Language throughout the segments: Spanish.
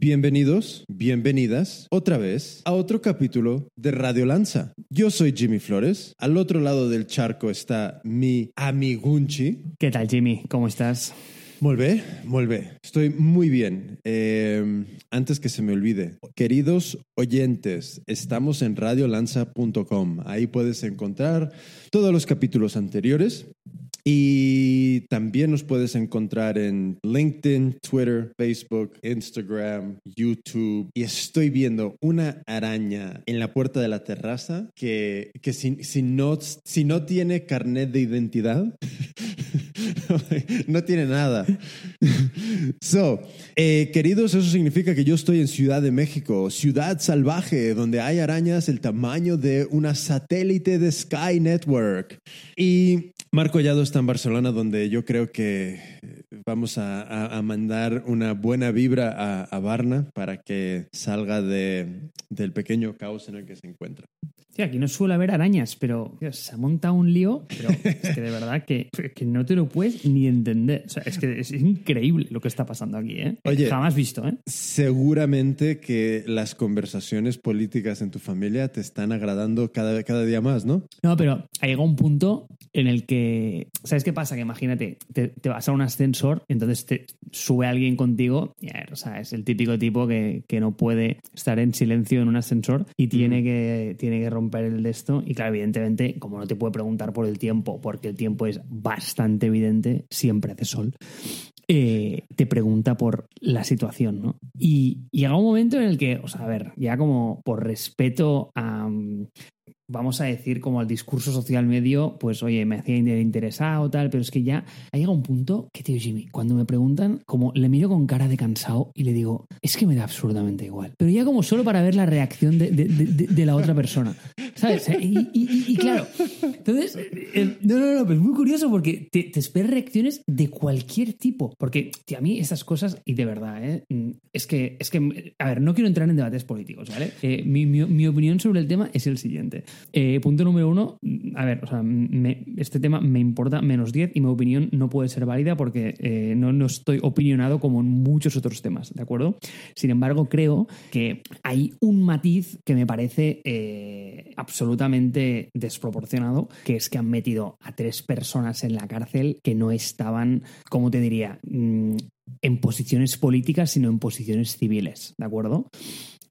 Bienvenidos, bienvenidas otra vez a otro capítulo de Radio Lanza. Yo soy Jimmy Flores. Al otro lado del charco está mi amigunchi. ¿Qué tal, Jimmy? ¿Cómo estás? Muy bien, muy bien. Estoy muy bien. Eh, antes que se me olvide, queridos oyentes, estamos en radiolanza.com. Ahí puedes encontrar todos los capítulos anteriores. Y también nos puedes encontrar en LinkedIn, Twitter, Facebook, Instagram, YouTube. Y estoy viendo una araña en la puerta de la terraza que, que si, si, no, si no tiene carnet de identidad, no tiene nada. So, eh, queridos, eso significa que yo estoy en Ciudad de México, ciudad salvaje, donde hay arañas el tamaño de una satélite de Sky Network. Y Marco Collado está en Barcelona, donde yo creo que vamos a, mandar una buena vibra a, a Varna para que salga de, del pequeño caos en el que se encuentra. Sí, aquí no suele haber arañas, pero Dios, se ha montado un lío, pero es que de verdad que, que, no te lo puedes ni entender. O sea, es que es increíble lo que está pasando aquí, ¿eh? Oye, Jamás visto, ¿eh? Seguramente que las conversaciones políticas en tu familia te están agradando cada, cada día más, ¿no? No, pero ha llegado un punto en el que, ¿sabes qué pasa? Que imagínate, te, te vas a un ascensor, entonces te sube alguien contigo, y, o sea, es el típico tipo que, que, no puede estar en silencio en un ascensor y tiene, mm. que, tiene que romper el de esto. Y claro, evidentemente, como no te puede preguntar por el tiempo, porque el tiempo es bastante evidente, siempre hace sol. Eh, te pregunta por la situación, ¿no? Y llega un momento en el que, o sea, a ver, ya como por respeto a, vamos a decir, como al discurso social medio, pues oye, me hacía interesado, tal, pero es que ya ha llegado un punto que, tío Jimmy, cuando me preguntan, como le miro con cara de cansado y le digo, es que me da absurdamente igual. Pero ya como solo para ver la reacción de, de, de, de la otra persona, ¿sabes? Y, y, y claro, entonces, eh, no, no, no, pero es muy curioso porque te, te esperas reacciones de cualquier tipo, porque tío, a mí estas cosas, y de verdad, ¿eh? es, que, es que, a ver, no quiero entrar en debates políticos, ¿vale? Eh, mi, mi, mi opinión sobre el tema es el siguiente. Eh, punto número uno, a ver, o sea, este tema me importa menos 10 y mi opinión no puede ser válida porque eh, no, no, estoy opinionado como en muchos otros temas, ¿de acuerdo? Sin embargo, creo que hay un matiz que me parece eh, absolutamente desproporcionado, que es que han metido a tres personas en la cárcel que no estaban, ¿cómo te diría? Mm, en posiciones políticas, sino en posiciones civiles, ¿de acuerdo?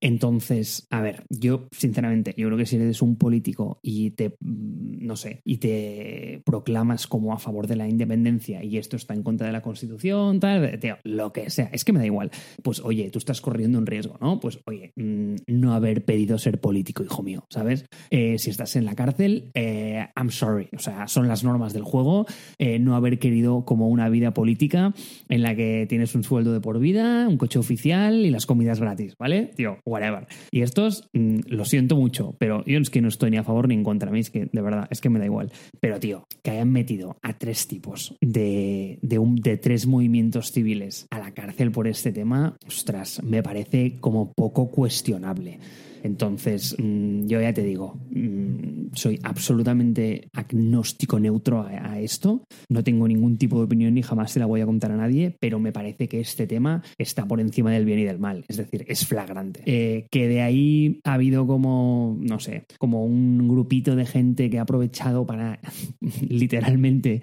Entonces, a ver, yo sinceramente, yo creo que si eres un político y te, no sé, y te proclamas como a favor de la independencia y esto está en contra de la Constitución, tal, tío, lo que sea, es que me da igual. Pues oye, tú estás corriendo un riesgo, ¿no? Pues oye, mmm, no haber pedido ser político, hijo mío, ¿sabes? Eh, si estás en la cárcel, eh, I'm sorry, o sea, son las normas del juego, eh, no haber querido como una vida política en la que tienes un sueldo de por vida, un coche oficial y las comidas gratis, ¿vale? Tío, whatever. Y estos, mmm, lo siento mucho, pero yo es que no estoy ni a favor ni en contra. A mí es que, de verdad, es que me da igual. Pero, tío, que hayan metido a tres tipos de, de, un, de tres movimientos civiles a la cárcel por este tema, ostras, me parece como poco cuestionable. Entonces, mmm, yo ya te digo, mmm, soy absolutamente agnóstico neutro a, esto. No tengo ningún tipo de opinión ni jamás se la voy a contar a nadie, pero me parece que este tema está por encima del bien y del mal. Es decir, es flagrante. Eh, que de ahí ha habido como, no sé, como un grupito de gente que ha aprovechado para literalmente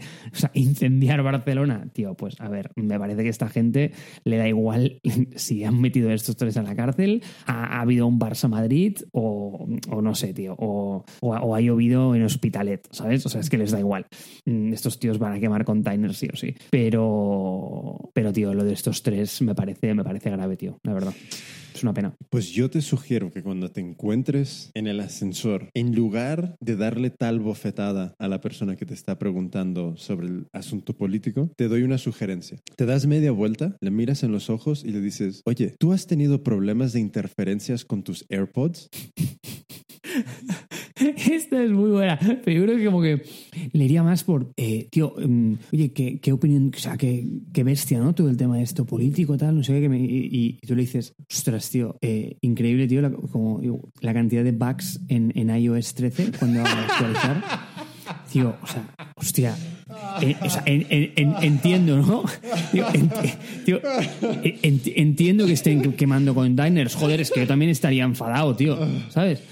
incendiar Barcelona. Tío, pues a ver, me parece que esta gente le da igual si han metido estos tres a la cárcel. Ha habido un Barça Madrid O, no sé, tío, o, ha llovido en Hospitalet, ¿sabes? O sea, es que les da igual. Mm, estos tíos van a quemar containers sí o sí. Pero, pero tío, lo de estos tres me parece, me parece grave, tío, la verdad. Es una pena. Pues yo te sugiero que cuando te encuentres en el ascensor, en lugar de darle tal bofetada a la persona que te está preguntando sobre el asunto político, te doy una sugerencia. Te das media vuelta, le miras en los ojos y le dices, oye, ¿tú has tenido problemas de interferencias con tus AirPods? Es muy buena, pero yo creo que como que le iría más por, eh, tío, um, oye, ¿qué, ¿qué, opinión, o sea, qué, qué, bestia, ¿no? Todo el tema de esto político, tal, no sé qué, me, y, y, tú le dices, ostras, tío, eh, increíble, tío, la, como la cantidad de bugs en, en iOS 13 cuando actualizar. tío, o sea, hostia. eh, o sea, en- en- en- entiendo, ¿no? Tío, tío, eh, en- entiendo que estén quemando containers. Joder, es que yo también estaría enfadado, tío. ¿Sabes?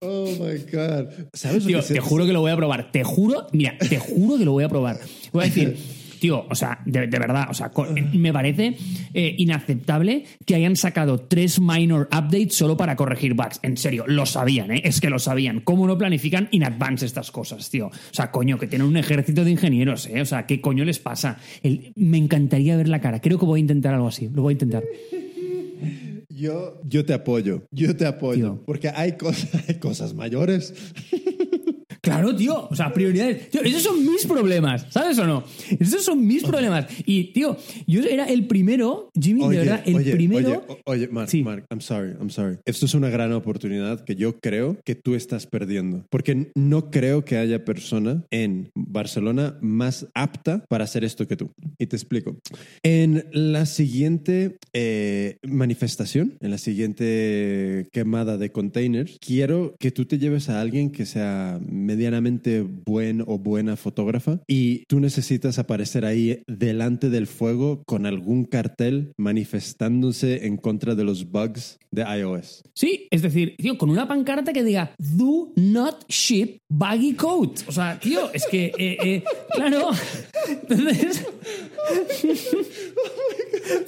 Oh my God. ¿Sabes lo Tío, te juro que lo voy a probar. Te juro, mira, te juro que lo voy a probar. Voy a decir, tío, o sea, de, de verdad, o sea, co- me parece eh, inaceptable que hayan sacado tres minor updates solo para corregir bugs. En serio, lo sabían, ¿eh? Es que lo sabían. ¿Cómo no planifican in advance estas cosas, tío? O sea, coño, que tienen un ejército de ingenieros, ¿eh? O sea, ¿qué coño les pasa? El- me encantaría ver la cara. Creo que voy a intentar algo así. Lo voy a intentar. Yo, yo te apoyo, yo te apoyo, Tío. porque hay cosas, hay cosas mayores. Claro, tío. O sea, prioridades. Tío, esos son mis problemas. ¿Sabes o no? Esos son mis problemas. Y, tío, yo era el primero, Jimmy, de verdad, el oye, primero. Oye, oye, Mark, Sí. Mark, I'm sorry, I'm sorry. Esto es una gran oportunidad que yo creo que tú estás perdiendo. Porque no creo que haya persona en Barcelona más apta para hacer esto que tú. Y te explico. En la siguiente eh, manifestación, en la siguiente quemada de containers, quiero que tú te lleves a alguien que sea medianamente buen o buena fotógrafa y tú necesitas aparecer ahí delante del fuego con algún cartel manifestándose en contra de los bugs de iOS. Sí, es decir, tío, con una pancarta que diga Do not ship baggy coat. O sea, tío, es que, eh, eh, claro. Entonces.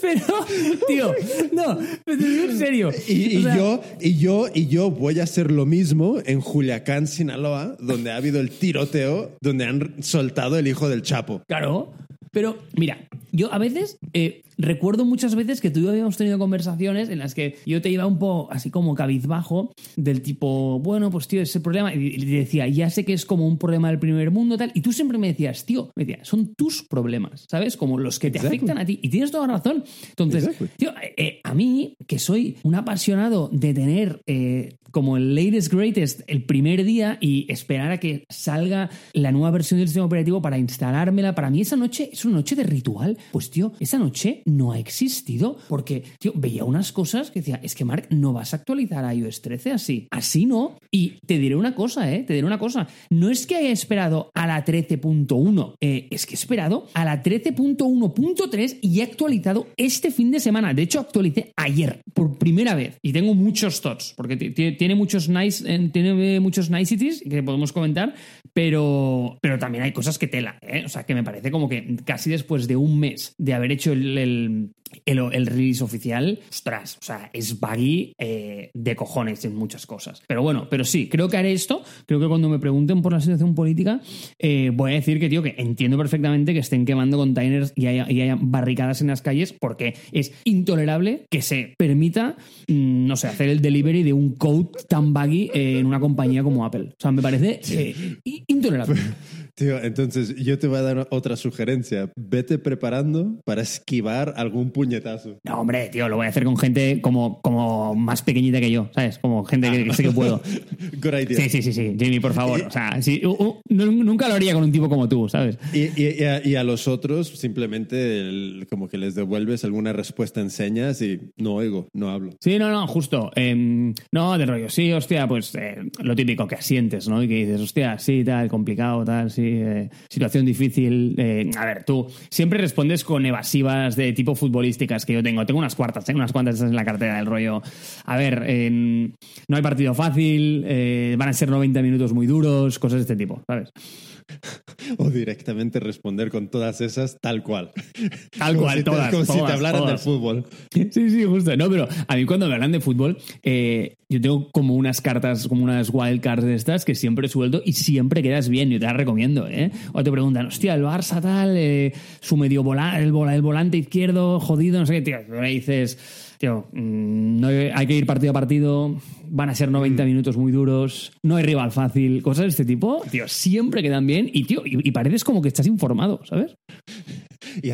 Pero, tío, no, en serio. Y, y O sea, yo, y yo, y yo voy a hacer lo mismo en Culiacán, Sinaloa, donde ha habido el tiroteo, donde han soltado el hijo del Chapo. Claro. Pero, mira, yo a veces eh, recuerdo muchas veces que tú y yo habíamos tenido conversaciones en las que yo te iba un poco así como cabizbajo, del tipo, bueno, pues tío, ese problema. Y te decía, ya sé que es como un problema del primer mundo, tal. Y tú siempre me decías, tío, me decías, son tus problemas, ¿sabes? Como los que te afectan a ti. Y tienes toda razón. Entonces, tío, eh, eh, a mí, que soy un apasionado de tener eh, como el latest greatest el primer día y esperar a que salga la nueva versión del sistema operativo para instalármela, para mí esa noche es una noche de ritual. Pues, tío, esa noche no ha existido porque, tío, veía unas cosas que decía, es que, Mark, no vas a actualizar a iOS 13 así. Así no. Y te diré una cosa, ¿eh? Te diré una cosa. No es que haya esperado a la 13.1, eh, es que he esperado a la 13.1.3 y he actualizado este fin de semana. De hecho, actualicé ayer por primera vez y tengo muchos thoughts porque ti- ti- tiene muchos nice, eh, tiene muchos niceties que podemos comentar, pero, pero también hay cosas que tela, ¿eh? O sea, que me parece como que casi después de un mes de haber hecho el, el, el, el release oficial, ostras, o sea, es buggy eh, de cojones en muchas cosas. Pero bueno, pero sí, creo que haré esto. Creo que cuando me pregunten por la situación política, eh, voy a decir que, tío, que entiendo perfectamente que estén quemando containers y haya, y haya barricadas en las calles porque es intolerable que se permita, mm, no sé, hacer el delivery de un code tan buggy eh, en una compañía como Apple. O sea, me parece intolerable. Tío, entonces yo te voy a dar otra sugerencia. Vete preparando para esquivar algún puñetazo. No, hombre, tío, lo voy a hacer con gente como, como más pequeñita que yo, ¿sabes? Como gente que, que sé que puedo. Good idea. Sí, sí, sí, sí, Jamie, por favor. O sea, sí, uh, uh, nunca lo haría con un tipo como tú, ¿sabes? Y, y- y a, y a los otros simplemente el- como que les devuelves alguna respuesta en señas y no oigo, no hablo. Sí, no, no, justo. Em, no, de rollo, sí, hostia, pues eh, lo típico que asientes, ¿no? Y que dices, hostia, sí, tal, complicado, tal, sí, eh, situación difícil. eh, a ver, tú siempre respondes con evasivas de tipo futbolísticas que yo tengo. Tengo unas cuartas, tengo unas cuantas en la cartera del rollo. A ver, no hay partido fácil, eh, van a ser 90 minutos muy duros, cosas de este tipo, ¿sabes? O directamente responder con todas esas tal cual. Tal Como cual, si te- todas, Como si te hablaran todas. del fútbol. Sí, sí, justo. No, pero a mí cuando me hablan de fútbol, eh, yo tengo como unas cartas, como unas wildcards de estas que siempre suelto y siempre quedas bien. Yo te las recomiendo, ¿eh? O te preguntan, hostia, el Barça tal, eh, su medio volante, el, vola- el volante izquierdo, jodido, no sé qué, tío. Me dices, tío, mm, no hay, hay que ir partido a partido, van a ser 90 minutos muy duros, no hay rival fácil, cosas de este tipo, tío, siempre quedan bien y, tío, y, y pareces como que estás informado, ¿sabes? Y,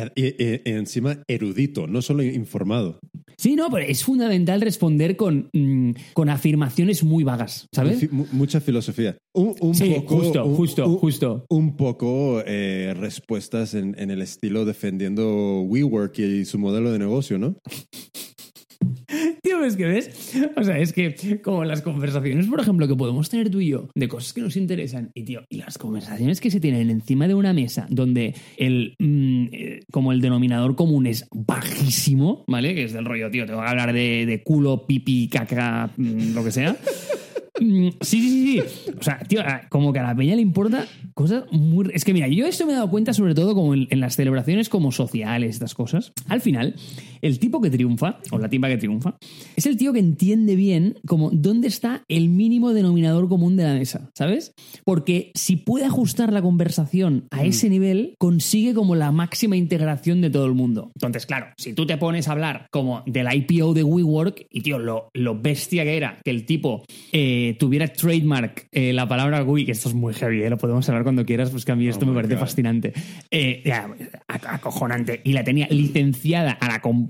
encima erudito, no solo informado. Sí, no, pero es fundamental responder con, mm, con afirmaciones muy vagas, ¿sabes? Fi- mucha filosofía. Un, un Sí, poco, justo, un- justo, un- justo. Un poco eh, respuestas en, en el estilo defendiendo WeWork y su modelo de negocio, ¿no? Tío, es que ves. O sea, es que como las conversaciones, por ejemplo, que podemos tener tú y yo de cosas que nos interesan, y tío, y las conversaciones que se tienen encima de una mesa donde el mm, eh, como el denominador común es bajísimo, ¿vale? Que es del rollo, tío, te voy a hablar de, culo, pipi, caca, mm, lo que sea. Mm, Sí, sí, sí, sí. O sea, tío, como que a la peña le importa cosas muy... Es que mira, yo esto me he dado cuenta sobre todo como en, en las celebraciones como sociales, estas cosas. Al final, el tipo que triunfa, o la tipa que triunfa, es el tío que entiende bien como dónde está el mínimo denominador común de la mesa, ¿sabes? Porque si puede ajustar la conversación a ese nivel, consigue como la máxima integración de todo el mundo. Entonces, claro, si tú te pones a hablar como del IPO de WeWork y, tío, lo, lo bestia que era que el tipo eh, tuviera trademark eh, la palabra Wii, que esto es muy heavy, eh, lo podemos hablar cuando quieras, pues que a mí esto Oh me parece God. fascinante. Eh, ya, acojonante. Y la tenía licenciada a la compañía.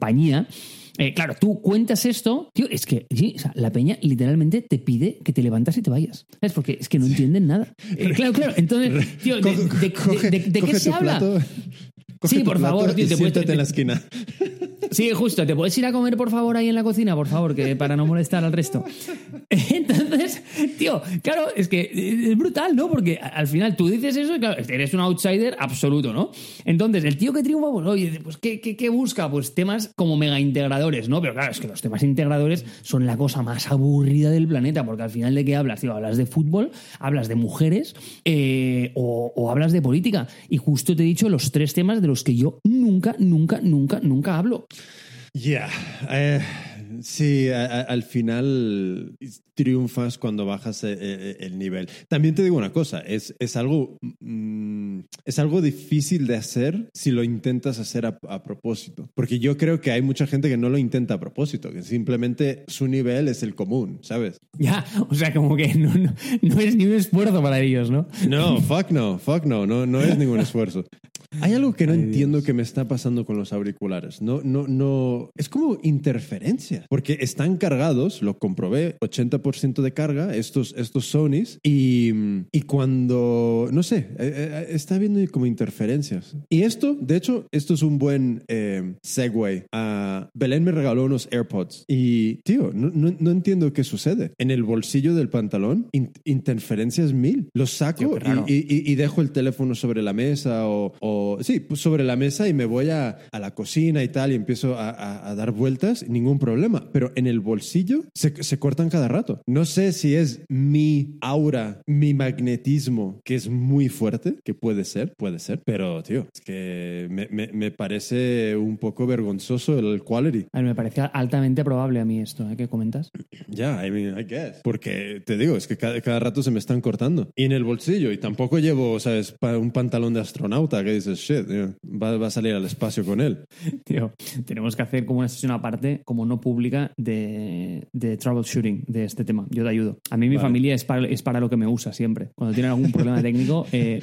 Eh, claro, tú cuentas esto, tío, es que sí, o sea, la peña literalmente te pide que te levantas y te vayas. ¿Sabes? Porque es que no entienden nada. Eh, claro, claro. Entonces, tío, ¿de, Coge- de- coge- de- de qué se habla? plato, Sí, por favor, tío, te puedes- siéntate en la esquina. Sí, justo. ¿Te puedes ir a comer, por favor, ahí en la cocina, por favor, que para no molestar al resto? Entonces, tío, claro, es que es brutal, ¿no? Porque al final tú dices eso y claro, eres un outsider absoluto, ¿no? Entonces, el tío que triunfa, pues oye, pues ¿qué, qué, busca? Pues temas como mega integradores, ¿no? Pero claro, es que los temas integradores son la cosa más aburrida del planeta, porque al final de qué hablas, tío, hablas de fútbol, hablas de mujeres eh, o, hablas de política. Y justo te he dicho los tres temas de los que yo nunca, nunca, nunca, nunca hablo. Ya. eh, sí, a- a- al final triunfas cuando bajas eh, eh, el nivel. También te digo una cosa, es, es, algo, mm, es algo difícil de hacer si lo intentas hacer a, a propósito. Porque yo creo que hay mucha gente que no lo intenta a propósito, que simplemente su nivel es el común, ¿sabes? Ya, o sea, como que no, no, no es ni un esfuerzo para ellos, ¿no? No, fuck no, fuck no, no, no es ningún esfuerzo. Hay algo que no entiendo que me está pasando con los auriculares. No, no, no. Es como interferencia. Porque están cargados, lo comprobé, 80% de carga, estos, estos Sonys. Y, y cuando, no sé, eh, eh, está habiendo como interferencias. Y esto, de hecho, esto es un buen eh, segue. a Belén me regaló unos AirPods. Y, tío, no, no, no entiendo qué sucede. En el bolsillo del pantalón, in- interferencias mil. Los saco Tío, y, y- y dejo el teléfono sobre la mesa o, o- sí, pues sobre la mesa y me voy a, a la cocina y tal y empiezo a, a- a dar vueltas, ningún problema. Pero en el bolsillo se, se cortan cada rato. No sé si es mi aura, mi magnetismo, que es muy fuerte, que puede ser, puede ser. Pero, tío, es que me, me- me parece un poco vergonzoso el quality. A ver, me parece altamente probable a mí esto, ¿eh? ¿Qué comentas? Ya, I mean, I guess. Porque te digo, es que cada, cada rato se me están cortando. Y en el bolsillo, y tampoco llevo, ¿sabes? Pa- un pantalón de astronauta que dices, shit, you know, va, va a salir al espacio con él. Tío, tenemos que hacer como una sesión aparte, como no pública, de, de troubleshooting de este tema. Yo te ayudo. A mí mi Vale. familia es para, es para lo que me usa siempre. Cuando tienen algún problema técnico, eh,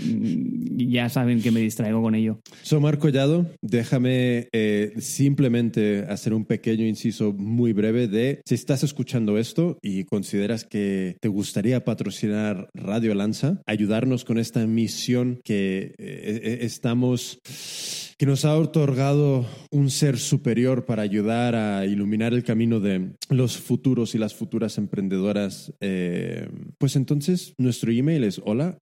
ya saben que me distraigo con ello. So, Marco Collado, déjame eh, simplemente hacer un pequeño inciso muy breve de si estás escuchando esto y consideras que te gustaría patrocinar Radio Lanza, ayudarnos con esta misión que eh, eh, estamos nos ha otorgado un ser superior para ayudar a iluminar el camino de los futuros y las futuras emprendedoras, eh, pues entonces nuestro email es hola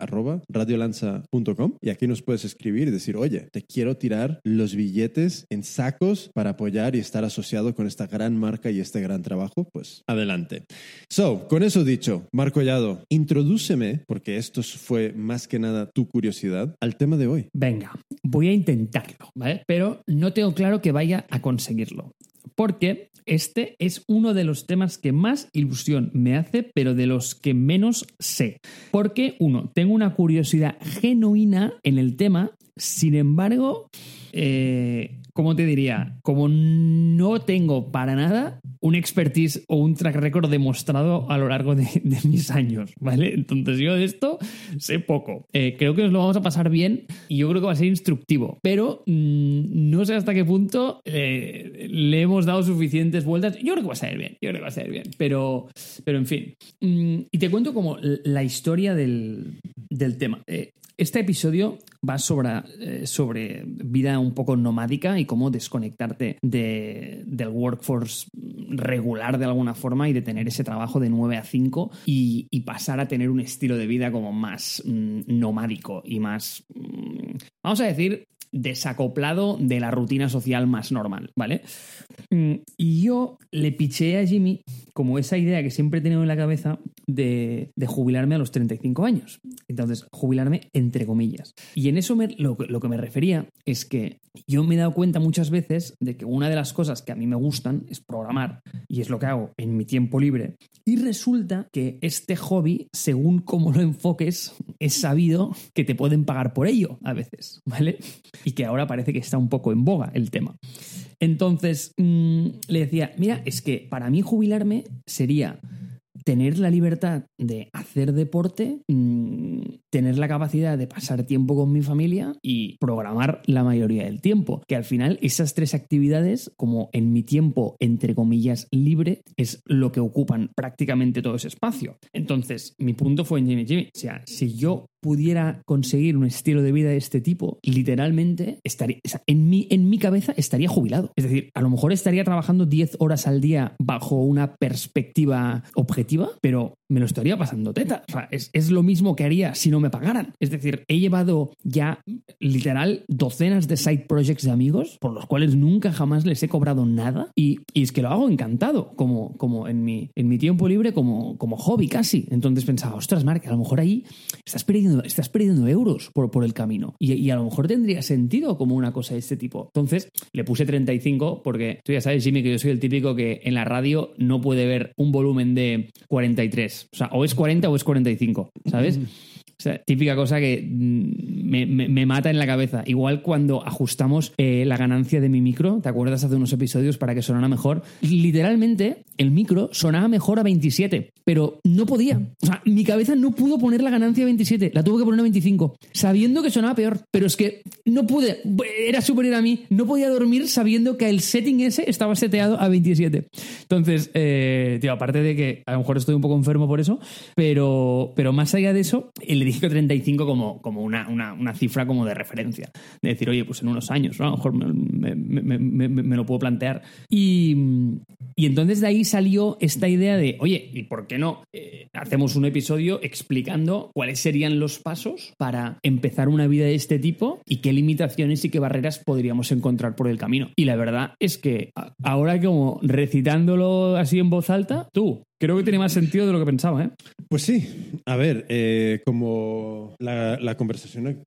y aquí nos puedes escribir y decir, oye, te quiero tirar los billetes en sacos para apoyar y estar asociado con esta gran marca y este gran trabajo, pues adelante. So, con eso dicho, Marco Collado, introdúceme, porque esto fue más que nada tu curiosidad, al tema de hoy. Venga, voy a intentarlo, ¿vale? Pero no tengo claro que vaya a conseguirlo. Porque este es uno de los temas que más ilusión me hace, pero de los que menos sé. Porque, uno, tengo una curiosidad genuina en el tema, sin embargo, eh, ¿cómo te diría? Como no tengo para nada un expertise o un track record demostrado a lo largo de, mis años, ¿vale? Entonces yo de esto sé poco. Eh, creo que nos lo vamos a pasar bien y yo creo que va a ser instructivo, pero mm, no sé hasta qué punto eh, le hemos dado suficientes vueltas. Yo creo que va a salir bien, yo creo que va a salir bien, pero, pero en fin. Mm, y te cuento como la historia del, del tema. Eh, este episodio va sobre, eh, sobre vida un poco nomádica y cómo desconectarte de, del workforce regular de alguna forma y de tener ese trabajo de 9 a 5 y, pasar a tener un estilo de vida como más mm, nomádico y más, mm, vamos a decir, desacoplado de la rutina social más normal, ¿vale? Mm, y yo le piché a Jimmy como esa idea que siempre he tenido en la cabeza de, jubilarme a los 35 años. Entonces, jubilarme entre comillas. Y en eso lo, lo que me refería es que yo me he dado cuenta muchas veces de que una de las cosas que a mí me gustan es programar y es lo que hago en mi tiempo libre. Y resulta que este hobby, según cómo lo enfoques, es sabido que te pueden pagar por ello a veces, ¿vale? y que ahora parece que está un poco en boga el tema. Entonces mm, le decía, mira, es que para mí jubilarme sería tener la libertad de hacer deporte, mm, tener la capacidad de pasar tiempo con mi familia y programar la mayoría del tiempo. Que al final esas tres actividades, como en mi tiempo, entre comillas, libre, es lo que ocupan prácticamente todo ese espacio. Entonces, mi punto fue en Jimmy Jimmy. O sea, si yo pudiera conseguir un estilo de vida de este tipo, literalmente estaría, en, mi, en mi cabeza estaría jubilado. Es decir, a lo mejor estaría trabajando 10 horas al día bajo una perspectiva objetiva, pero me lo estaría pasando teta. O sea, es, es lo mismo que haría si no me pagaran. Es decir, he llevado ya literal docenas de side projects de amigos por los cuales nunca jamás les he cobrado nada y, y es que lo hago encantado, como, como en, mi, en mi tiempo libre, como, como hobby casi. Entonces pensaba, ostras, Mark, a lo mejor ahí estás perdiendo, estás perdiendo euros por, por el camino y, y a lo mejor tendría sentido como una cosa de este tipo. Entonces le puse 35 porque tú ya sabes, Jimmy, que yo soy el típico que en la radio no puede ver un volumen de 43. O sea, o es 40 o es 45, ¿sabes? Típica cosa que mm, me, mata en la cabeza. Igual cuando ajustamos eh, la ganancia de mi micro, ¿te acuerdas hace unos episodios para que sonara mejor? Literalmente, el micro sonaba mejor a 27, pero no podía. O sea, mi cabeza no pudo poner la ganancia a 27, la tuve que poner a 25, sabiendo que sonaba peor. Pero es que no pude, era superior a mí, no podía dormir sabiendo que el setting ese estaba seteado a 27. Entonces, eh, tío, aparte de que a lo mejor estoy un poco enfermo por eso, pero, pero más allá de eso, el 35 como, como una, una, cifra como de referencia. De decir, oye, pues en unos años, a lo mejor me, lo puedo plantear. Y, y, entonces de ahí salió esta idea de, oye, ¿y por qué no eh, hacemos un episodio explicando cuáles serían los pasos para empezar una vida de este tipo y qué limitaciones y qué barreras podríamos encontrar por el camino? Y la verdad es que ahora como recitándolo así en voz alta, tú, Creo que tiene más sentido de lo que pensaba, ¿eh? Pues sí. A ver, eh, como la, conversación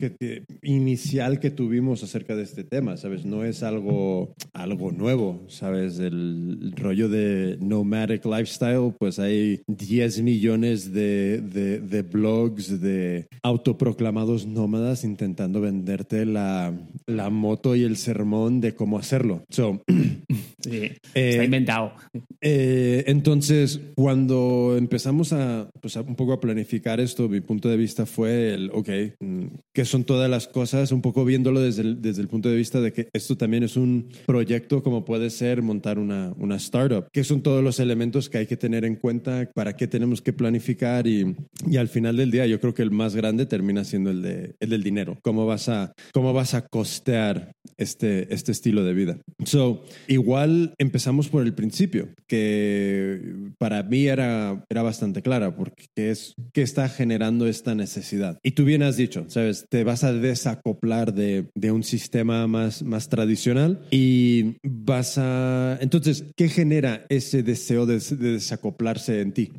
inicial que tuvimos acerca de este tema, ¿sabes? No es algo, algo nuevo, ¿sabes? El rollo de nomadic lifestyle, pues hay 10 millones de, de, blogs de autoproclamados nómadas intentando venderte la, la, moto y el sermón de cómo hacerlo. So, sí, está eh, inventado. Eh, entonces, cuando empezamos pues, a, un poco a planificar esto, mi punto de vista fue el, ok, mm, ¿qué son todas las cosas? Un poco viéndolo desde el, desde el punto de vista de que esto también es un proyecto como puede ser montar una, una startup. ¿Qué son todos los elementos que hay que tener en cuenta? ¿Para qué tenemos que planificar? Y, y al final del día yo creo que el más grande termina siendo el, de, el del dinero. ¿Cómo vas a, cómo vas a costear este, este estilo de vida? So, igual empezamos por el principio, que para mí era, era bastante clara, porque es que está generando esta necesidad. Y tú bien has dicho, ¿sabes? Te vas a desacoplar de, de un sistema más, más tradicional y vas a... Entonces, ¿qué genera ese deseo de, de desacoplarse en ti?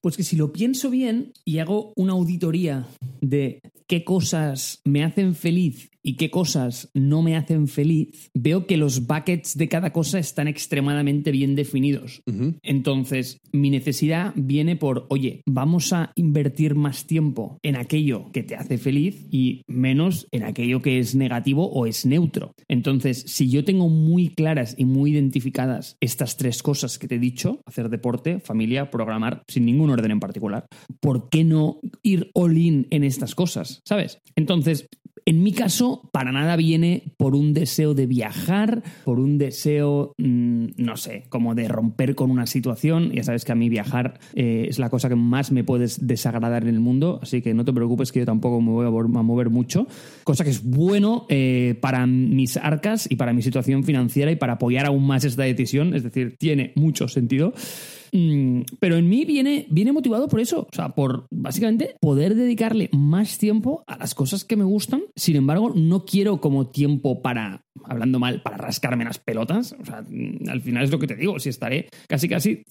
Pues que si lo pienso bien y hago una auditoría de qué cosas me hacen feliz y qué cosas no me hacen feliz, veo que los buckets de cada cosa están extremadamente bien definidos. Entonces, mi necesidad viene por, oye, vamos a invertir más tiempo en aquello que te hace feliz y menos en aquello que es negativo o es neutro. Entonces, si yo tengo muy claras y muy identificadas estas tres cosas que te he dicho, hacer deporte, familia, programar, sin ningún orden en particular, ¿por qué no ir all in en estas cosas? ¿Sabes? Entonces, En mi caso, para nada viene por un deseo de viajar, por un deseo, mm, no sé, como de romper con una situación. Ya sabes que a mí viajar eh, es la cosa que más me puedes desagradar en el mundo, así que no te preocupes que yo tampoco me voy a, mover mucho. Cosa que es bueno eh, para mis arcas y para mi situación financiera y para apoyar aún más esta decisión. Es decir, tiene mucho sentido. Mm, pero en mí viene, viene motivado por eso, o sea, por básicamente poder dedicarle más tiempo a las cosas que me gustan. Sin embargo, no quiero como tiempo para, hablando mal, para rascarme las pelotas. O sea, mm, al final es lo que te digo, si estaré casi casi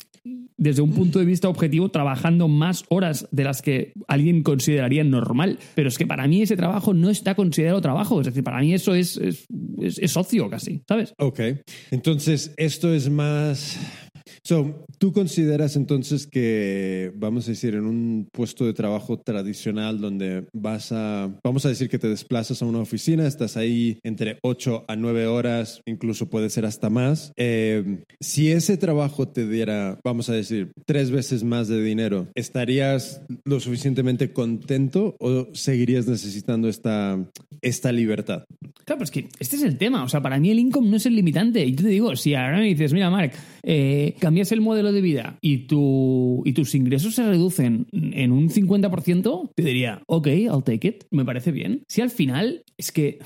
desde un punto de vista objetivo trabajando más horas de las que alguien consideraría normal. Pero es que para mí ese trabajo no está considerado trabajo, es decir, para mí eso es, es, es, socio casi, ¿sabes? Ok, entonces esto es más So, ¿Tú consideras entonces que, vamos a decir, en un puesto de trabajo tradicional donde vas a, vamos a decir que te desplazas a una oficina, estás ahí entre 8 a 9 horas, incluso puede ser hasta más, eh, si ese trabajo te diera, vamos a decir, tres veces más de dinero, ¿estarías lo suficientemente contento o seguirías necesitando esta, esta libertad? Claro, pues que este es el tema. O sea, para mí el income no es el limitante. Y yo te digo, si ahora me dices, mira, Mark, eh, cambias el modelo de vida y, tu, y tus ingresos se reducen en un 50%, te diría, ok, I'll take it. Me parece bien. Si al final es que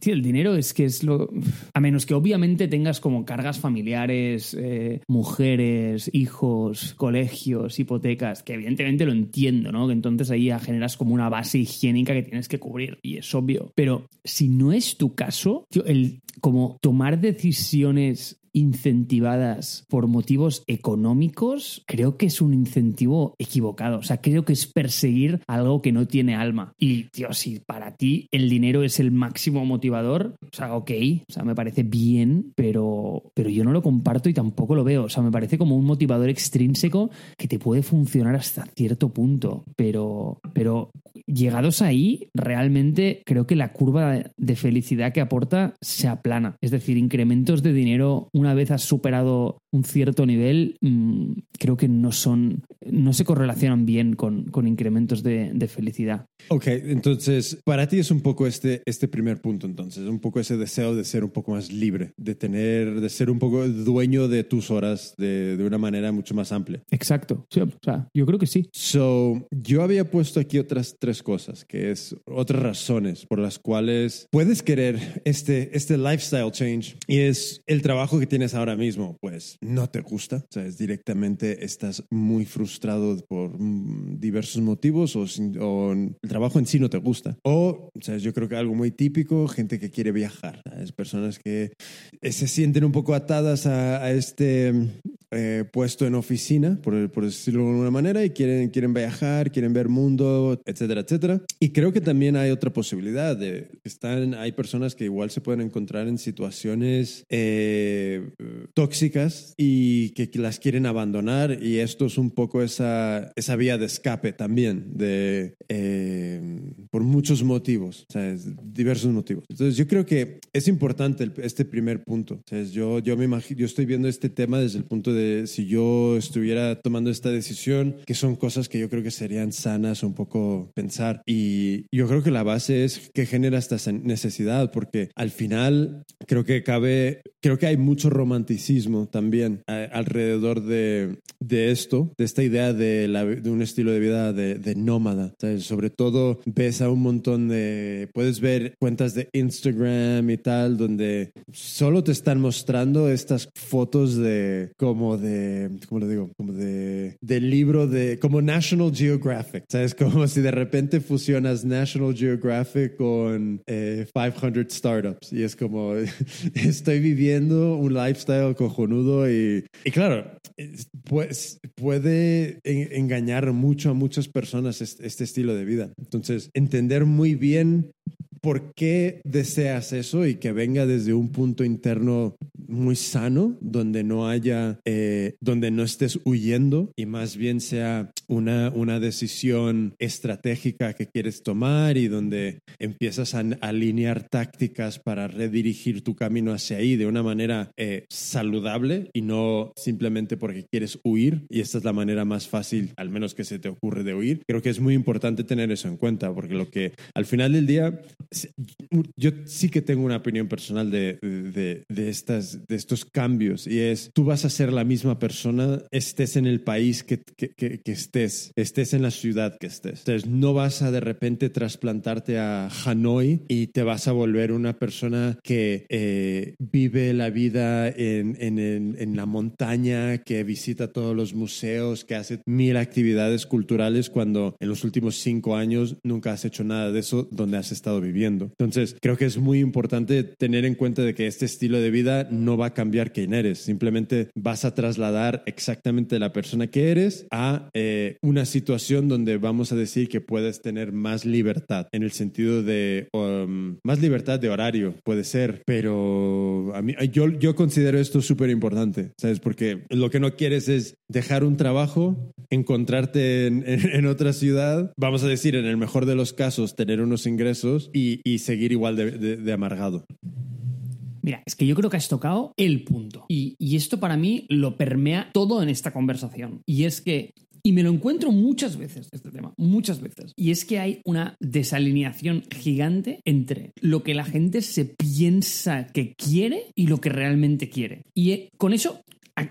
Tío, el dinero es que es lo. A menos que obviamente tengas como cargas familiares, eh, mujeres, hijos, colegios, hipotecas, que evidentemente lo entiendo, ¿no? Que entonces ahí ya generas como una base higiénica que tienes que cubrir, y es obvio. Pero si no es tu caso, tío, el como tomar decisiones incentivadas por motivos económicos, creo que es un incentivo equivocado. O sea, creo que es perseguir algo que no tiene alma. Y, tío, si para ti el dinero es el máximo motivador, o sea, ok, o sea, me parece bien, pero, pero yo no lo comparto y tampoco lo veo. O sea, me parece como un motivador extrínseco que te puede funcionar hasta cierto punto, pero, pero llegados ahí, realmente creo que la curva de felicidad que aporta se aplana. Es decir, incrementos de dinero una vez has superado un cierto nivel, mm, creo que no son, no se correlacionan bien con, con incrementos de, de, felicidad. Ok, entonces para ti es un poco este, este primer punto, entonces, un poco ese deseo de ser un poco más libre, de tener, de ser un poco dueño de tus horas de, de una manera mucho más amplia. Exacto, sí, o sea, yo creo que sí. So, yo había puesto aquí otras tres cosas, que es otras razones por las cuales puedes querer este, este lifestyle change y es el trabajo que tienes ahora mismo, pues no te gusta, o sea, es directamente estás muy frustrado por mm, diversos motivos o, el trabajo en sí no te gusta. O, o sea, yo creo que algo muy típico, gente que quiere viajar, es personas que eh, se sienten un poco atadas a, este eh, puesto en oficina, por, por, decirlo de alguna manera, y quieren, quieren viajar, quieren ver mundo, etcétera, etcétera. Y creo que también hay otra posibilidad de están, hay personas que igual se pueden encontrar en situaciones eh, tóxicas y que, las quieren abandonar y esto es un poco esa, esa vía de escape también de, eh, por muchos motivos, sea, diversos motivos. Entonces yo creo que es importante este primer punto. Sea, yo, yo me imagino, yo estoy viendo este tema desde el punto de si yo estuviera tomando esta decisión, que son cosas que yo creo que serían sanas un poco pensar. Y yo creo que la base es que genera esta necesidad, porque al final creo que cabe, creo que hay mucho romanticismo también alrededor de, de, esto, de esta idea de, de un estilo de vida de, de nómada. Sobre todo ves a un montón de, puedes ver cuentas de Instagram y tal, donde solo te están mostrando estas fotos de, como de, ¿cómo lo digo? Como de, del libro de, como National Geographic. ¿Sabes? Como si de repente fusionas National Geographic con 500 eh, startups. Y es como, estoy viviendo un lifestyle cojonudo y, y claro, pues puede engañar mucho a muchas personas este estilo de vida. Entonces, entender muy bien por qué deseas eso y que venga desde un punto interno muy sano, donde no haya, eh, donde no estés huyendo y más bien sea una, una decisión estratégica que quieres tomar y donde empiezas a alinear tácticas para redirigir tu camino hacia ahí de una manera eh, saludable y no simplemente porque quieres huir y esta es la manera más fácil, al menos que se te ocurre de huir. Creo que es muy importante tener eso en cuenta porque lo que al final del día, yo sí que tengo una opinión personal de, de, de, estas, de estos cambios y es, tú vas a ser la misma persona, estés en el país que, que, que, que estés, estés en la ciudad que estés. Entonces, no vas a de repente trasplantarte a Hanoi y te vas a volver una persona que eh, vive la vida en, en, en, la montaña, que visita todos los museos, que hace mil actividades culturales cuando en los últimos cinco años nunca has hecho nada de eso donde has estado viviendo. Entonces, creo que es muy importante tener en cuenta de que este estilo de vida no va a cambiar quién eres, simplemente vas a trasladar exactamente la persona que eres a eh, una situación donde vamos a decir que puedes tener más libertad, en el sentido de um, más libertad de horario, puede ser, pero a mí, yo, yo considero esto súper importante, ¿sabes? Porque lo que no quieres es dejar un trabajo, encontrarte en, en, otra ciudad, vamos a decir, en el mejor de los casos, tener unos ingresos y, y seguir igual de, amargado. Mira, es que yo creo que has tocado el punto. Y, y, esto para mí lo permea todo en esta conversación. Y es que y me lo encuentro muchas veces, este tema, muchas veces. Y es que hay una desalineación gigante entre lo que la gente se piensa que quiere y lo que realmente quiere. Y eh, con eso ¿A,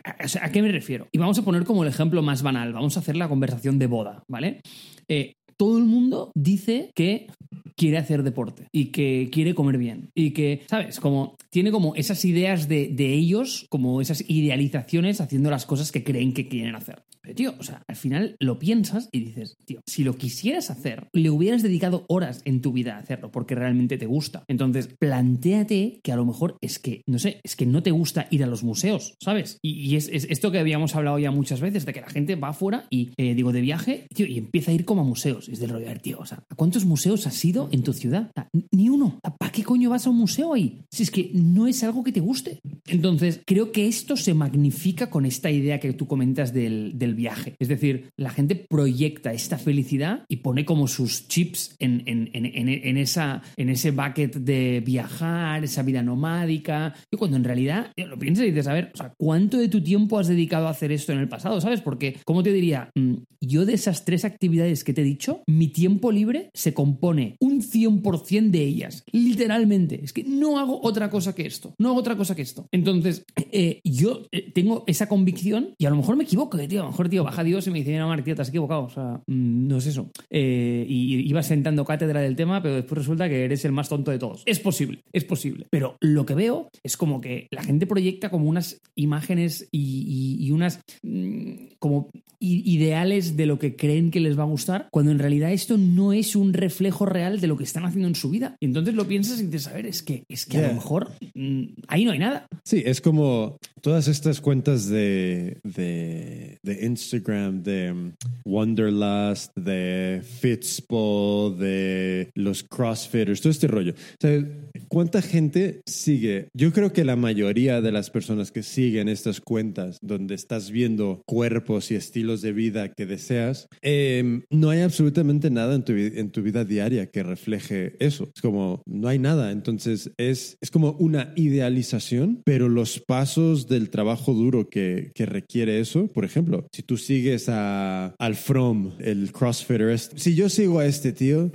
a, qué me refiero? Y vamos a poner como el ejemplo más banal, vamos a hacer la conversación de boda, ¿vale? Eh, todo el mundo dice que quiere hacer deporte y que quiere comer bien y que, ¿sabes? Como tiene como esas ideas de, de ellos, como esas idealizaciones haciendo las cosas que creen que quieren hacer. Tío, o sea, al final lo piensas y dices, tío, si lo quisieras hacer, le hubieras dedicado horas en tu vida a hacerlo porque realmente te gusta. Entonces, planteate que a lo mejor es que, no sé, es que no te gusta ir a los museos, ¿sabes? Y, es, es, esto que habíamos hablado ya muchas veces, de que la gente va afuera y, eh, digo, de viaje, tío, y empieza a ir como a museos. Es del rollo, tío, o sea, ¿a cuántos museos has ido en tu ciudad? Ni uno. ¿Para qué coño vas a un museo ahí? Si es que no es algo que te guste. Entonces, creo que esto se magnifica con esta idea que tú comentas del viaje. Es decir, la gente proyecta esta felicidad y pone como sus chips en, en, en, esa, en ese bucket de viajar, esa vida nomádica. Y cuando en realidad lo piensas y dices, a ver, o sea, ¿cuánto de tu tiempo has dedicado a hacer esto en el pasado? ¿Sabes? Porque, ¿cómo te diría? Mm, yo de esas tres actividades que te he dicho, mi tiempo libre se compone un 100% de ellas. Literalmente. Es que no hago otra cosa que esto. No hago otra cosa que esto. Entonces, eh, yo eh, tengo esa convicción y a lo mejor me equivoco, tío. A lo mejor, tío, baja Dios y me dice, no, Marc, tío, te has equivocado. O sea, mm, no es eso. Eh, y ibas sentando cátedra del tema, pero después resulta que eres el más tonto de todos. Es posible, es posible. Pero lo que veo es como que la gente proyecta como unas imágenes y, unas mmm, como ideales de lo que creen que les va a gustar, cuando en realidad esto no es un reflejo real de lo que están haciendo en su vida. Y entonces lo piensas y dices, a ver, es que, es que yeah. a lo mejor mmm, ahí no hay nada. Sí, es como todas estas cuentas de, de, de Instagram, de um, Wonderlust, de Fitspo, de los CrossFitters, todo este rollo. O sea, ¿Cuánta gente sigue? Yo creo que la mayoría de las personas que siguen estas cuentas donde estás viendo cuerpos y estilos de vida que deseas, eh, no hay absolutamente nada en tu, en tu vida diaria que refleje eso. Es como, no hay nada. Entonces es, es como una idealización, pero los pasos del trabajo duro que, que requiere eso, por ejemplo, si tú sigues a, al From, el CrossFitter, este, si yo sigo a este tío,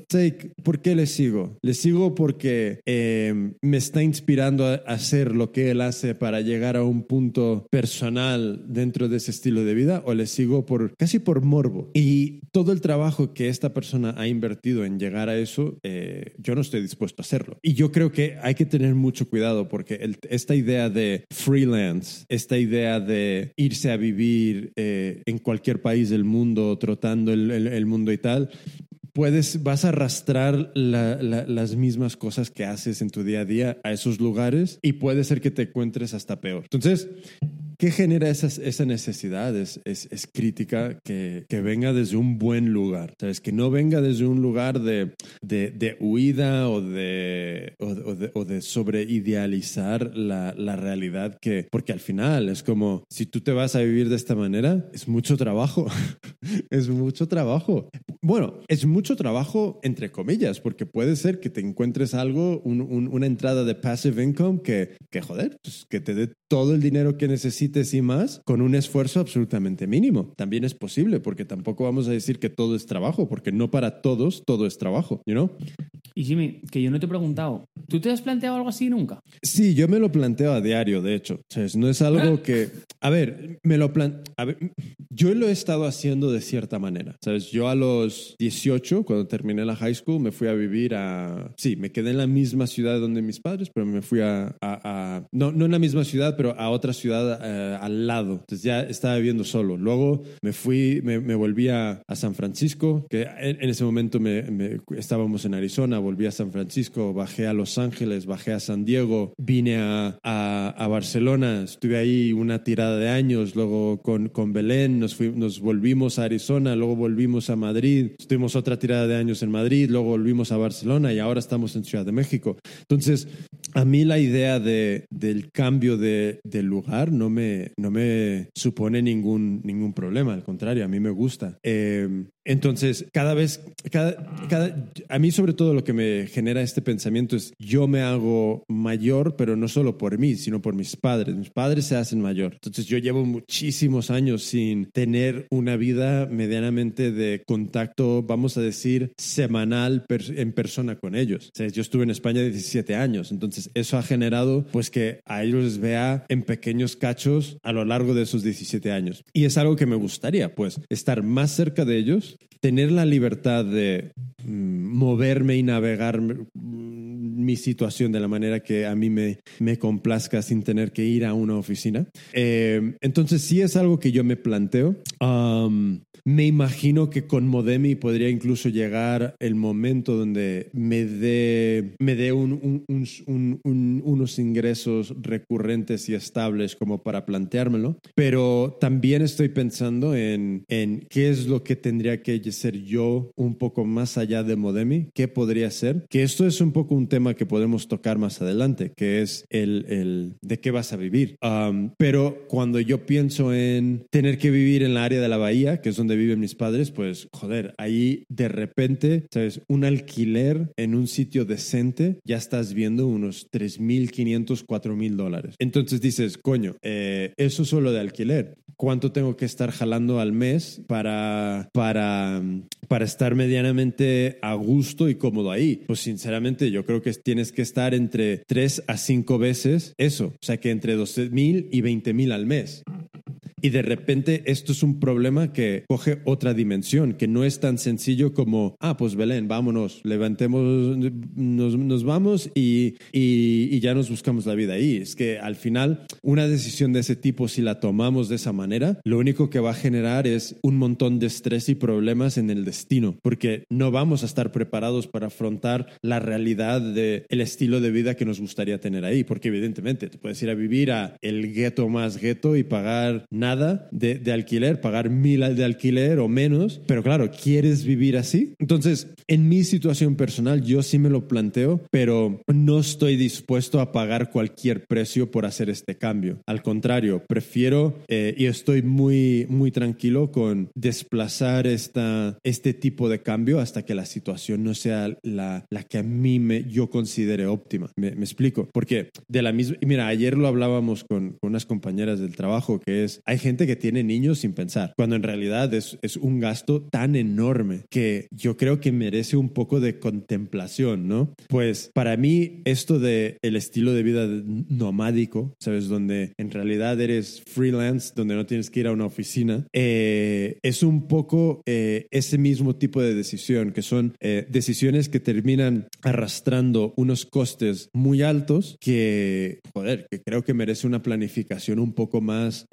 ¿por qué le sigo? Le sigo porque... Eh, me está inspirando a hacer lo que él hace para llegar a un punto personal dentro de ese estilo de vida o le sigo por casi por morbo. Y todo el trabajo que esta persona ha invertido en llegar a eso, eh, yo no estoy dispuesto a hacerlo. Y yo creo que hay que tener mucho cuidado porque el, esta idea de freelance, esta idea de irse a vivir eh, en cualquier país del mundo, trotando el, el, el mundo y tal, puedes, vas a arrastrar la, la, las mismas cosas que haces en tu día a día a esos lugares y puede ser que te encuentres hasta peor. Entonces, ¿qué genera esa, esa necesidad? Es, es, es crítica que, que, venga desde un buen lugar, ¿sabes? Que no venga desde un lugar de, de, de huida o de, o, o de, o de sobreidealizar la, la realidad que, porque al final es como, si tú te vas a vivir de esta manera, es mucho trabajo, es mucho trabajo. Bueno, es mucho trabajo entre comillas, porque puede ser que te encuentres algo, un, un, una entrada de passive income que, que joder, pues que te dé todo el dinero que necesites y más con un esfuerzo absolutamente mínimo. También es posible, porque tampoco vamos a decir que todo es trabajo, porque no para todos todo es trabajo, you know? Y Jimmy, que yo no te he preguntado, ¿tú te has planteado algo así nunca? Sí, yo me lo planteo a diario, de hecho. ¿sabes? No es algo que... A ver, me lo plan... A ver, yo lo he estado haciendo de cierta manera. ¿Sabes? Yo a los 18, cuando terminé la high school, me fui a vivir a... Sí, me quedé en la misma ciudad donde mis padres, pero me fui a... a, a... No, no en la misma ciudad, pero a otra ciudad eh, al lado. Entonces ya estaba viviendo solo. Luego me fui, me, me volví a, a, San Francisco, que en, en ese momento me, me, estábamos en Arizona, volví a San Francisco, bajé a Los Ángeles, bajé a San Diego, vine a, a, a Barcelona, estuve ahí una tirada de años, luego con, con Belén nos, fui, nos volvimos a Arizona, luego volvimos a Madrid, estuvimos otra tirada de años en Madrid, luego volvimos a Barcelona y ahora estamos en Ciudad de México. Entonces, a mí la idea de, del cambio de, del lugar no me, no me supone ningún, ningún problema, al contrario, a mí me gusta. Eh, entonces, cada vez, cada, cada, a mí sobre todo lo que me genera este pensamiento es yo me hago mayor, pero no solo por mí, sino por mis padres. Mis padres se hacen mayor. Entonces, yo llevo muchísimos años sin tener una vida medianamente de contacto, vamos a decir, semanal per, en persona con ellos. O sea, yo estuve en España 17 años, entonces eso ha generado pues que a ellos les vea en pequeños cachos a lo largo de esos 17 años. Y es algo que me gustaría, pues, estar más cerca de ellos tener la libertad de mm, moverme y navegar mi situación de la manera que a mí me, me complazca sin tener que ir a una oficina. Eh, entonces sí es algo que yo me planteo. Me imagino que con Modemi podría incluso llegar el momento donde me dé, me dé un, un, un, unos ingresos recurrentes y estables como para planteármelo. Pero también estoy pensando en, en qué es lo que tendría que ser yo un poco más allá de Modemi, qué podría ser. Que esto es un poco un tema que podemos tocar más adelante, que es el, el de qué vas a vivir. Um, pero cuando yo pienso en tener que vivir en la área de la bahía, que es donde viven mis padres, pues joder, ahí de repente, ¿sabes? Un alquiler en un sitio decente, ya estás viendo unos 3.500, 4.000 dólares. Entonces dices, coño, eh, eso solo de alquiler. ¿Cuánto tengo que estar jalando al mes para, para, para estar medianamente a gusto y cómodo ahí? Pues sinceramente yo creo que tienes que estar entre 3 a 5 veces eso. O sea que entre 12.000 y 20.000 al mes. Y de repente esto es un problema que coge otra dimensión, que no es tan sencillo como, ah, pues Belén, vámonos, levantemos, nos, nos vamos y, y, y, ya nos buscamos la vida ahí. Es que al final una decisión de ese tipo, si la tomamos de esa manera, lo único que va a generar es un montón de estrés y problemas en el destino, porque no vamos a estar preparados para afrontar la realidad del el estilo de vida que nos gustaría tener ahí, porque evidentemente te puedes ir a vivir a el gueto más gueto y pagar nada de, de, alquiler, pagar mil de alquiler o menos, pero claro, ¿quieres vivir así? Entonces, en mi situación personal, yo sí me lo planteo, pero no estoy dispuesto a pagar cualquier precio por hacer este cambio. Al contrario, prefiero eh, y estoy muy, muy tranquilo con desplazar esta, este tipo de cambio hasta que la situación no sea la, la que a mí me, yo considere óptima. Me, me explico, porque de la misma, mira, ayer lo hablábamos con, con unas compañeras del trabajo, que es, hay gente que tiene niños sin pensar, cuando en realidad es, es un gasto tan enorme que yo creo que merece un poco de contemplación, ¿no? Pues para mí esto de el estilo de vida nomádico, ¿sabes? Donde en realidad eres freelance, donde no tienes que ir a una oficina, eh, es un poco eh, ese mismo tipo de decisión, que son eh, decisiones que terminan arrastrando unos costes muy altos que, joder, que creo que merece una planificación un poco más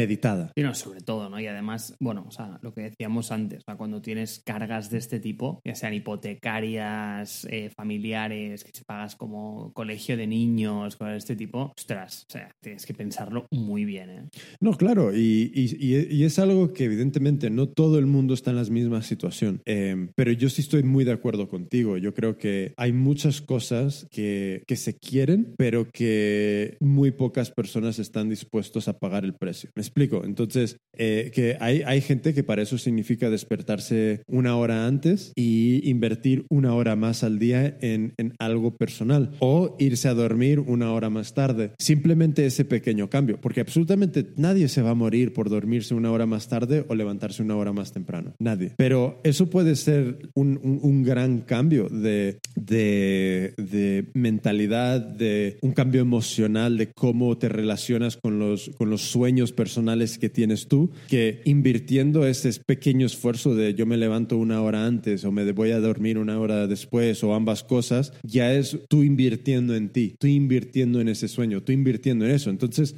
meditada. Sí, no, sobre todo, ¿no? Y además, bueno, o sea, lo que decíamos antes, o sea, cuando tienes cargas de este tipo, ya sean hipotecarias, eh, familiares, que se pagas como colegio de niños, cosas de este tipo, ostras, o sea, tienes que pensarlo muy bien, ¿eh? No, claro, y, y- y- y es algo que evidentemente no todo el mundo está en la misma situación, Eh, pero yo sí estoy muy de acuerdo contigo. Yo creo que hay muchas cosas que, que se quieren, pero que muy pocas personas están dispuestos a pagar el precio. ¿Me explico? Entonces, eh, que hay, hay gente que para eso significa despertarse una hora antes y invertir una hora más al día en, en algo personal o irse a dormir una hora más tarde. Simplemente ese pequeño cambio, porque absolutamente nadie se va a morir por dormirse una hora más tarde o levantarse una hora más temprano. Nadie. Pero eso puede ser un, un- un gran cambio de, de, de mentalidad, de un cambio emocional, de cómo te relacionas con los, con los sueños personales que tienes tú, que invirtiendo ese pequeño esfuerzo de yo me levanto una hora antes o me voy a dormir una hora después o ambas cosas, ya es tú invirtiendo en ti, tú invirtiendo en ese sueño, tú invirtiendo en eso. Entonces,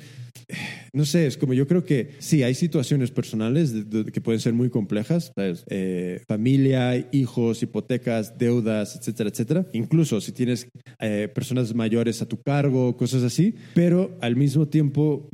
no sé, es como yo creo que sí, hay situaciones personales de- de- que pueden ser muy complejas, ¿sabes? Eh, familia, hijos, hipotecas, deudas, etcétera, etcétera. Incluso si tienes eh, personas mayores a tu cargo, cosas así, pero al mismo tiempo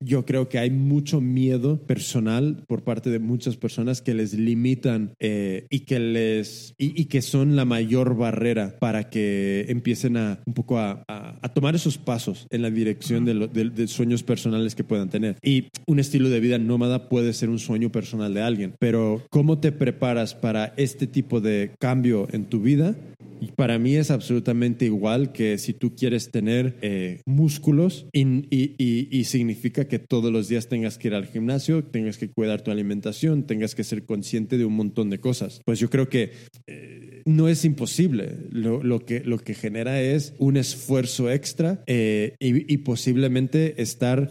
yo creo que hay mucho miedo personal por parte de muchas personas que les limitan eh, y que les y, y que son la mayor barrera para que empiecen a un poco a, a- a tomar esos pasos en la dirección de, lo- de- de sueños personales que puedan tener. Y un estilo de vida nómada puede ser un sueño personal de alguien, pero ¿cómo te preparas para este tipo de cambio en tu vida? Y para mí es absolutamente igual que si tú quieres tener eh, músculos y, y- significa que todos los días tengas que ir al gimnasio, tengas que cuidar tu alimentación, tengas que ser consciente de un montón de cosas. Pues yo creo que eh, no es imposible. Lo, que, lo que genera es un esfuerzo extra eh, y, posiblemente estar...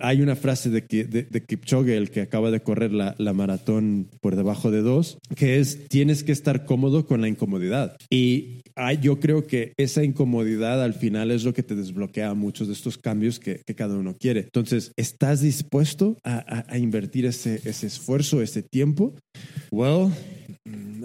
hay una frase de, de, Kipchoge, el que acaba de correr la, la maratón por debajo de dos, que es tienes que estar cómodo con la incomodidad. Y yo creo que esa incomodidad al final es lo que te desbloquea muchos de estos cambios que, cada uno quiere. Entonces, ¿estás dispuesto a, a- a invertir ese, ese esfuerzo, ese tiempo? Well,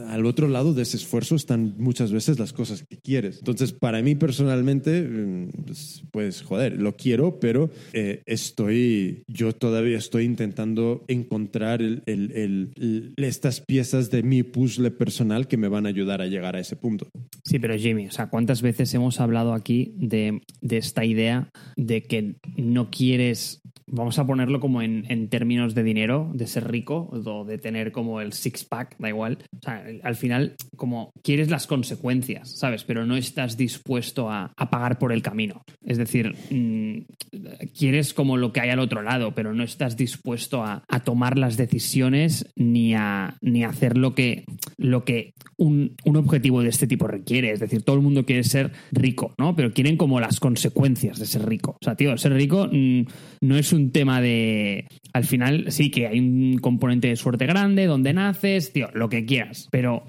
al otro lado de ese esfuerzo están muchas veces las cosas que quieres. Entonces, para mí personalmente, mm, pues, pues, joder, lo quiero, pero eh, estoy, yo todavía estoy intentando encontrar el- el- el- estas piezas de mi puzzle personal que me van a ayudar a llegar a ese punto. Sí, pero Jimmy, o sea, ¿cuántas veces hemos hablado aquí de, de esta idea de que no quieres, vamos a ponerlo como en, en términos de dinero, de ser rico o de tener como el six-pack, da igual. O sea, al final, como quieres las consecuencias, ¿sabes? Pero no estás dispuesto a, pagar por el camino. Es decir, mm, quieres como lo que hay al otro lado, pero no estás dispuesto a, tomar las decisiones ni a, ni hacer lo que, lo que un, un objetivo de este tipo requiere. Es decir, todo el mundo quiere ser rico, ¿no? Pero quieren como las consecuencias de ser rico. O sea, tío, ser rico mm, no es un tema de... Al final sí que hay un componente de suerte grande, donde naces, tío, lo que quieras. they don't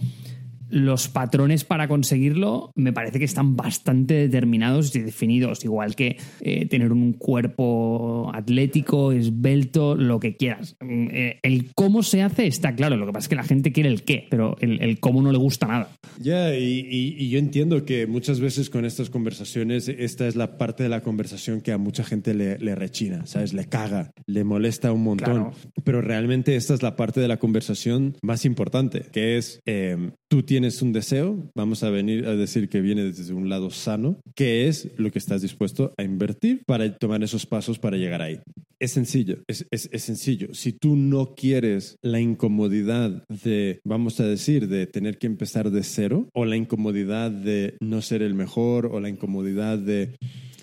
los patrones para conseguirlo me parece que están bastante determinados y definidos, igual que eh, tener un cuerpo atlético, esbelto, lo que quieras. Mm, eh, el cómo se hace está claro, lo que pasa es que la gente quiere el qué, pero el, el cómo no le gusta nada. Ya, y, y- y yo entiendo que muchas veces con estas conversaciones, esta es la parte de la conversación que a mucha gente le, le rechina, ¿sabes? Le caga, le molesta un montón. Claro. Pero realmente esta es la parte de la conversación más importante, que es, eh, tú tienes un deseo, vamos a venir a decir que viene desde un lado sano, que es lo que estás dispuesto a invertir para tomar esos pasos para llegar ahí. Es sencillo, es- es sencillo. Si tú no quieres la incomodidad de, vamos a decir, de tener que empezar de cero, o la incomodidad de no ser el mejor, o la incomodidad de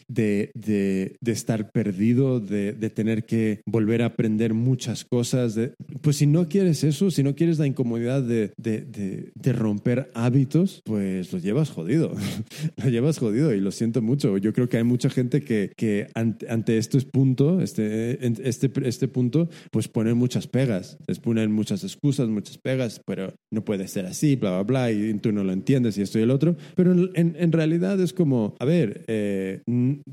de, de- de estar perdido, de, de tener que volver a aprender muchas cosas. pues si no quieres eso, si no quieres la incomodidad de, romper hábitos, pues lo llevas jodido. lo llevas jodido y lo siento mucho. Yo creo que hay mucha gente que, que ante, ante este punto, este, este, este punto, pues ponen muchas pegas. Les ponen muchas excusas, muchas pegas, pero no puede ser así, bla, bla, bla, y tú no lo entiendes y esto y el otro. Pero en, en- realidad es como, a ver, eh,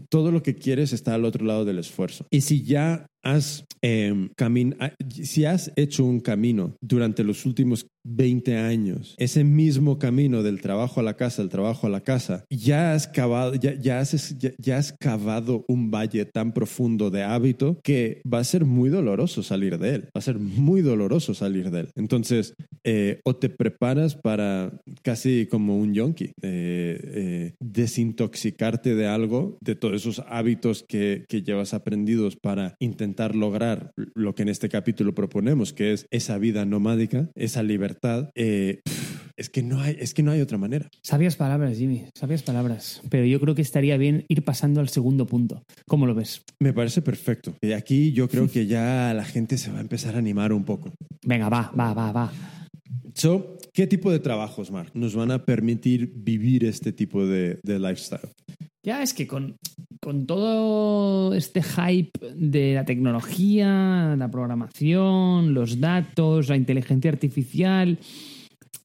todo lo que quieres está al otro lado del esfuerzo. Y si ya has, ah, si has hecho un camino durante los últimos 20 años, ese mismo camino del trabajo a la casa, del trabajo a la casa, ya has cavado, ya, ya, has, ya, has cavado un valle tan profundo de hábito que va a ser muy doloroso salir de él, va a ser muy doloroso salir de él. Entonces, eh, o te preparas para casi como un yonki, eh, eh, desintoxicarte de algo, de todos esos hábitos que, que llevas aprendidos para intentar lograr lo que en este capítulo proponemos, que es esa vida nomádica, esa libertad eh, es que, no hay, es que no hay otra manera. Sabias palabras, Jimmy, sabias palabras. Pero yo creo que estaría bien ir pasando al segundo punto. ¿Cómo lo ves? Me parece perfecto. Y aquí yo creo que ya la gente se va a empezar a animar un poco. Venga, va, va, va, va. So, ¿Qué tipo de trabajos, Mark, nos van a permitir vivir este tipo de, lifestyle? Ya es que con, con todo este hype de la tecnología, la programación, los datos, la inteligencia artificial,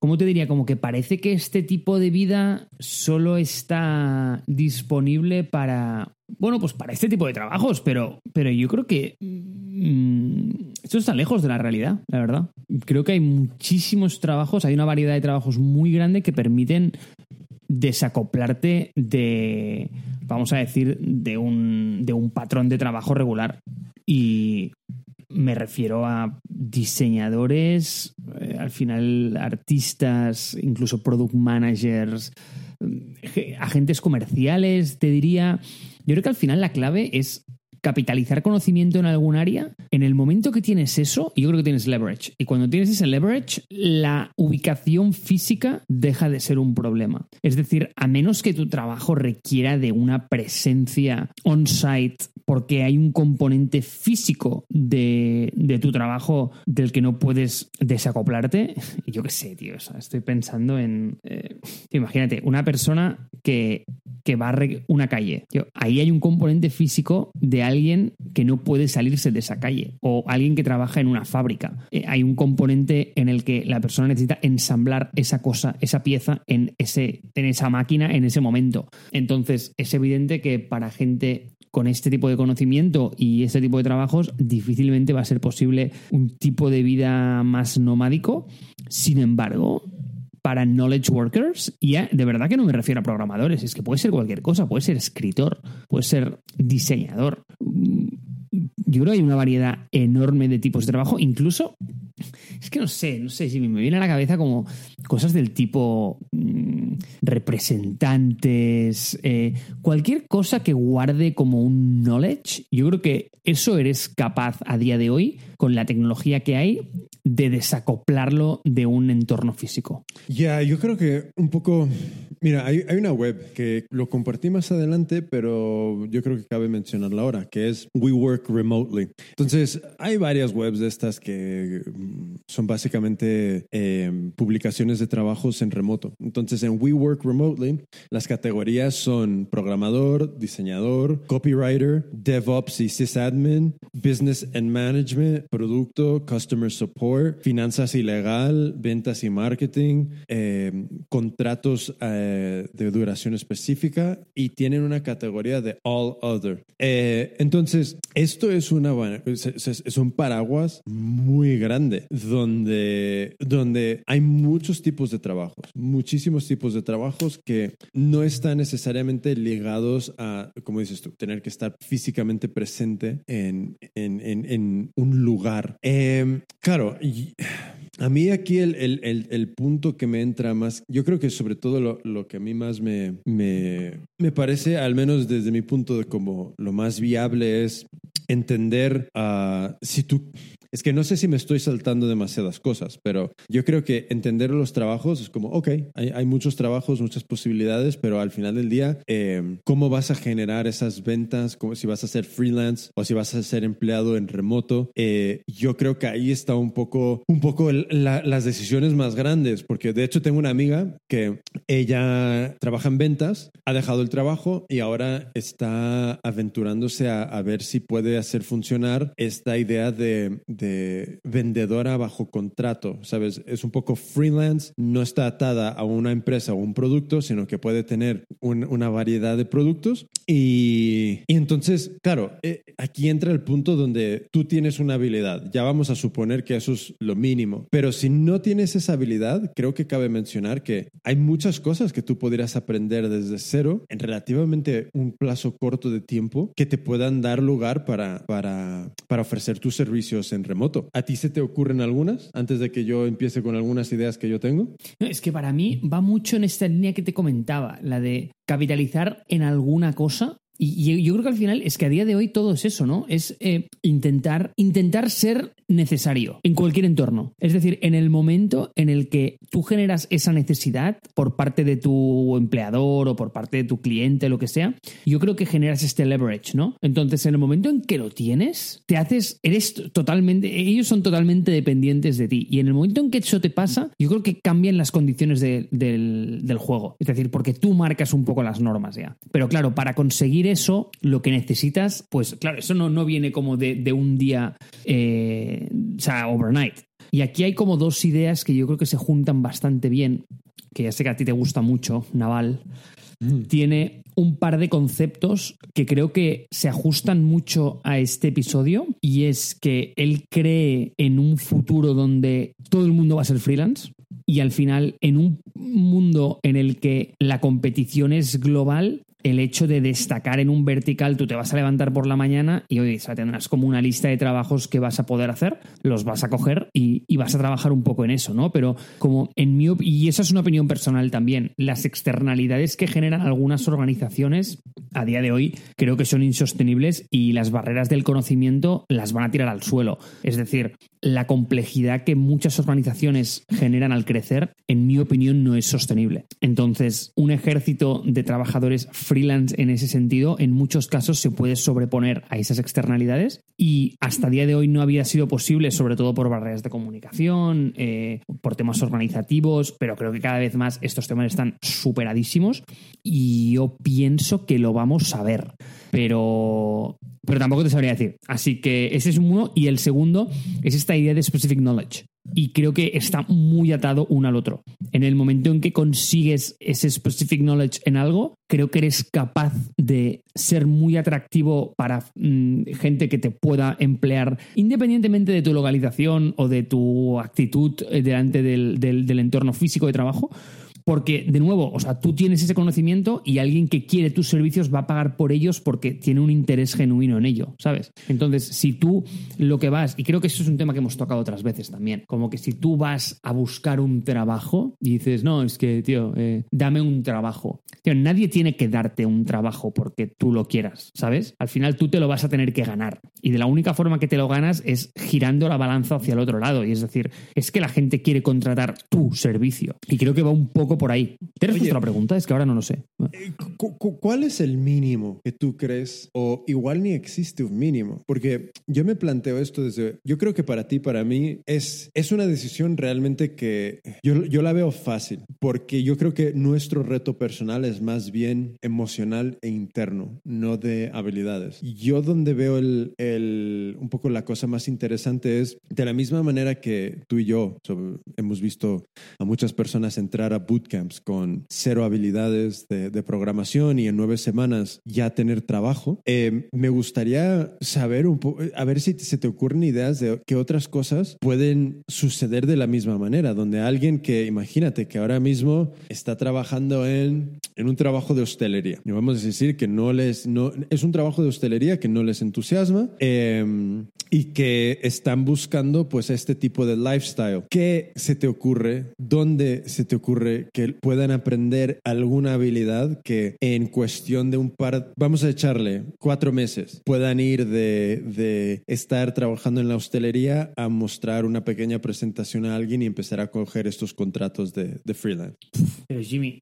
¿cómo te diría? Como que parece que este tipo de vida solo está disponible para, bueno, pues para este tipo de trabajos, pero, pero yo creo que mm, esto está lejos de la realidad, la verdad. Creo que hay muchísimos trabajos, hay una variedad de trabajos muy grande que permiten desacoplarte de, vamos a decir, de un, de un patrón de trabajo regular. Y me refiero a diseñadores, eh, al final artistas, incluso product managers, eh, agentes comerciales, te diría. Yo creo que al final la clave es capitalizar conocimiento en algún área, en el momento que tienes eso, yo creo que tienes leverage. Y cuando tienes ese leverage, la ubicación física deja de ser un problema. Es decir, a menos que tu trabajo requiera de una presencia on-site porque hay un componente físico de, tu trabajo del que no puedes desacoplarte. Yo qué sé, tío. estoy pensando en. Eh, imagínate, una persona que, que barre una calle. ahí hay un componente físico de alguien que no puede salirse de esa calle o alguien que trabaja en una fábrica. Eh, hay un componente en el que la persona necesita ensamblar esa cosa, esa pieza en, ese, en esa máquina en ese momento. Entonces, es evidente que para gente con este tipo de conocimiento y este tipo de trabajos difícilmente va a ser posible un tipo de vida más nomádico. Sin embargo, para knowledge workers, ya de verdad que no me refiero a programadores, es que puede ser cualquier cosa, puede ser escritor, puede ser diseñador. Yo creo que hay una variedad enorme de tipos de trabajo, incluso es que no sé, no sé si me viene a la cabeza como cosas del tipo mm, representantes, eh, cualquier cosa que guarde como un knowledge. Yo creo que eso eres capaz a día de hoy, con la tecnología que hay, de desacoplarlo de un entorno físico. Ya, yo creo que un poco, mira, hay, hay, una web que lo compartí más adelante, pero yo creo que cabe mencionarla ahora, que es We Work Remotely. Entonces, hay varias webs de estas que mm, son básicamente em, publicaciones de trabajos en remoto. Entonces, en We Work Remotely, las categorías son programador, diseñador, copywriter, DevOps y sysadmin, business and management, producto, customer support, finanzas y legal, ventas y marketing, eh, contratos eh, de duración específica y tienen una categoría de all other. Eh, entonces, esto es, una, es, un paraguas muy grande donde, donde hay muchos tipos de trabajos, muchísimos tipos de trabajos que no están necesariamente ligados a, como dices tú, tener que estar físicamente presente en, en, en, en un lugar. claro, a mí aquí el, el, el, punto que me entra más, yo creo que sobre todo lo, lo que a mí más me, me, me, parece, al menos desde mi punto de como lo más viable es entender uh, si tú, es que no sé si me estoy saltando demasiadas cosas, pero yo creo que entender los trabajos es como, ok, hay, hay muchos trabajos, muchas posibilidades, pero al final del día, eh, ¿cómo vas a generar esas ventas? ¿Cómo, si vas a ser freelance o si vas a ser empleado en remoto? Eh, yo creo que ahí está un poco, un poco las decisiones más grandes, porque de hecho tengo una amiga que ella trabaja en ventas, ha dejado el trabajo y ahora está aventurándose a, a ver si puede hacer funcionar esta idea de de vendedora bajo contrato, ¿sabes? Es un poco freelance, no está atada a una empresa o un producto, sino que puede tener una variedad de productos y, y entonces, claro, eh, aquí entra el punto donde tú tienes una habilidad. Ya vamos a suponer que eso es lo mínimo. Pero si no tienes esa habilidad, creo que cabe mencionar que hay muchas cosas que tú podrías aprender desde cero en relativamente un plazo corto de tiempo que te puedan dar lugar para, para, para ofrecer tus servicios en ¿A ti se te ocurren algunas antes de que yo empiece con algunas ideas que yo tengo? Es que para mí va mucho en esta línea que te comentaba, la de capitalizar en alguna cosa y yo creo que al final es que a día de hoy todo es eso, ¿no? Es eh, intentar, intentar ser necesario en cualquier entorno. Es decir, en el momento en el que tú generas esa necesidad por parte de tu empleador o por parte de tu cliente, lo que sea, yo creo que generas este leverage, ¿no? Entonces, en el momento en que lo tienes, te haces, eres totalmente, ellos son totalmente dependientes de ti. Y en el momento en que eso te pasa, yo creo que cambian las condiciones del, del juego. Es decir, porque tú marcas un poco las normas ya. Pero claro, para conseguir eso, lo que necesitas, pues claro, eso no, no viene como de, de un día, eh, o sea, overnight. Y aquí hay como dos ideas que yo creo que se juntan bastante bien, que ya sé que a ti te gusta mucho, Naval. Tiene un par de conceptos que creo que se ajustan mucho a este episodio y es que él cree en un futuro donde todo el mundo va a ser freelance y al final en un mundo en el que la competición es global, el hecho de destacar en un vertical, tú te vas a levantar por la mañana y hoy tendrás como una lista de trabajos que vas a poder hacer, los vas a coger y, y, vas a trabajar un poco en eso, ¿no? Pero como en mi y esa es una opinión personal también, las externalidades que generan algunas organizaciones a día de hoy creo que son insostenibles y las barreras del conocimiento las van a tirar al suelo. Es decir, la complejidad que muchas organizaciones generan al crecer, en mi opinión, no es sostenible. Entonces, un ejército de trabajadores freelance en ese sentido, en muchos casos se puede sobreponer a esas externalidades y hasta día de hoy no había sido posible, sobre todo por barreras de comunicación, eh, por temas organizativos, pero creo que cada vez más estos temas están superadísimos y yo pienso que lo vamos a ver. Pero, pero tampoco te sabría decir. Así que ese es uno. Y el segundo es esta idea de specific knowledge. Y creo que está muy atado uno al otro. En el momento en que consigues ese specific knowledge en algo, creo que eres capaz de ser muy atractivo para mmm, gente que te pueda emplear, independientemente de tu localización o de tu actitud delante del, del, del entorno físico de trabajo porque, de nuevo, o sea, tú tienes ese conocimiento y alguien que quiere tus servicios va a pagar por ellos porque tiene un interés genuino en ello, ¿sabes? Entonces, si tú lo que vas, y creo que eso es un tema que hemos tocado otras veces también, como que si tú vas a buscar un trabajo y dices, no, es que, tío, eh, dame un trabajo. Tío, nadie tiene que darte un trabajo porque tú lo quieras, ¿sabes? Al final tú te lo vas a tener que ganar. Y de la única forma que te lo ganas es girando la balanza hacia el otro lado. Y es decir, es que la gente quiere contratar tu servicio. Y creo que va un poco por ahí. ¿Te respuesto la pregunta? Es que ahora no lo sé. ¿cu ¿Cuál es el mínimo que tú crees? O igual ni existe un mínimo. Porque yo me planteo esto desde... Yo creo que para ti, para mí, es, es una decisión realmente que yo, yo la veo fácil. Porque yo creo que nuestro reto personal es más bien emocional e interno, no de habilidades. Yo donde veo el, el, un poco la cosa más interesante es de la misma manera que tú y yo sobre, hemos visto a muchas personas entrar a bootcamps con cero habilidades de, de programación y en nueve semanas ya tener trabajo, eh, me gustaría saber un poco, a ver si se te ocurren ideas de qué otras cosas pueden suceder de la misma manera, donde alguien que, imagínate que ahora mismo está trabajando en, en un trabajo de hostelería, y vamos a decir que no les, no, es un trabajo de hostelería que no les entusiasma eh, y que están buscando pues este tipo de lifestyle. ¿Qué se te ocurre? ¿Dónde se te ocurre que puedan aprender alguna habilidad que en cuestión de un par, vamos a echarle cuatro meses, puedan ir de, de estar trabajando en la hostelería a mostrar una pequeña presentación a alguien y empezar a coger estos contratos de, de freelance? Pero Jimmy,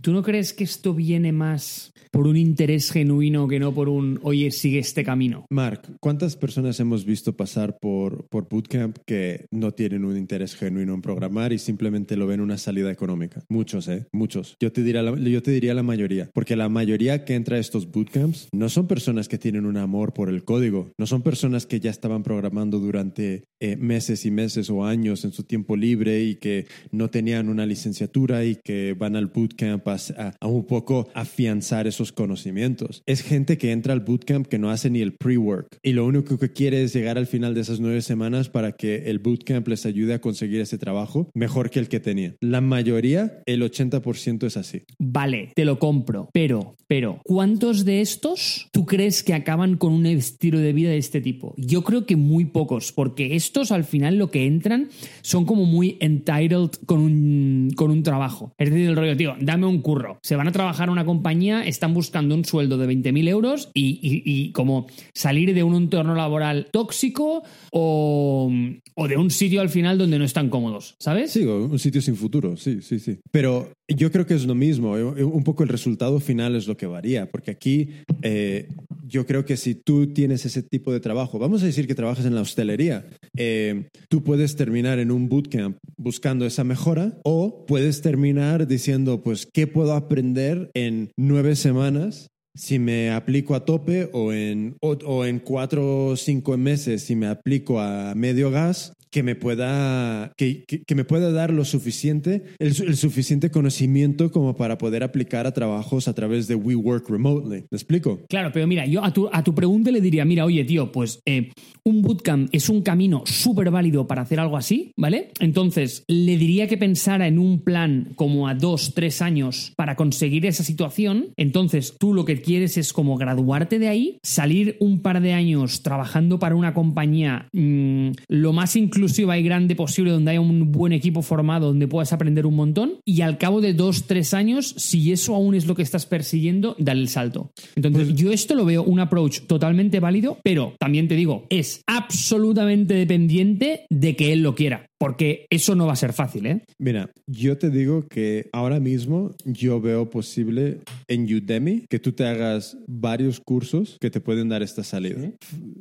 ¿Tú no crees que esto viene más por un interés genuino que no por un, oye, sigue este camino? Mark, ¿cuántas personas hemos visto pasar por, por Bootcamp que no tienen un interés genuino en programar y simplemente lo ven una salida económica? Muchos, ¿eh? Muchos. Yo te, diría la, mayoría, porque la mayoría que entra a estos Bootcamps no son personas que tienen un amor por el código, no son personas que ya estaban programando durante eh, meses y meses o años en su tiempo libre y que no tenían una licenciatura y que van al Bootcamp a, un poco afianzar esos conocimientos. Es gente que entra al bootcamp que no hace ni el pre-work y lo único que quiere es llegar al final de esas nueve semanas para que el bootcamp les ayude a conseguir ese trabajo mejor que el que tenía. La mayoría, el 80% es así. Vale, te lo compro, pero, pero, ¿cuántos de estos tú crees que acaban con un estilo de vida de este tipo? Yo creo que muy pocos, porque estos al final lo que entran son como muy entitled con un, con un trabajo. Es decir, el rollo, tío, dame un curro. Se van a trabajar en una compañía, están buscando un sueldo de 20.000 euros y, y, como salir de un entorno laboral tóxico o, o de un sitio al final donde no están cómodos, ¿sabes? Sí, un sitio sin futuro, sí, sí, sí. Pero yo creo que es lo mismo, eh, un poco el resultado final es lo que varía, porque aquí eh, yo creo que si tú tienes ese tipo de trabajo, vamos a decir que trabajas en la hostelería, eh, tú puedes terminar en un bootcamp buscando esa mejora o puedes terminar diciendo, pues, ¿qué puedo aprender en nueve semanas si me aplico a tope o en, o, en cuatro o cinco meses si me aplico a medio gas, que me pueda, que, que, me pueda dar lo suficiente, el, suficiente conocimiento como para poder aplicar a trabajos a través de We Work Remotely. ¿Me explico? Claro, pero mira, yo a tu, a tu pregunta le diría, mira, oye, tío, pues eh, un bootcamp es un camino súper válido para hacer algo así, ¿vale? Entonces, le diría que pensara en un plan como a dos, tres años para conseguir esa situación. Entonces, tú lo que quieres es como graduarte de ahí, salir un par de años trabajando para una compañía mm, lo más inclusiva y grande posible, donde haya un buen equipo formado, donde puedas aprender un montón, y al cabo de dos, tres años, si eso aún es lo que estás persiguiendo, dale el salto. Entonces, pues yo esto lo veo un approach totalmente válido, pero también te digo, es absolutamente dependiente de que él lo quiera. Porque eso no va a ser fácil, ¿eh? Mira, yo te digo que ahora mismo yo veo posible en Udemy que tú te hagas varios cursos que te pueden dar esta salida.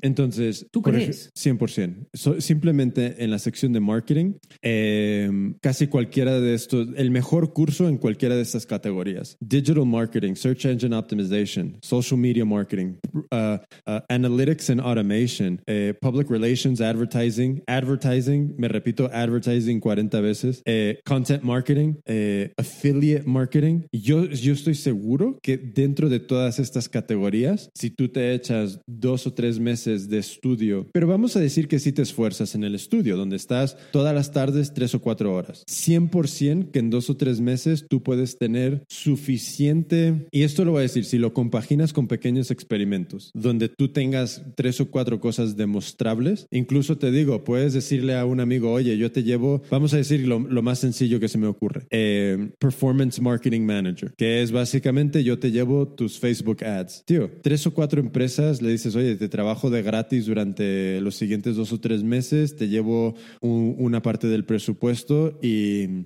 Entonces, ¿tú crees? 100%. simplemente en la sección de marketing, em, casi cualquiera de estos, el mejor curso en cualquiera de estas categorías. Digital marketing, search engine optimization, social media marketing, uh, uh, analytics and automation, eh, public relations, advertising, advertising, me repito, advertising 40 veces, eh, content marketing, eh, affiliate marketing. Yo, yo estoy seguro que dentro de todas estas categorías, si tú te echas dos o tres meses de estudio, pero vamos a decir que si te esfuerzas en el estudio, donde estás todas las tardes tres o cuatro horas, 100% que en dos o tres meses tú puedes tener suficiente, y esto lo voy a decir, si lo compaginas con pequeños experimentos, donde tú tengas tres o cuatro cosas demostrables, incluso te digo, puedes decirle a un amigo, oye, yo te llevo, vamos a decir lo, más sencillo que se me ocurre, eh, Performance Marketing Manager, que es básicamente yo te llevo tus Facebook ads. Tío, tres o cuatro empresas le dices, oye, te trabajo de gratis durante los siguientes dos o tres meses, te llevo una parte del presupuesto y,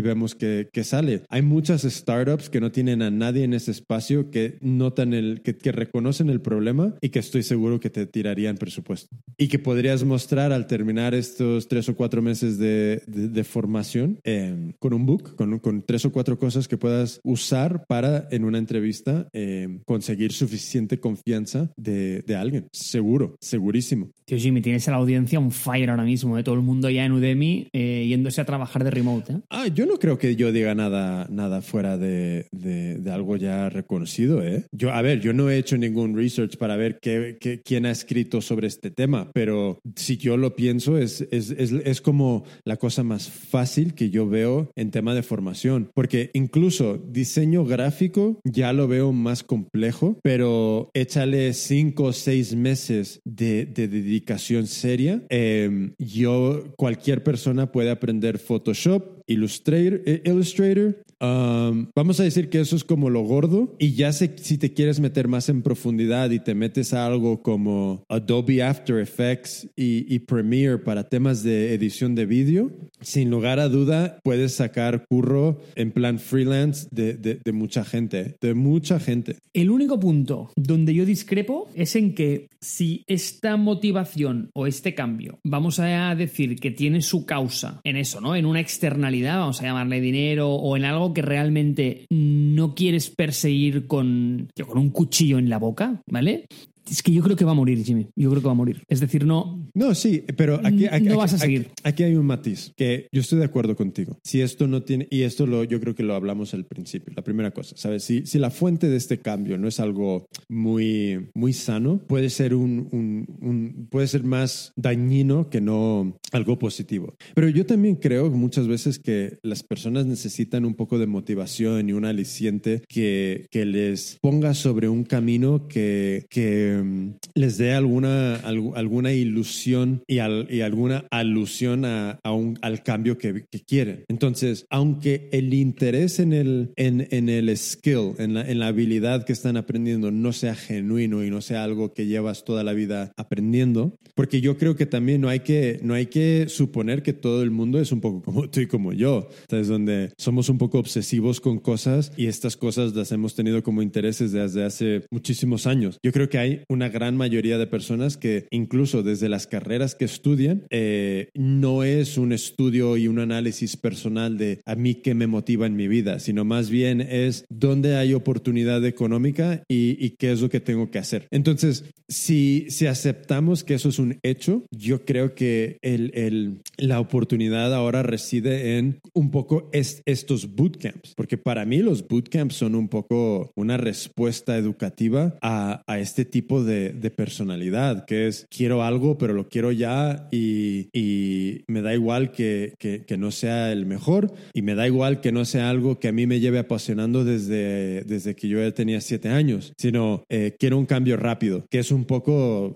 vemos que, que, sale. Hay muchas startups que no tienen a nadie en ese espacio que notan el, que, que reconocen el problema y que estoy seguro que te tirarían presupuesto. Y que podrías mostrar al terminar estos tres o cuatro meses de, de, formación eh, con un book, con, con, tres o cuatro cosas que puedas usar para en una entrevista eh, conseguir suficiente confianza de, de, alguien. Seguro, segurísimo. Tío Jimmy, tienes a la audiencia un fire ahora mismo, de todo el mundo ya en Udemy eh, yéndose a trabajar de remote. Ah, yo no creo que yo diga nada, nada fuera de, de, algo ya reconocido. ¿eh? Yo, a ver, yo no he hecho ningún research para ver qué, qué, quién ha escrito sobre este tema, pero si yo lo pienso es, es es, como la cosa más fácil que yo veo en tema de formación, porque incluso diseño gráfico ya lo veo más complejo, pero échale cinco o seis meses de, dedicación seria. Em, yo, cualquier persona puede aprender Photoshop, Illustrator, eh, Illustrator vamos a decir que eso es como lo gordo y ya sé si te quieres meter más en profundidad y te metes a algo como Adobe After Effects y, Premiere para temas de edición de vídeo, sin lugar a duda puedes sacar curro en plan freelance de, de mucha gente, de mucha gente. El único punto donde yo discrepo es en que si esta motivación o este cambio, vamos a decir que tiene su causa en eso, ¿no? En una externalidad, vamos a llamarle dinero o en algo que realmente no quieres perseguir con, con un cuchillo en la boca, ¿vale? Es que yo creo que va a morir, Jimmy. Yo creo que va a morir. Es decir, no. No, sí, pero aquí, aquí- No aquí- vas a aquí- seguir. Aquí, hay un matiz que yo estoy de acuerdo contigo. Si esto no tiene, y esto lo, yo creo que lo hablamos al principio, la primera cosa, ¿sabes? Si, si la fuente de este cambio no es algo muy, muy sano, puede ser un, un- un- puede ser más dañino que no algo positivo. Pero yo también creo muchas veces que las personas necesitan un poco de motivación y un aliciente que, que les ponga sobre un camino que, que mm, les dé alguna, algu- alguna ilusión y, al- y alguna alusión a, un- al cambio que, quieren. Entonces, aunque el interés en el, en, el skill, en la, habilidad que están aprendiendo no sea genuino y no sea algo que llevas toda la vida aprendiendo, porque yo creo que también no hay que, no hay que suponer que todo el mundo es un poco como tú y como yo, ¿sabes? Donde somos un poco obsesivos con cosas y estas cosas las hemos tenido como intereses desde hace muchísimos años. Yo creo que hay una gran mayoría de personas que incluso desde las carreras que estudian, eh, no es un estudio y un análisis personal de a mí qué me motiva en mi vida, sino más bien es dónde hay oportunidad económica y, y qué es lo que tengo que hacer. Entonces, si, si aceptamos que eso es un hecho, yo creo que el, el- la oportunidad ahora reside en un poco es- estos bootcamps, porque para mí los bootcamps son un poco una respuesta educativa a, a este tipo de, de personalidad, que es quiero algo, pero lo quiero ya y, y me da igual que, que- que no sea el mejor y me da igual que no sea algo que a mí me lleve apasionando desde, desde que yo tenía siete años, sino eh, quiero un cambio rápido, que es un poco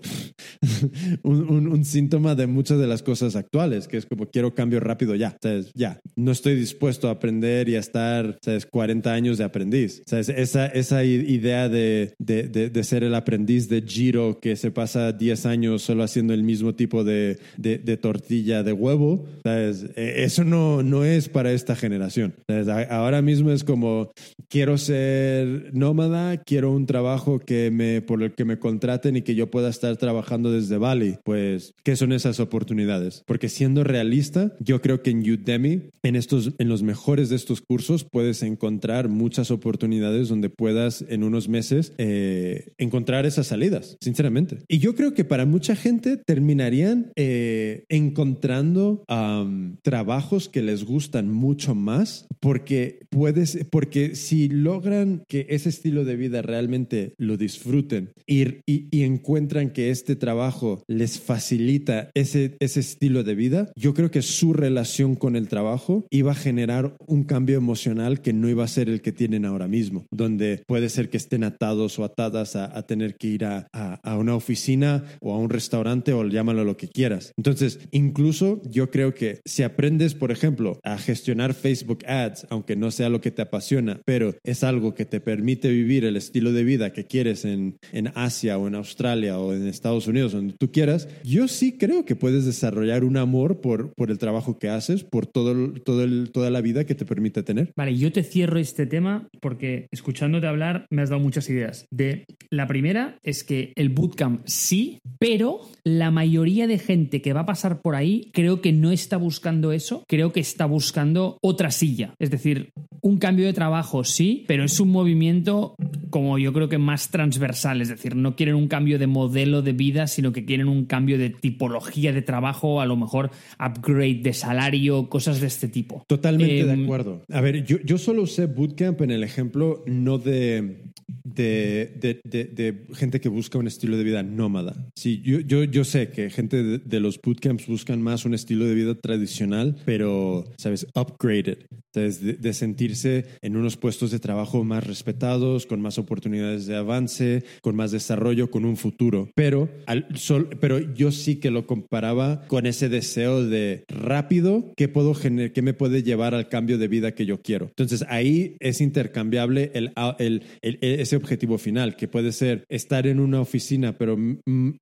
un, un- un síntoma de muchas de las cosas actuales, que es como quiero cambio rápido ya, ¿sabes? Ya, no estoy dispuesto a aprender y a estar, ¿sabes? 40 años de aprendiz, ¿sabes? Esa, esa idea de, de, de- de ser el aprendiz de Giro que se pasa 10 años solo haciendo el mismo tipo de, de- de tortilla de huevo, ¿sabes? Eh, Eso no, no es para esta generación. ¿sabes? Ahora mismo es como quiero ser nómada, quiero un trabajo que me, por el que me contraten y que yo pueda estar trabajando desde Bali. Pues, ¿qué son esas oportunidades? Porque siendo realista, yo creo que en Udemy, en, estos, en los mejores de estos cursos, puedes encontrar muchas oportunidades donde puedas en unos meses eh, encontrar esas salidas, sinceramente. Y yo creo que para mucha gente terminarían eh, encontrando am, trabajos que les gustan mucho más porque puedes, porque si logran que ese estilo de vida realmente lo disfruten y, y- y encuentran que este trabajo les facilita ese, ese estilo de vida, yo creo que su relación con el trabajo iba a generar un cambio emocional que no iba a ser el que tienen ahora mismo, donde puede ser que estén atados o atadas a, a tener que ir a, una oficina o a un restaurante o llámalo lo que quieras. Entonces, incluso yo creo que si aprendes, por ejemplo, a gestionar Facebook Ads, aunque no sea lo que te apasiona, pero es algo que te permite vivir el estilo de vida que quieres en, en Asia o en Australia o en Estados Unidos, donde tú quieras, yo sí creo que puedes desarrollar un amor por, por el trabajo que haces, por todo, todo toda la vida que te permite tener. Vale, yo te cierro este tema porque escuchándote hablar me has dado muchas ideas. De la primera es que el bootcamp sí, pero la mayoría de gente que va a pasar por ahí creo que no está buscando eso, creo que está buscando otra silla. Es decir, un cambio de trabajo sí, pero es un movimiento como yo creo que más transversal, es decir, no quieren un cambio de modelo de vida, sino que quieren un cambio de tipología de trabajo, a lo mejor upgrade de salario, cosas de este tipo. Totalmente de Em, acuerdo. A ver, yo, yo solo usé bootcamp en el ejemplo no de, de, de- de- de gente que busca un estilo de vida nómada. Sí, yo, yo, yo sé que gente de, de los bootcamps buscan más un estilo de vida tradicional, pero, ¿sabes? Upgraded. ¿sabes? De, de sentirse en unos puestos de trabajo más respetados, con más oportunidades de avance, con más desarrollo, con un futuro. Pero, al, sol, pero yo sí que lo comparaba con ese deseo de rápido, ¿qué, puedo gener qué me puede llevar al cambio de vida que yo quiero? Entonces ahí es intercambiable el, el- el- ese objetivo final, que puede ser estar en una oficina, pero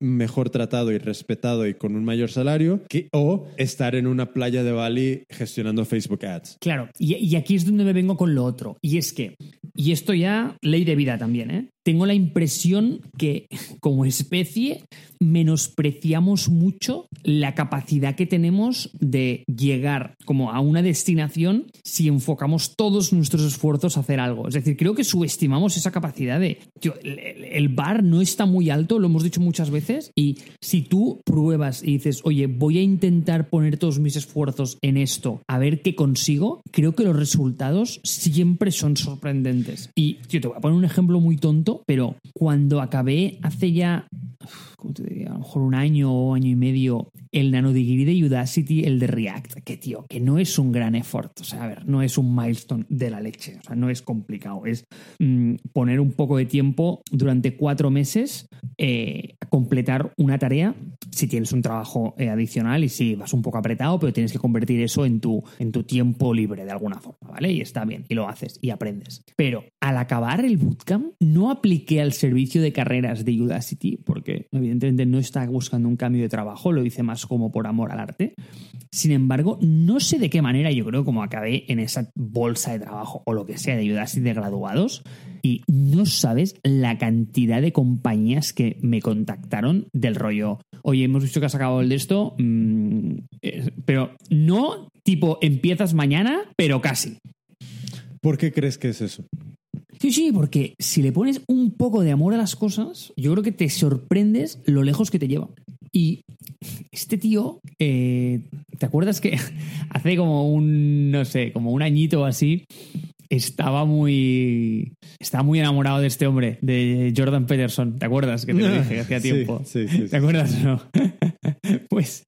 mejor tratado y respetado y con un mayor salario, que, o estar en una playa de Bali gestionando Facebook Ads. Claro, y, y aquí es donde me vengo con lo otro. Y es que, y esto ya, ley de vida también, ¿eh? Tengo la impresión que como especie menospreciamos mucho la capacidad que tenemos de llegar como a una destinación si enfocamos todos nuestros esfuerzos a hacer algo. Es decir, creo que subestimamos esa capacidad de, el bar no está muy alto, lo hemos dicho muchas veces, y si tú pruebas y dices, oye, voy a intentar poner todos mis esfuerzos en esto, a ver qué consigo, creo que los resultados siempre son sorprendentes. Y yo te voy a poner un ejemplo muy tonto, pero cuando acabé hace ya. A lo mejor un año o año y medio el nanodegree de Udacity, el de React, que tío, que no es un gran effort, o sea, a ver, no es un milestone de la leche, o sea, no es complicado, es mm, poner un poco de tiempo durante cuatro meses eh, a completar una tarea, si tienes un trabajo eh, adicional y si vas un poco apretado, pero tienes que convertir eso en tu, en tu tiempo libre de alguna forma, ¿vale? Y está bien, y lo haces y aprendes. Pero al acabar el bootcamp, no apliqué al servicio de carreras de Udacity, porque evidentemente no estaba buscando un cambio de trabajo, lo hice más como por amor al arte. Sin embargo, no sé de qué manera yo creo como acabé en esa bolsa de trabajo o lo que sea de Udacity de graduados y no sabes la cantidad de compañías que me contactaron del rollo, oye, hemos visto que has acabado el de esto, mm, eh, pero no tipo empiezas mañana, pero casi. ¿Por qué crees que es eso? Sí, sí, porque si le pones un poco de amor a las cosas, yo creo que te sorprendes lo lejos que te lleva. Y este tío, eh, ¿te acuerdas que hace como un, no sé, como un añito o así, estaba muy. Estaba muy enamorado de este hombre, de Jordan Peterson. ¿Te acuerdas? Que te lo dije hacía tiempo. Sí, sí, sí, ¿Te acuerdas o no? pues.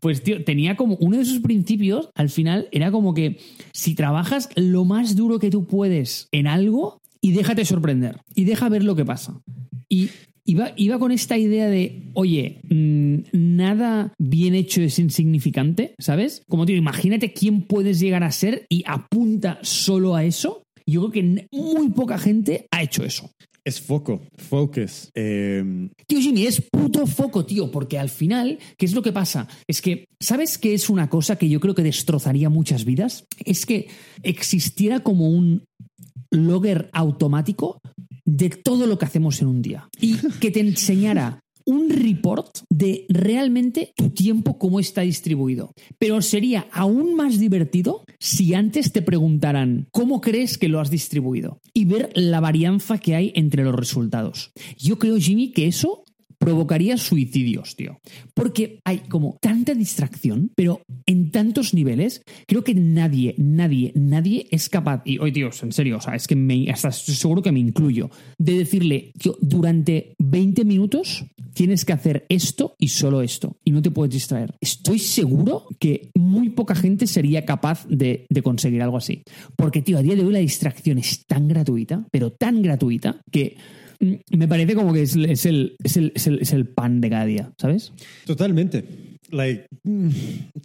Pues, tío, tenía como uno de sus principios, al final, era como que si trabajas lo más duro que tú puedes en algo y déjate sorprender y deja ver lo que pasa. Y Iba, iba, con esta idea de, oye, mmm, nada bien hecho es insignificante, ¿sabes? Como tío, imagínate quién puedes llegar a ser y apunta solo a eso. Yo creo que muy poca gente ha hecho eso. Es foco, focus. Eh... Tío Jimmy, es puto foco, tío, porque al final, ¿qué es lo que pasa? Es que, ¿sabes qué es una cosa que yo creo que destrozaría muchas vidas? Es que existiera como un logger automático de todo lo que hacemos en un día y que te enseñara un report de realmente tu tiempo cómo está distribuido. Pero sería aún más divertido si antes te preguntaran cómo crees que lo has distribuido y ver la varianza que hay entre los resultados. Yo creo, Jimmy, que eso provocaría suicidios, tío. Porque hay como tanta distracción, pero en tantos niveles, creo que nadie, nadie, nadie es capaz, y hoy, tío, en serio, o sea, es que me, seguro que me incluyo, de decirle, tío, durante 20 minutos tienes que hacer esto y solo esto, y no te puedes distraer. Estoy seguro que muy poca gente sería capaz de conseguir algo así. Porque, tío, a día de hoy la distracción es tan gratuita, pero tan gratuita, que me parece como que es, es, el, es, el, es, el, pan de cada día, ¿sabes? Totalmente. Like,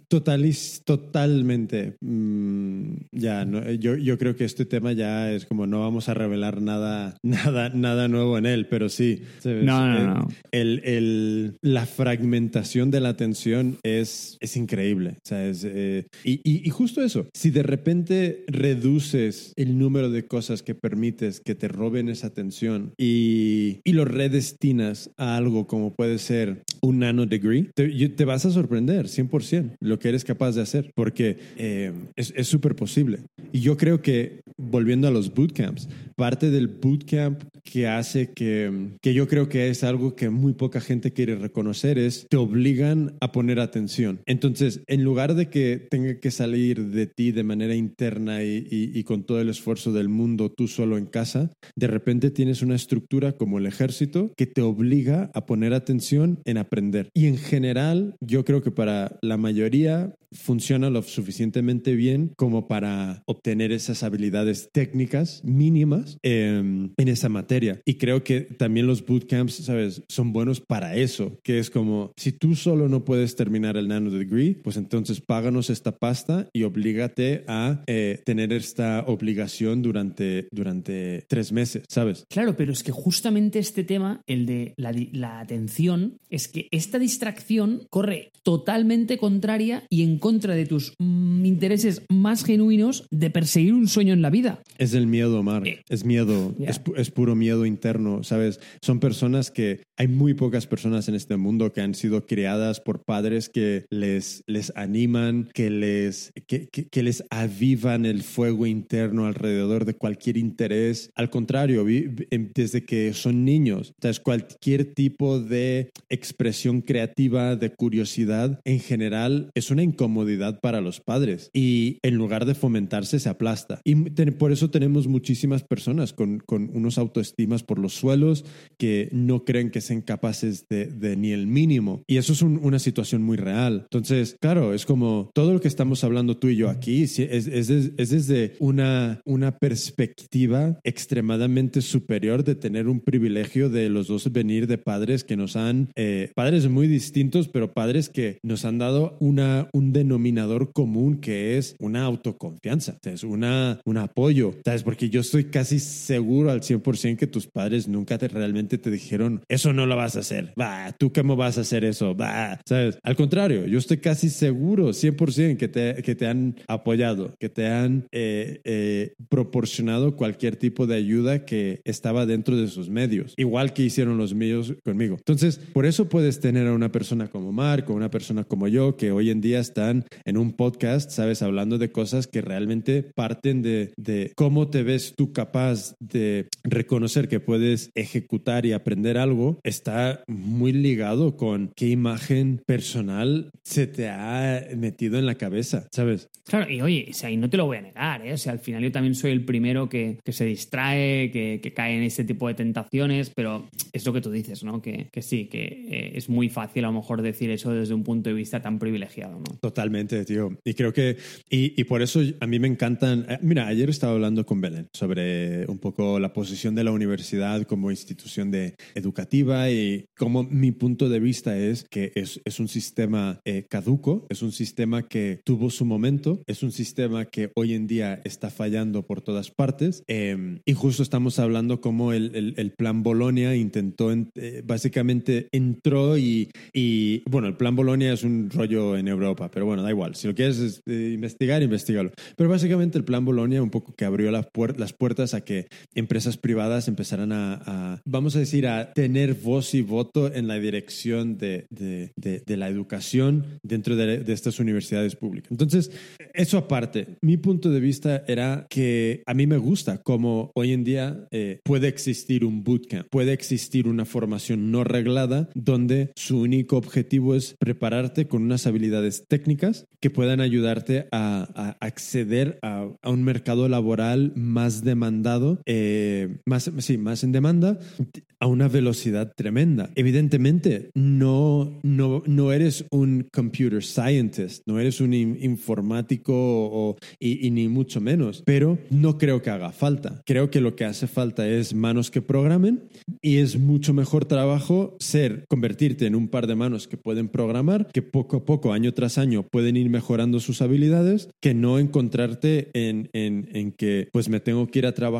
totalis, totalmente. Mm, ya, no, yo, yo creo que este tema ya es como no vamos a revelar nada, nada, nada nuevo en él, pero sí. ¿sabes? No, no, no. El, el, la fragmentación de la atención es, es increíble. O sea, es, eh, y, y, y justo eso, si de repente reduces el número de cosas que permites que te roben esa atención y, y lo redestinas a algo como puede ser un nano degree, te, te vas a sorprender 100% lo que eres capaz de hacer, porque eh, es súper posible. Y yo creo que, volviendo a los bootcamps, parte del bootcamp que hace que, que yo creo que es algo que muy poca gente quiere reconocer es te obligan a poner atención. Entonces, en lugar de que tenga que salir de ti de manera interna y, y, y con todo el esfuerzo del mundo tú solo en casa, de repente tienes una estructura como el ejército que te obliga a poner atención en aprender. Y en general, yo creo que para la mayoría funciona lo suficientemente bien como para obtener esas habilidades técnicas mínimas eh, en esa materia. Y creo que también los bootcamps, ¿sabes? Son buenos para eso, que es como, si tú solo no puedes terminar el nano degree, pues entonces páganos esta pasta y oblígate a eh, tener esta obligación durante, durante tres meses, ¿sabes? Claro, pero es que justamente este tema, el de la, la atención, es que esta distracción corre totalmente contraria y en contra de tus mm, intereses más genuinos de perseguir un sueño en la vida. Es el miedo, Mar. Eh, Es miedo. Ya. Es, es puro miedo interno, ¿sabes? Son personas que... Hay muy pocas personas en este mundo que han sido criadas por padres que les, les animan, que les, que, que- que les avivan el fuego interno alrededor de cualquier interés. Al contrario, em- desde que son niños, ¿sabes? Cualquier tipo de expresión creativa, de curiosidad, en general, es una incomodidad para los padres. Y en lugar de fomentarse, se aplasta. Y te- por eso tenemos muchísimas personas con, con unos autoestimas por los suelos que no creen que sean capaces de, de ni el mínimo. Y eso es un- una situación muy real. Entonces, claro, es como todo lo que estamos hablando tú y yo aquí es, es es desde una, una perspectiva extremadamente superior de tener un privilegio de los dos venir de padres que nos han, eh, padres muy distintos, pero padres que nos han dado una, un denominador común que es una autoconfianza, es una, un apoyo, ¿sabes? Porque yo estoy casi seguro al 100% que tus padres nunca te, realmente te dijeron, eso no lo vas a hacer, va, tú cómo vas a hacer eso, va, ¿sabes? Al contrario, yo estoy casi seguro 100% que te, que te han apoyado, que te han eh, eh, proporcionado cualquier tipo de ayuda que estaba dentro de sus medios, igual que hicieron los míos conmigo. Entonces, por eso puedes tener a una persona como Marco, una persona como yo, que hoy en día están en un podcast, ¿sabes? Hablando de cosas que realmente parten de, de cómo te ves tú capaz de reconocer que puedes ejecutar y aprender algo, está muy ligado con qué imagen personal se te ha metido en la cabeza, ¿sabes? Claro, y oye, o sea, y no te lo voy a negar, ¿eh? O sea, al final yo también soy el primero que, que se distrae, que, que cae en este tipo de tentaciones, pero es lo que tú dices, ¿no? Que, que sí, que eh, es muy fácil a lo mejor decir eso desde un punto de vista tan privilegiado, ¿no? Totalmente, tío. Y creo que, y, y por eso a mí me encantan. eh, Mira, ayer estaba hablando con Belén sobre un poco la posición de la universidad como institución de educativa y cómo mi punto de vista es que es, es un sistema eh, caduco, es un sistema que tuvo su momento, es un sistema que hoy en día está fallando por todas partes. eh, y justo estamos hablando cómo el, el- plan Bolonia intentó, en- eh, básicamente entró y, y, bueno, el plan Bolonia es un rollo en Europa, pero bueno, da igual. Si lo quieres eh, investigar, investigalo. Pero básicamente el plan Bolonia un poco que abrió las puertas a que empresas privadas empezaran a, a, vamos a decir, a tener voz y voto en la dirección de, de- de- de la educación dentro de, estas universidades públicas. Entonces, eso aparte, mi punto de vista era que a mí me gusta cómo hoy en día eh, puede existir un bootcamp, puede existir una formación no reglada donde su único objetivo es prepararte con unas habilidades técnicas que puedan ayudarte a, a acceder a, a un mercado laboral más demandado, eh, más, sí, más en demanda, a una velocidad tremenda. Evidentemente, no, no, no eres un computer scientist, no eres un in- informático o- y, y ni mucho menos, pero no creo que haga falta. Creo que lo que hace falta es manos que programen y es mucho mejor trabajo ser, convertirte en un par de manos que pueden programar, que poco a poco, año tras año, pueden ir mejorando sus habilidades, que no encontrarte en, en, en que pues me tengo que ir a trabajar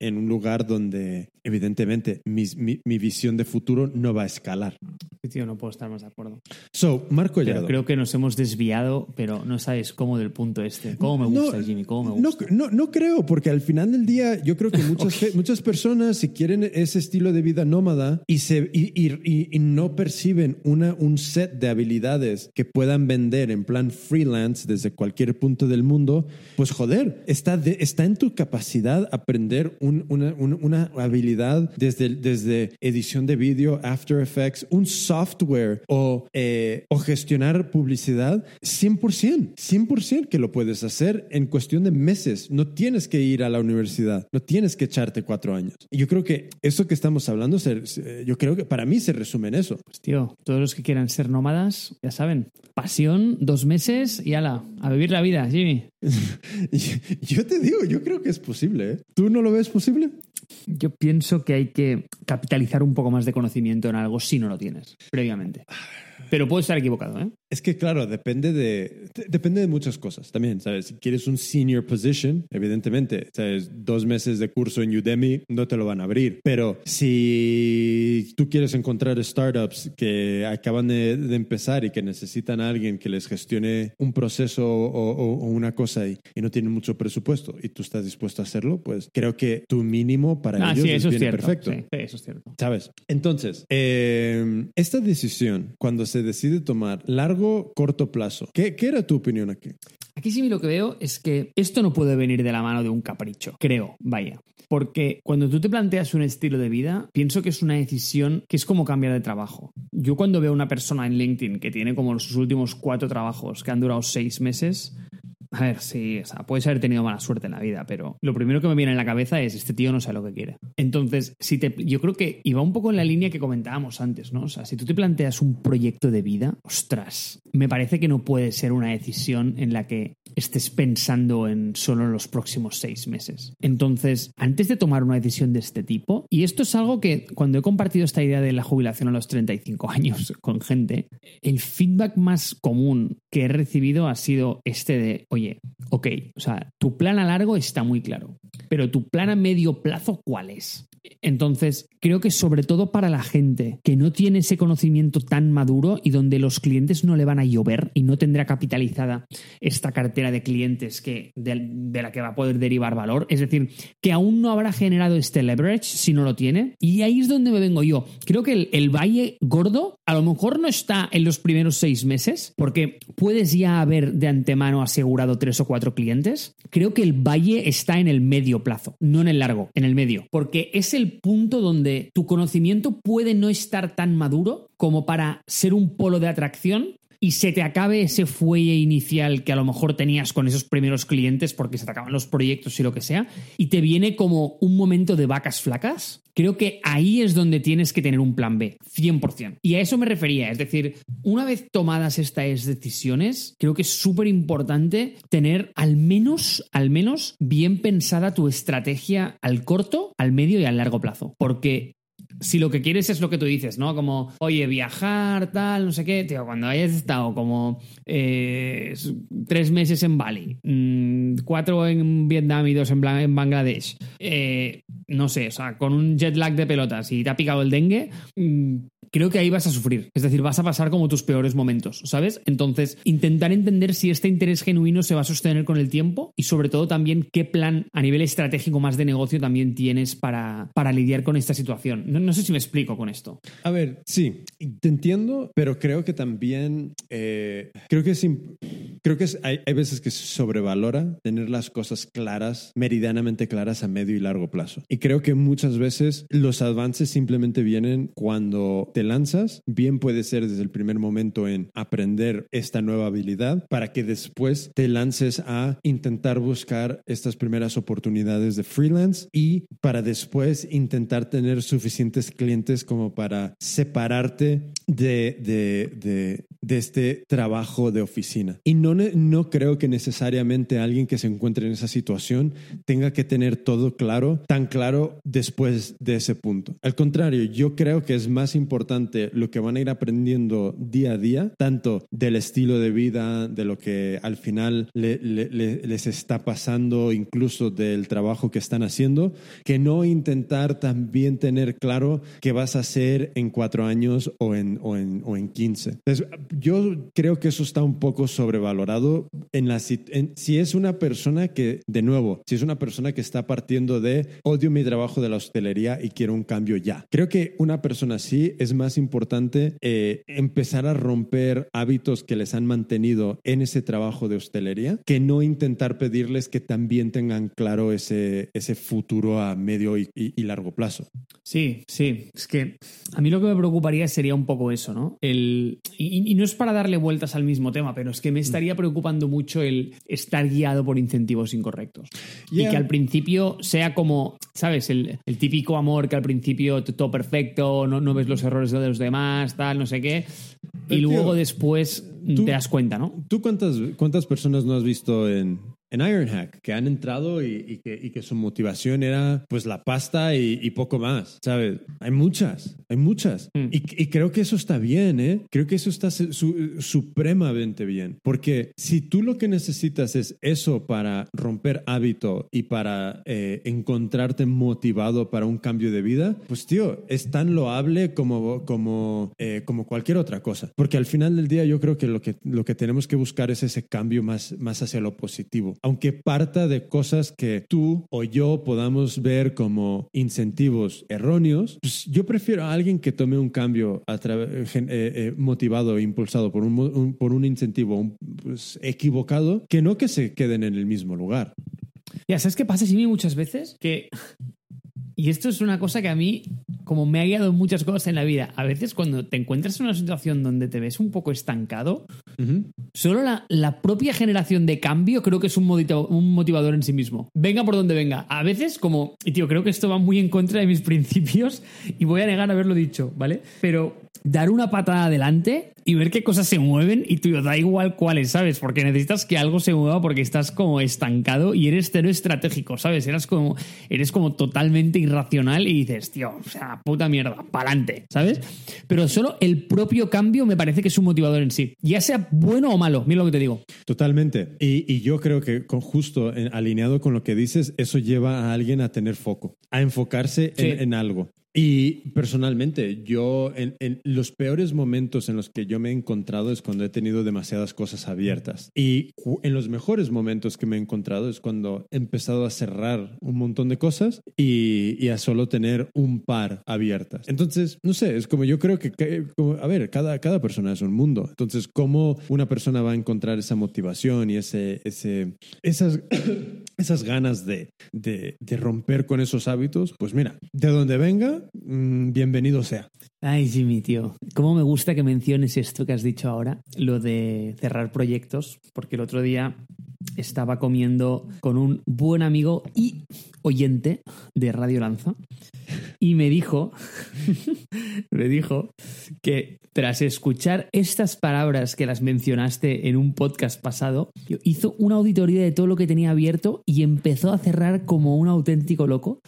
en un lugar donde evidentemente mis- mi, mi visión de futuro no va a escalar. Sí, Tío, no puedo estar más de acuerdo. So, Marco Pero Collado. creo que nos hemos desviado, pero no sabes cómo del punto este. ¿Cómo me gusta, Jimmy? ¿Cómo me no, gusta? no, no creo, porque al final del día yo creo que muchas, ge- muchas personas, si quieren ese estilo de vida nómada y, se, y, y- y- y no perciben una, un set de habilidades que puedan vender en plan freelance desde cualquier punto del mundo, pues joder, está, de- está en tu capacidad aprender un- una, un- una habilidad desde, edición de vídeo, After Effects, un software o, eh, o gestionar publicidad, 100%, 100% que lo puedes hacer en cuestión de meses. No tienes que ir a la universidad, no tienes que echarte cuatro años. Y yo creo que eso que estamos hablando, yo creo que para mí se resume en eso. Pues tío, todos los que quieran ser nómadas, ya saben, pasión, dos meses y ala, a vivir la vida, Jimmy. Yo te digo, yo creo que es posible. ¿eh? ¿Tú no lo ves posible? Yo pienso que hay que capitalizar un poco más de conocimiento en algo si no lo tienes previamente. Pero puedo estar equivocado, ¿eh? Es que, claro, depende de, depende de muchas cosas también, ¿sabes? Si quieres un senior position, evidentemente, ¿sabes? Dos meses de curso en Udemy no te lo van a abrir. Pero si tú quieres encontrar startups que acaban de, empezar y que necesitan a alguien que les gestione un proceso o, una cosa y, y, no tienen mucho presupuesto y tú estás dispuesto a hacerlo, pues creo que tu mínimo para ah, ellos sí, eso es, perfecto. Sí, eso es cierto. ¿Sabes? Entonces, eh, esta decisión, cuando se decide tomar largo, corto plazo, ¿qué, qué era tu opinión aquí? Aquí sí lo que veo es que esto no puede venir de la mano de un capricho, creo, vaya. Porque cuando tú te planteas un estilo de vida, pienso que es una decisión que es como cambiar de trabajo. Yo cuando veo a una persona en LinkedIn que tiene como sus últimos cuatro trabajos que han durado seis meses, a ver, sí, o sea, puedes haber tenido mala suerte en la vida, pero lo primero que me viene en la cabeza es este tío no sabe lo que quiere. Entonces, si te, yo creo que iba un poco en la línea que comentábamos antes, ¿no? O sea, si tú te planteas un proyecto de vida, ostras, me parece que no puede ser una decisión en la que estés pensando en solo los próximos seis meses. Entonces, antes de tomar una decisión de este tipo, y esto es algo que cuando he compartido esta idea de la jubilación a los 35 años con gente, el feedback más común que he recibido ha sido este de, ok, o sea, tu plan a largo está muy claro, pero tu plan a medio plazo, ¿cuál es? Entonces, creo que sobre todo para la gente que no tiene ese conocimiento tan maduro y donde los clientes no le van a llover y no tendrá capitalizada esta cartera de clientes que, de, la que va a poder derivar valor, es decir, que aún no habrá generado este leverage si no lo tiene. Y ahí es donde me vengo yo. Creo que el, el valle gordo a lo mejor no está en los primeros seis meses, porque puedes ya haber de antemano asegurado tres o cuatro clientes. Creo que el valle está en el medio plazo, no en el largo, en el medio, porque es el punto donde tu conocimiento puede no estar tan maduro como para ser un polo de atracción y se te acabe ese fuelle inicial que a lo mejor tenías con esos primeros clientes porque se te acaban los proyectos y lo que sea, y te viene como un momento de vacas flacas, creo que ahí es donde tienes que tener un plan B, 100%. Y a eso me refería, es decir, una vez tomadas estas decisiones, creo que es súper importante tener al menos, al menos bien pensada tu estrategia al corto, al medio y al largo plazo, porque si lo que quieres es lo que tú dices, ¿no? Como, oye, viajar, tal, no sé qué, tío, cuando hayas estado como eh, tres meses en Bali, mm, cuatro en Vietnam y dos en, en Bangladesh, eh, no sé, o sea, con un jet lag de pelotas y te ha picado el dengue, mm, creo que ahí vas a sufrir. Es decir, vas a pasar como tus peores momentos, ¿sabes? Entonces, intentar entender si este interés genuino se va a sostener con el tiempo y sobre todo también qué plan a nivel estratégico más de negocio también tienes para, para lidiar con esta situación. No, sé si me explico con esto. A ver, sí, te entiendo, pero creo que también, eh, creo que, es, creo que hay, hay veces que se sobrevalora tener las cosas claras, meridianamente claras a medio y largo plazo. Y creo que muchas veces los avances simplemente vienen cuando te lanzas, bien puede ser desde el primer momento en aprender esta nueva habilidad para que después te lances a intentar buscar estas primeras oportunidades de freelance y para después intentar tener suficientes clientes como para separarte de, de, de, este trabajo de oficina. Y no, no creo que necesariamente alguien que se encuentre en esa situación tenga que tener todo claro, tan claro después de ese punto. Al contrario, yo creo que es más importante lo que van a ir aprendiendo día a día, tanto del estilo de vida, de lo que al final les está pasando, incluso del trabajo que están haciendo, que no intentar también tener claro qué vas a hacer en cuatro años o en, o en, o en 15. yo creo que eso está un poco sobrevalorado en la, si es una persona que, de nuevo, si es una persona que está partiendo de odio mi trabajo de la hostelería y quiero un cambio ya. Creo que una persona así es más importante eh, empezar a romper hábitos que les han mantenido en ese trabajo de hostelería que no intentar pedirles que también tengan claro ese, ese futuro a medio y, largo plazo. Sí, sí. Es que a mí lo que me preocuparía sería un poco eso, ¿no? El, y, no es para darle vueltas al mismo tema, pero es que me estaría preocupando mucho el estar guiado por incentivos incorrectos. Y que al principio sea como, ¿sabes? El, el, típico amor que al principio todo perfecto, no, no ves los errores de los demás, tal, no sé qué. y luego después te das cuenta, ¿no? ¿Tú cuántas, cuántas personas no has visto en en Ironhack, que han entrado y, que, su motivación era pues la pasta y, poco más, ¿sabes? Hay muchas, hay muchas. Mm. Y, creo que eso está bien, ¿eh? Creo que eso está supremamente bien. Porque si tú lo que necesitas es eso para romper hábito y para eh, encontrarte motivado para un cambio de vida, pues tío, es tan loable como, como, eh, como cualquier otra cosa. Porque al final del día yo creo que lo que, lo que tenemos que buscar es ese cambio más, más hacia lo positivo. Aunque parta de cosas que tú o yo podamos ver como incentivos erróneos, pues yo prefiero a alguien que tome un cambio eh, eh, motivado e impulsado por un, por un incentivo pues, equivocado que no que se queden en el mismo lugar. Ya, ¿sabes qué pasa, Jimmy, muchas veces? Que y esto es una cosa que a mí, como me ha guiado en muchas cosas en la vida, a veces cuando te encuentras en una situación donde te ves un poco estancado, solo la, propia generación de cambio creo que es un, un motivador en sí mismo. Venga por donde venga. A veces como, y tío, creo que esto va muy en contra de mis principios y voy a negar haberlo dicho, ¿vale? Pero dar una patada adelante y ver qué cosas se mueven y tú da igual cuáles, ¿sabes? Porque necesitas que algo se mueva porque estás como estancado y eres cero estratégico, ¿sabes? Eres como, eres como totalmente irracional y dices, tío, o sea, puta mierda, pa'lante, ¿sabes? Pero solo el propio cambio me parece que es un motivador en sí, ya sea bueno o malo, mira lo que te digo. Totalmente. Y, yo creo que con justo alineado con lo que dices, eso lleva a alguien a tener foco, a enfocarse en algo. Y personalmente, yo en, los peores momentos en los que yo me he encontrado es cuando he tenido demasiadas cosas abiertas. Y en los mejores momentos que me he encontrado es cuando he empezado a cerrar un montón de cosas y, a solo tener un par abiertas. Entonces, no sé, es como yo creo que, a ver, cada, cada persona es un mundo. Entonces, ¿cómo una persona va a encontrar esa motivación y ese, ese, esas, esas ganas de, de, de romper con esos hábitos? Pues mira, de donde venga, Mm, bienvenido sea. Ay, Jimmy, tío. ¿Cómo me gusta que menciones esto que has dicho ahora? Lo de cerrar proyectos, porque el otro día estaba comiendo con un buen amigo y oyente de Radio Lanza. Y me dijo, me dijo que tras escuchar estas palabras que las mencionaste en un podcast pasado, hizo una auditoría de todo lo que tenía abierto y empezó a cerrar como un auténtico loco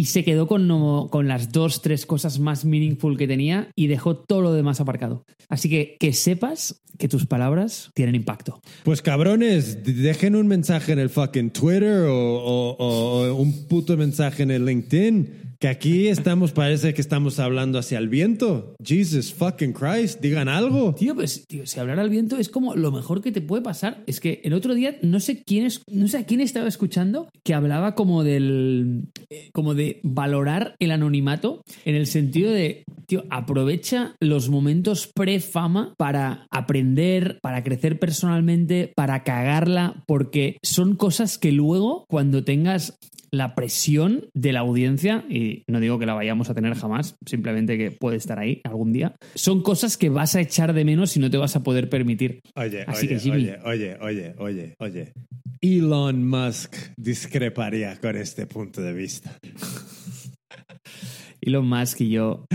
y se quedó con, con las dos, tres cosas más meaningful que tenía y dejó todo lo demás aparcado. Así que que sepas que tus palabras tienen impacto. Pues cabrones, dejen un mensaje en el fucking Twitter o, o un puto mensaje en el LinkedIn que aquí estamos, parece que estamos hablando hacia el viento. Jesus fucking Christ, digan algo. Tío, pues, tío, si hablar al viento es como lo mejor que te puede pasar. Es que el otro día, no sé quién es, no sé a quién estaba escuchando, que hablaba como del, eh, como de valorar el anonimato en el sentido de, tío, aprovecha los momentos pre-fama para aprender, para crecer personalmente, para cagarla, porque son cosas que luego, cuando tengas la presión de la audiencia, y no digo que la vayamos a tener jamás, simplemente que puede estar ahí algún día, son cosas que vas a echar de menos y no te vas a poder permitir. Oye, oye, oye, oye, oye, oye, oye. Elon Musk discreparía con este punto de vista. Elon Musk y yo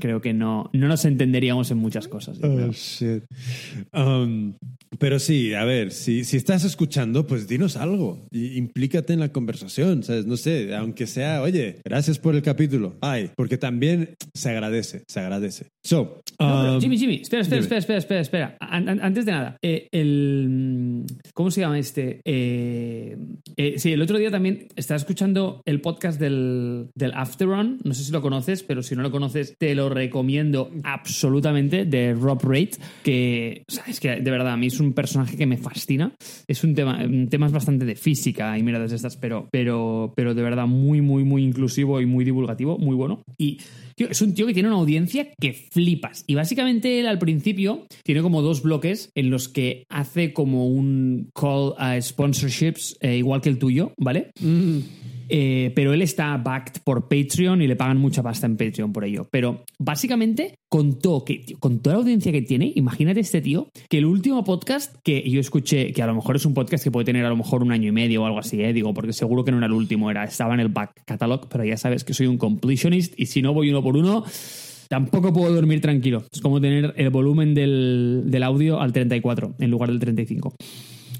creo que no, no nos entenderíamos en muchas cosas. Oh, shit. Um, pero sí, a ver, si, si estás escuchando, pues dinos algo. Y implícate en la conversación, ¿sabes? No sé, aunque sea, oye, gracias por el capítulo. Ay, porque también se agradece, se agradece. So, um, Jimmy, Jimmy, espera, espera, espera, espera, espera, antes de nada, eh, el. ¿Cómo se llama este? Eh, eh, sí, el otro día también estaba escuchando el podcast del, del After Run. No sé si lo conoces, pero si no lo conoces, te lo recomiendo absolutamente, de Rob Rate, que, es que de verdad, a mí es un personaje que me fascina. Es un tema, temas bastante de física y miradas estas, pero, pero, pero de verdad muy, muy, muy inclusivo y muy divulgativo, muy bueno. Y es un tío que tiene una audiencia que flipas. Y básicamente él al principio tiene como dos bloques en los que hace como un call a sponsorships, eh, igual que el tuyo, ¿vale? Mm. Eh, pero él está backed por Patreon y le pagan mucha pasta en Patreon por ello. Pero básicamente contó que, con toda la audiencia que tiene, imagínate este tío, que el último podcast que yo escuché, que a lo mejor es un podcast que puede tener a lo mejor un año y medio o algo así, ¿eh? digo, porque seguro que no era el último, era, estaba en el back catalog, pero ya sabes que soy un completionist y si no voy uno por uno tampoco puedo dormir tranquilo. Es como tener el volumen del, del, audio al 34 en lugar del 35.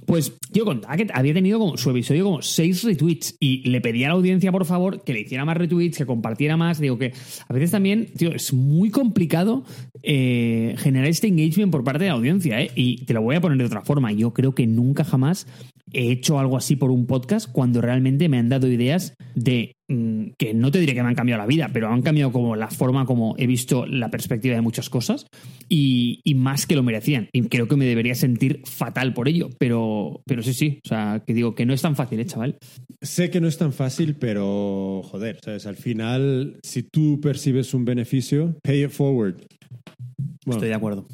Pues yo contaba que había tenido como su episodio como seis retweets y le pedía a la audiencia, por favor, que le hiciera más retweets, que compartiera más. Digo que a veces también, tío, es muy complicado eh, generar este engagement por parte de la audiencia, ¿eh? Y te lo voy a poner de otra forma. Yo creo que nunca jamás he hecho algo así por un podcast cuando realmente me han dado ideas de mm, que no te diré que me han cambiado la vida, pero han cambiado como la forma como he visto la perspectiva de muchas cosas y, y más que lo merecían. Y creo que me debería sentir fatal por ello, pero, pero sí, sí. O sea, que digo que no es tan fácil, ¿eh, chaval? Sé que no es tan fácil, pero joder, ¿sabes? Al final, si tú percibes un beneficio, pay it forward. Bueno, Estoy de acuerdo.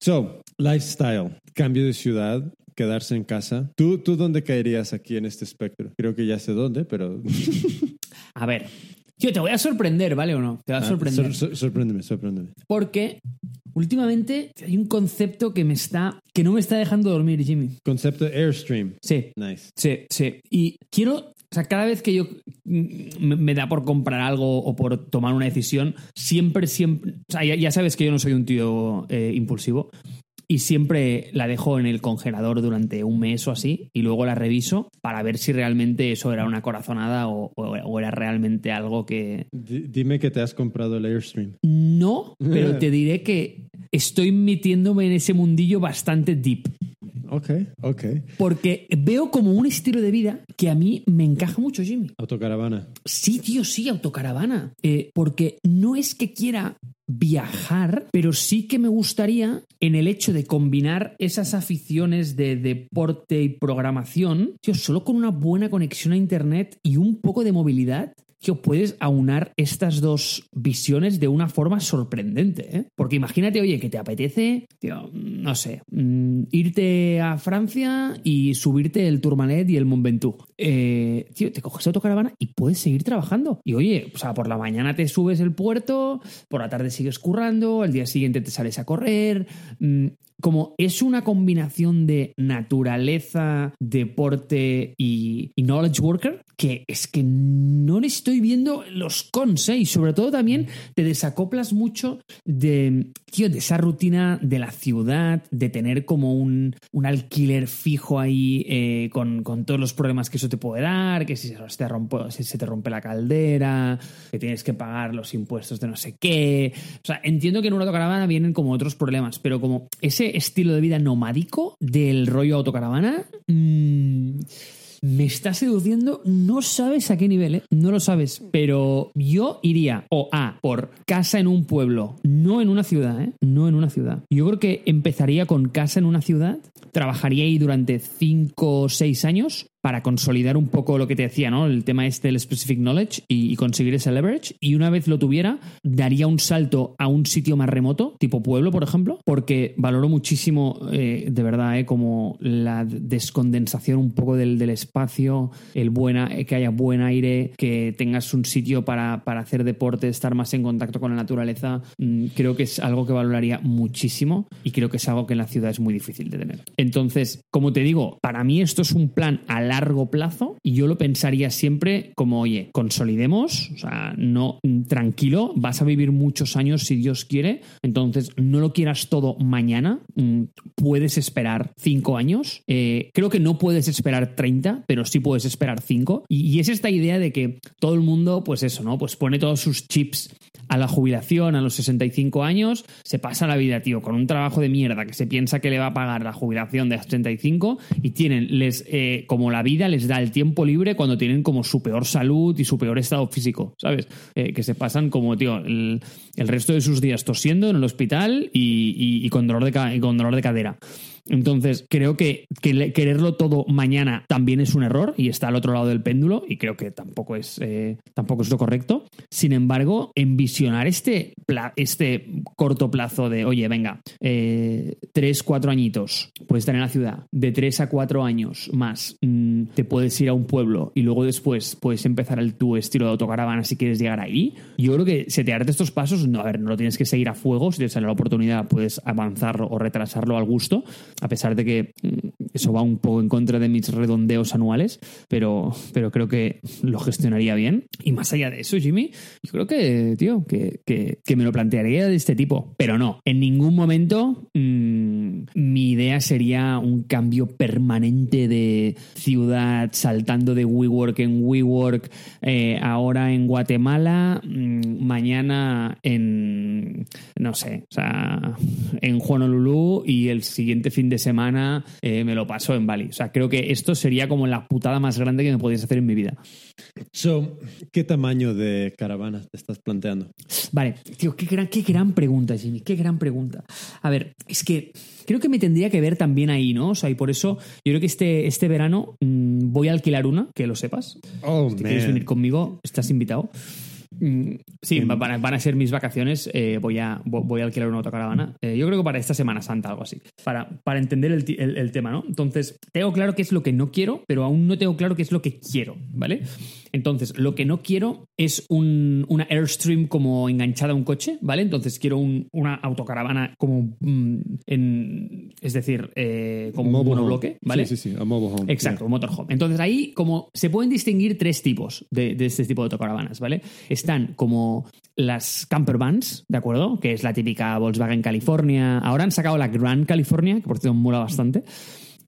So, lifestyle, cambio de ciudad, quedarse en casa. ¿Tú, ¿Tú dónde caerías aquí en este espectro? Creo que ya sé dónde, pero... A ver. Tío, te voy a sorprender, ¿vale o no? Te va a Ah, sorprender. sor- sor- sorpréndeme, sorpréndeme. Porque últimamente hay un concepto que me está. que no me está dejando dormir, Jimmy. Concepto Airstream. Sí, Nice. sí, sí. Y quiero. O sea, cada vez que yo mm, me me da por comprar algo o por tomar una decisión, siempre, siempre. O sea, ya, ya sabes que yo no soy un tío eh, impulsivo. Y siempre la dejo en el congelador durante un mes o así y luego la reviso para ver si realmente eso era una corazonada o, o- o era realmente algo que, Di- dime que te has comprado el Airstream. No, pero te diré que estoy metiéndome en ese mundillo bastante deep. Ok, ok. Porque veo como un estilo de vida que a mí me encaja mucho, Jimmy. Autocaravana. Sí, tío, sí, autocaravana. Eh, porque no es que quiera viajar, pero sí que me gustaría en el hecho de combinar esas aficiones de deporte y programación, tío, solo con una buena conexión a internet y un poco de movilidad. Tío, puedes aunar estas dos visiones de una forma sorprendente, ¿eh? Porque imagínate, oye, que te apetece, tío, no sé, mm, irte a Francia y subirte el Tourmalet y el Mont Ventoux. Eh, tío, te coges autocaravana y puedes seguir trabajando. Y oye, o sea, por la mañana te subes el puerto, por la tarde sigues currando, al día siguiente te sales a correr. Como es una combinación de naturaleza, deporte y, y knowledge worker, que es que no le estoy viendo los cons, ¿eh? Y sobre todo también te desacoplas mucho de, tío, de esa rutina de la ciudad, de tener como un, un alquiler fijo ahí eh, con, con todos los problemas que eso te puede dar, que si se te, rompe, si se te rompe la caldera, que tienes que pagar los impuestos de no sé qué. O sea, entiendo que en una autocaravana vienen como otros problemas, pero como ese estilo de vida nomádico del rollo autocaravana... mm, me está seduciendo, no sabes a qué nivel, ¿eh? no lo sabes, pero yo iría o A, por casa en un pueblo, no en una ciudad, ¿eh? no en una ciudad. Yo creo que empezaría con casa en una ciudad, trabajaría ahí durante 5 o 6 años para consolidar un poco lo que te decía, ¿no? El tema este del specific knowledge y, conseguir ese leverage. Y una vez lo tuviera, daría un salto a un sitio más remoto, tipo pueblo, por ejemplo, porque valoro muchísimo, eh, de verdad, eh, como la descondensación un poco del, del espacio, el buena, eh, que haya buen aire, que tengas un sitio para, para hacer deporte, estar más en contacto con la naturaleza. Mm, creo que es algo que valoraría muchísimo y creo que es algo que en la ciudad es muy difícil de tener. Entonces, como te digo, para mí esto es un plan a largo plazo y yo lo pensaría siempre como, oye, consolidemos, o sea, no, mm, tranquilo, vas a vivir muchos años si Dios quiere, entonces no lo quieras todo mañana, mm, puedes esperar cinco años, Eh, creo que no puedes esperar 30, pero sí puedes esperar cinco y, es esta idea de que todo el mundo, pues eso, ¿no? Pues pone todos sus chips a la jubilación a los 65 años, se pasa la vida, tío, con un trabajo de mierda que se piensa que le va a pagar la jubilación de 85 y tienen, les, eh, como la vida les da el tiempo libre cuando tienen como su peor salud y su peor estado físico, ¿sabes? Eh, que se pasan como, tío, el, resto de sus días tosiendo en el hospital y, con, dolor de, y con dolor de cadera. Entonces, creo que, quererlo todo mañana también es un error y está al otro lado del péndulo y creo que tampoco es, eh, tampoco es lo correcto. Sin embargo, envisionar este, este corto plazo de, oye, venga, eh, tres, cuatro añitos, puedes estar en la ciudad, de tres a cuatro años más, mm, te puedes ir a un pueblo y luego después puedes empezar el, tu estilo de autocaravana si quieres llegar ahí. Yo creo que setearte estos pasos, no, a ver, no lo tienes que seguir a fuego, si te sale la oportunidad puedes avanzarlo o retrasarlo al gusto, a pesar de que mm, Eso va un poco en contra de mis redondeos anuales, pero, pero creo que lo gestionaría bien. Y más allá de eso, Jimmy, yo creo que, tío, que, que, me lo plantearía de este tipo. Pero no, en ningún momento mmm, mi idea sería un cambio permanente de ciudad, saltando de WeWork en WeWork, eh, ahora en Guatemala, mmm, mañana en, no sé, o sea, en Honolulu y el siguiente fin de semana eh, me lo paso en Bali. O sea, creo que esto sería como la putada más grande que me podías hacer en mi vida. So, ¿qué tamaño de caravana te estás planteando? Vale, tío, qué gran, qué gran pregunta, Jimmy, qué gran pregunta. A ver, es que creo que me tendría que ver también ahí, ¿no? O sea, y por eso yo creo que este, este verano mmm, voy a alquilar una, que lo sepas. Oh, si man. quieres venir conmigo, estás invitado. Mm, Sí, van a, van a ser mis vacaciones. eh, voy, a, vo- voy a alquilar una autocaravana. Eh, yo creo que para esta Semana Santa, algo así. Para, para entender el, el- el tema, ¿no? Entonces, tengo claro qué es lo que no quiero, pero aún no tengo claro qué es lo que quiero, ¿vale? Entonces, lo que no quiero es un- una Airstream como enganchada a un coche, ¿vale? Entonces, quiero un- una autocaravana como mm, en. Es decir, eh, como un Mobile home. monobloque, ¿vale? Sí, sí, sí, a mobile home. Exacto, un motorhome. Entonces ahí como se pueden distinguir tres tipos de, de este tipo de autocaravanas, ¿vale? Están como las camper vans, ¿de acuerdo? Que es la típica Volkswagen California. Ahora han sacado la Grand California, que por cierto mola bastante.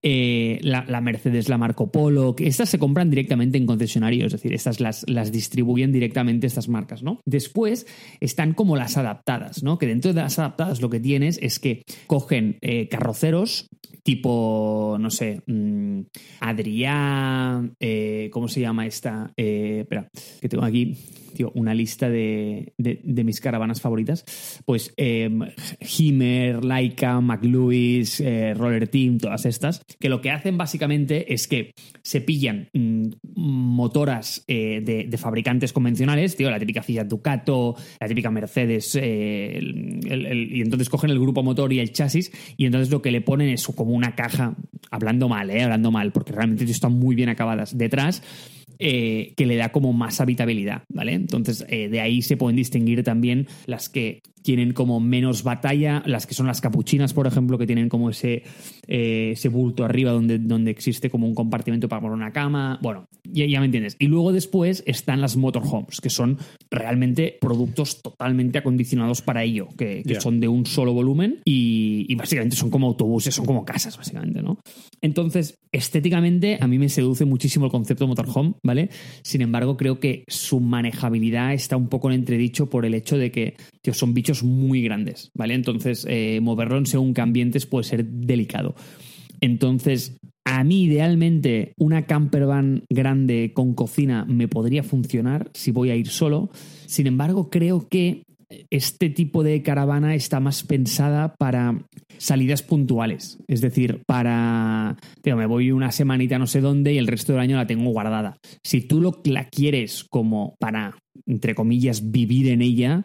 Eh, la, Mercedes, la Marco Polo, que estas se compran directamente en concesionarios, es decir, estas las, las distribuyen directamente estas marcas, ¿no? Después están como las adaptadas, ¿no? Que dentro de las adaptadas lo que tienes es que cogen eh, carroceros tipo, no sé, mm, Adrià, eh, ¿cómo se llama esta? Espera, que tengo aquí, tío, una lista de, de- mis caravanas favoritas. Pues eh, Himmer, Laika, Roller Team, todas estas, que lo que hacen básicamente es que se pillan mm, motoras eh, de, fabricantes convencionales, tío, la típica Fiat Ducato, la típica Mercedes, eh, y entonces cogen el grupo motor y el chasis, y entonces lo que le ponen es como una caja, hablando mal, eh, hablando mal, porque realmente están muy bien acabadas, detrás, que le da como más habitabilidad, ¿vale? Entonces, de ahí se pueden distinguir también las que tienen como menos batalla, las que son las capuchinas, por ejemplo, que tienen como ese, eh, ese bulto arriba donde, donde existe como un compartimento para poner una cama. Bueno, ya, ya me entiendes. Y luego después están las motorhomes, que son realmente productos totalmente acondicionados para ello, que, son de un solo volumen y, y básicamente son como autobuses, son como casas, básicamente, ¿no? Entonces, estéticamente, a mí me seduce muchísimo el concepto de motorhome, ¿vale? Sin embargo, creo que su manejabilidad está un poco en entredicho por el hecho de que, tío, son bichos muy grandes, ¿vale? Entonces, eh, moverlo en según qué ambientes puede ser delicado. Entonces, a mí idealmente una campervan grande con cocina me podría funcionar si voy a ir solo. Sin embargo, creo que este tipo de caravana está más pensada para salidas puntuales. Es decir, para, tío, me voy una semanita no sé dónde y el resto del año la tengo guardada. Si tú lo, la quieres como para, entre comillas, vivir en ella,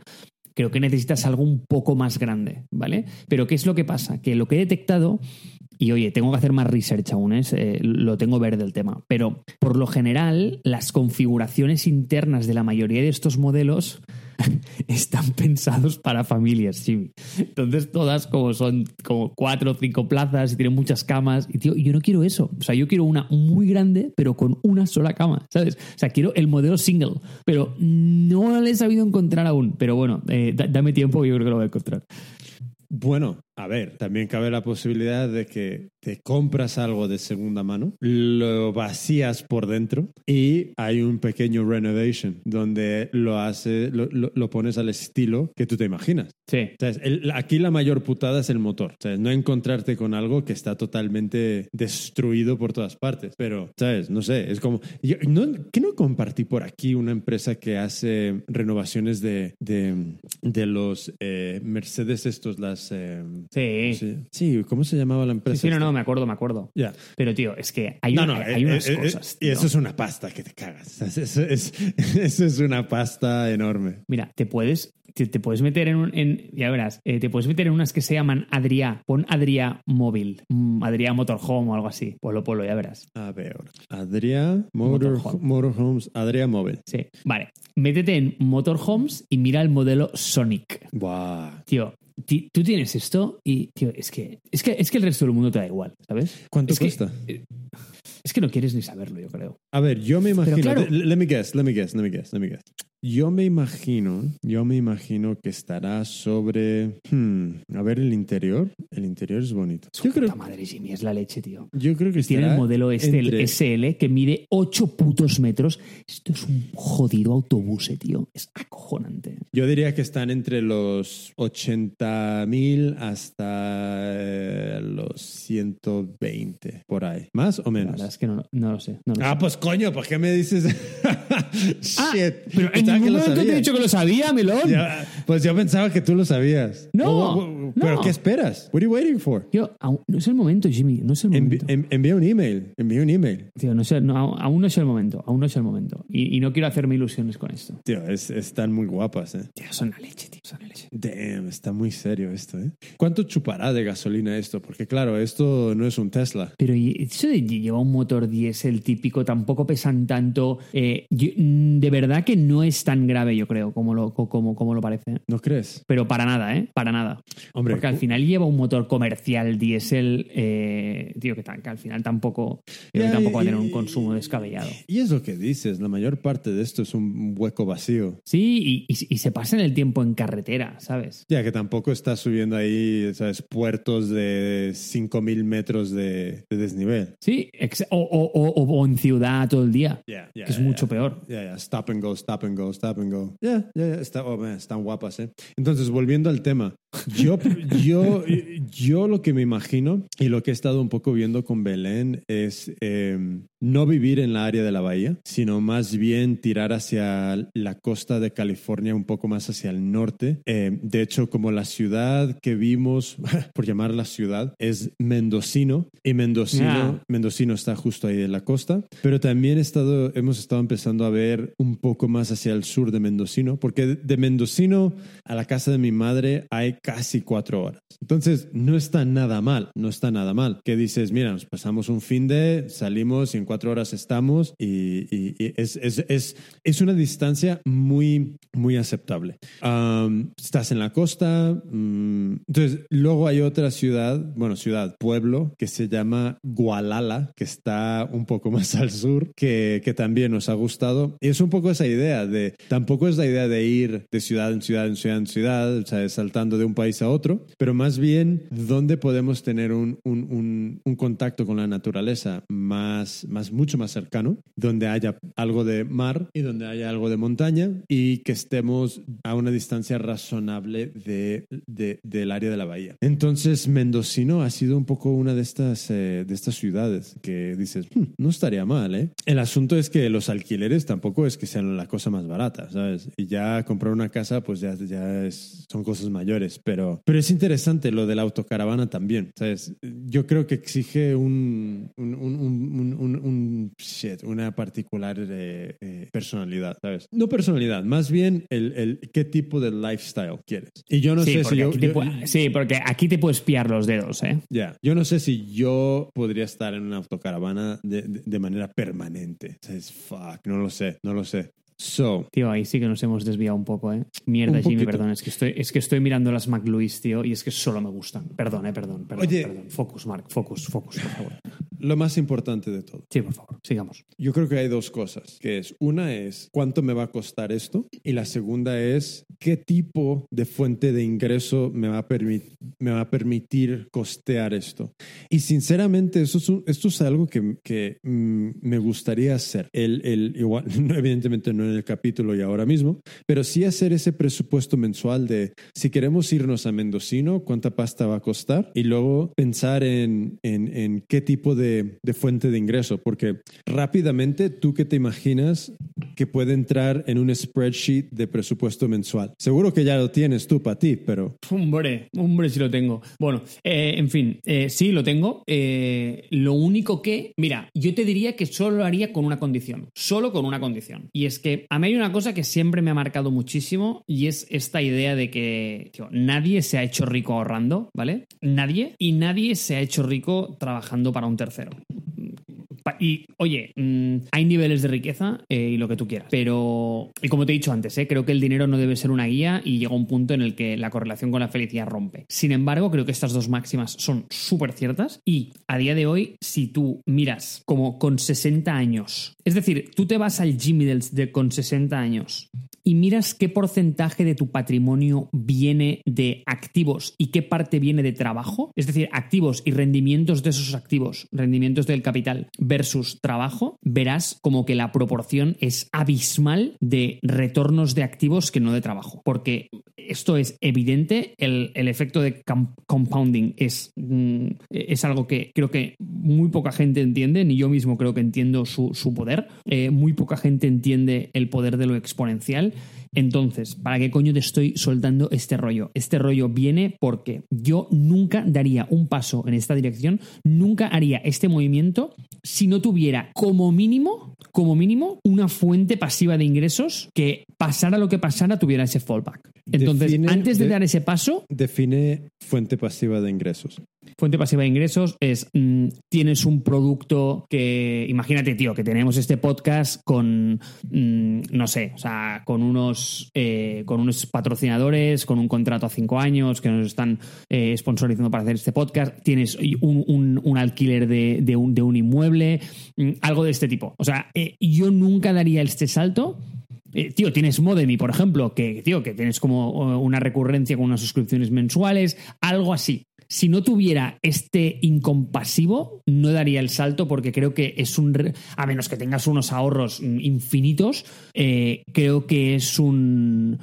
creo que necesitas algo un poco más grande, ¿vale? Pero ¿qué es lo que pasa? Que lo que he detectado y oye, tengo que hacer más research aún, ¿eh? Eh, lo tengo verde el tema. Pero por lo general, las configuraciones internas de la mayoría de estos modelos están pensados para familias, sí. Entonces, todas como son como cuatro o cinco plazas y tienen muchas camas. Y tío, yo no quiero eso. O sea, yo quiero una muy grande, pero con una sola cama, ¿sabes? O sea, quiero el modelo single, pero no le he sabido encontrar aún. Pero bueno, eh, da- dame tiempo y yo creo que lo voy a encontrar. Bueno, a ver, también cabe la posibilidad de que te compras algo de segunda mano, lo vacías por dentro y hay un pequeño renovation donde lo hace, lo, lo- lo pones al estilo que tú te imaginas. Sí. O sea, el- aquí la mayor putada es el motor. O sea, no encontrarte con algo que está totalmente destruido por todas partes. Pero, ¿sabes? No sé, es como... yo- no, ¿Qué no compartí por aquí una empresa que hace renovaciones de, de, de los eh, Mercedes estos, las... eh, Sí. sí. Sí, ¿cómo se llamaba la Sí, empresa? sí, no, esta? No, me acuerdo, me acuerdo. Ya. Pero, tío, es que hay, No, una- no, hay eh, unas eh, eh, cosas. Y eso es una pasta que te cagas. Eso es, una pasta enorme. Mira, te puedes, te, te puedes meter en, un, en ya verás, eh, te puedes meter en unas que se llaman Adrià. Pon Adrià móvil, mm, Adrià Motorhome o algo así. Polo, polo, ya verás. A ver, Adria Motor, Motorhome. Motorhomes, Adria Móvil. Sí, vale. Métete en Motorhomes y mira el modelo Sonic. Buah. Tío, tú tienes esto y, tío, es que, es que, es que el resto del mundo te da igual, ¿sabes? ¿Cuánto Es que- cuesta? Es que no quieres ni saberlo, yo creo. A ver, yo me imagino. claro- let me guess, let me guess, let me guess, let me guess. Yo me imagino, yo me imagino que estará sobre. hmm, a ver el interior. El interior es bonito. Su Yo creo, puta madre, Jimmy, es la leche, tío. yo creo que Tiene estará el modelo este, entre- el SL, que mide 8 putos metros. Esto es un jodido autobús, eh, tío. Es acojonante. Yo diría que están entre los 80.000 hasta eh, los 120, por ahí. ¿Más o La menos? verdad es que no, no lo sé. no lo Ah, sé. pues coño, ¿por qué me dices? Ah, Shit. pero en Que ningún momento te he dicho que lo sabía, Melón. Ya, pues yo pensaba que tú lo sabías. No, Oh, oh, oh, ¿Pero no. qué esperas? What are you waiting for? Yo, no es el momento, Jimmy. No es el Envi- momento. en- envía un email. Envía un email. Tío, no sé, no, aún- no es el momento. Aún no es el momento. Y, y no quiero hacerme ilusiones con esto. Tío, es- están muy guapas, ¿eh? Tío, son la leche, tío. Son la leche. Damn, está muy serio esto, ¿eh? ¿Cuánto chupará de gasolina esto? Porque claro, esto no es un Tesla. Pero eso de llevar un motor diésel típico tampoco pesan tanto. Eh, yo- mm, de verdad que no es tan grave, yo creo, como lo, co- como, como lo parece. ¿No crees? Pero para nada, ¿eh? Para nada. Hombre, Porque al final lleva un motor comercial diésel, eh, tío, que, al final tampoco, que tampoco va a tener y- un consumo descabellado. Y es lo que dices, la mayor parte de esto es un hueco vacío. Sí, y, y- y se pasa en el tiempo en carretera, ¿sabes? Ya que tampoco está subiendo ahí, ¿sabes? Puertos de 5.000 metros de, de desnivel. Sí, o, o- o- o en ciudad todo el día, ya, que es mucho peor. Ya, ya, stop and go, stop and go, stop and go. Ya, ya, ya, está, oh, man, están guapas, ¿eh? Entonces, volviendo al tema, yo, yo, yo lo que me imagino y lo que he estado un poco viendo con Belén es eh, no vivir en la área de la bahía, sino más bien tirar hacia la costa de California, un poco más hacia el norte. Eh, de hecho, como la ciudad que vimos, por llamarla ciudad, es Mendocino y Mendocino, Ah. Mendocino está justo ahí en la costa, pero también he estado, hemos estado empezando a ver un poco más hacia el sur de Mendocino, porque de- Mendocino a la casa de mi madre hay casi cuatro horas. Entonces, no está nada mal, no está nada mal. Que dices, mira, pasamos un fin de, salimos y en cuatro horas estamos y, es, es, es, es una distancia muy, muy aceptable. Estás en la costa, mm, entonces luego hay otra ciudad, bueno, ciudad, pueblo, que se llama Gualala, que está un poco más al sur, que, que también nos ha gustado. Y es un poco esa idea de, tampoco es la idea de ir de ciudad en ciudad en ciudad en ciudad, o sea, saltando de un país a otro, pero más bien dónde podemos tener un, un, un, un contacto con la naturaleza más, más, mucho más cercano, donde haya algo de mar y donde haya algo de montaña y que estemos a una distancia razonable de, de- del área de la bahía. Entonces, Mendocino ha sido un poco una de estas, eh, de estas ciudades que dices, "Hmm, no estaría mal, ¿eh? El asunto es que los alquileres tampoco es que sean la cosa más barata, ¿sabes? Y ya comprar una casa, pues ya, ya es- son cosas mayores, pero, pero es interesante lo de la autocaravana también, ¿sabes? Yo creo que exige un, un, un, un- un- un- shit, una particular eh, eh, personalidad, ¿sabes? No personalidad, más bien el, el qué tipo de lifestyle quieres. Y yo no sí, sé si yo... yo- pu- sí, porque aquí te puedes pillar los dedos, ¿eh? ya, yo no sé si yo podría estar en una autocaravana de, de- de manera permanente. ¿Sabes? Fuck, no lo sé, no lo sé. So, Tío, ahí sí que nos hemos desviado un poco, ¿eh? Mierda, Jimmy, poquito. perdón. Es que, estoy, es que estoy mirando las McLuis, tío, y es que solo me gustan. Perdón, eh, perdón, perdón. Oye. perdón. Focus, Mark, focus, focus, por favor. lo más importante de todo. Sí, por favor, sigamos. Yo creo que hay dos cosas, que es una es cuánto me va a costar esto y la segunda es qué tipo de fuente de ingreso me va a, permi- me va a permitir costear esto. Y sinceramente eso es un- esto es algo que, que, mm, me gustaría hacer. El, el, igual, evidentemente no en el capítulo y ahora mismo, pero sí hacer ese presupuesto mensual de si queremos irnos a Mendocino, cuánta pasta va a costar y luego pensar en, en, en qué tipo de, de fuente de ingreso, porque rápidamente tú que te imaginas que puede entrar en un spreadsheet de presupuesto mensual. Seguro que ya lo tienes tú para ti, pero Hombre, hombre, sí lo tengo. Bueno, eh, en fin, eh, sí lo tengo. Eh, lo único que, mira, yo te diría que solo lo haría con una condición, solo con una condición. Y es que a mí hay una cosa que siempre me ha marcado muchísimo y es esta idea de que nadie se ha hecho rico ahorrando, ¿vale? Nadie. Y nadie se ha hecho rico trabajando para un tercero. Y oye, mm, hay niveles de riqueza eh, y lo que tú quieras. Pero, y como te he dicho antes, eh, creo que el dinero no debe ser una guía y llega un punto en el que la correlación con la felicidad rompe. Sin embargo, creo que estas dos máximas son súper ciertas y a día de hoy, si tú miras como con 60 años, es decir, tú te vas al Jimmy de con 60 años y miras qué porcentaje de tu patrimonio viene de activos y qué parte viene de trabajo, es decir, activos y rendimientos de esos activos, rendimientos del capital versus trabajo, verás como que la proporción es abismal de retornos de activos que no de trabajo. Porque esto es evidente, el, efecto de compounding es, mm, es algo que creo que muy poca gente entiende, ni yo mismo creo que entiendo su, poder, eh, muy poca gente entiende el poder de lo exponencial entonces, ¿para qué coño te estoy soltando este rollo? Este rollo viene porque yo nunca daría un paso en esta dirección, nunca haría este movimiento si no tuviera como mínimo, como mínimo, una fuente pasiva de ingresos que pasara lo que pasara tuviera ese fallback. Entonces, antes de, dar ese paso... Define fuente pasiva de ingresos. Fuente pasiva de ingresos es, mm, tienes un producto que, imagínate, tío, que tenemos este podcast con, mm, no sé, o sea, con unos, eh, con unos patrocinadores, con un contrato a cinco años que nos están eh, sponsorizando para hacer este podcast, tienes un, alquiler de, un, de, un, inmueble, mm, algo de este tipo. O sea, eh, yo nunca daría este salto tío, tienes Modemi, por ejemplo, que, tío, que tienes como una recurrencia con unas suscripciones mensuales, algo así. Si no tuviera este incompasivo, no daría el salto porque creo que es un... A menos que tengas unos ahorros infinitos, eh, creo que es un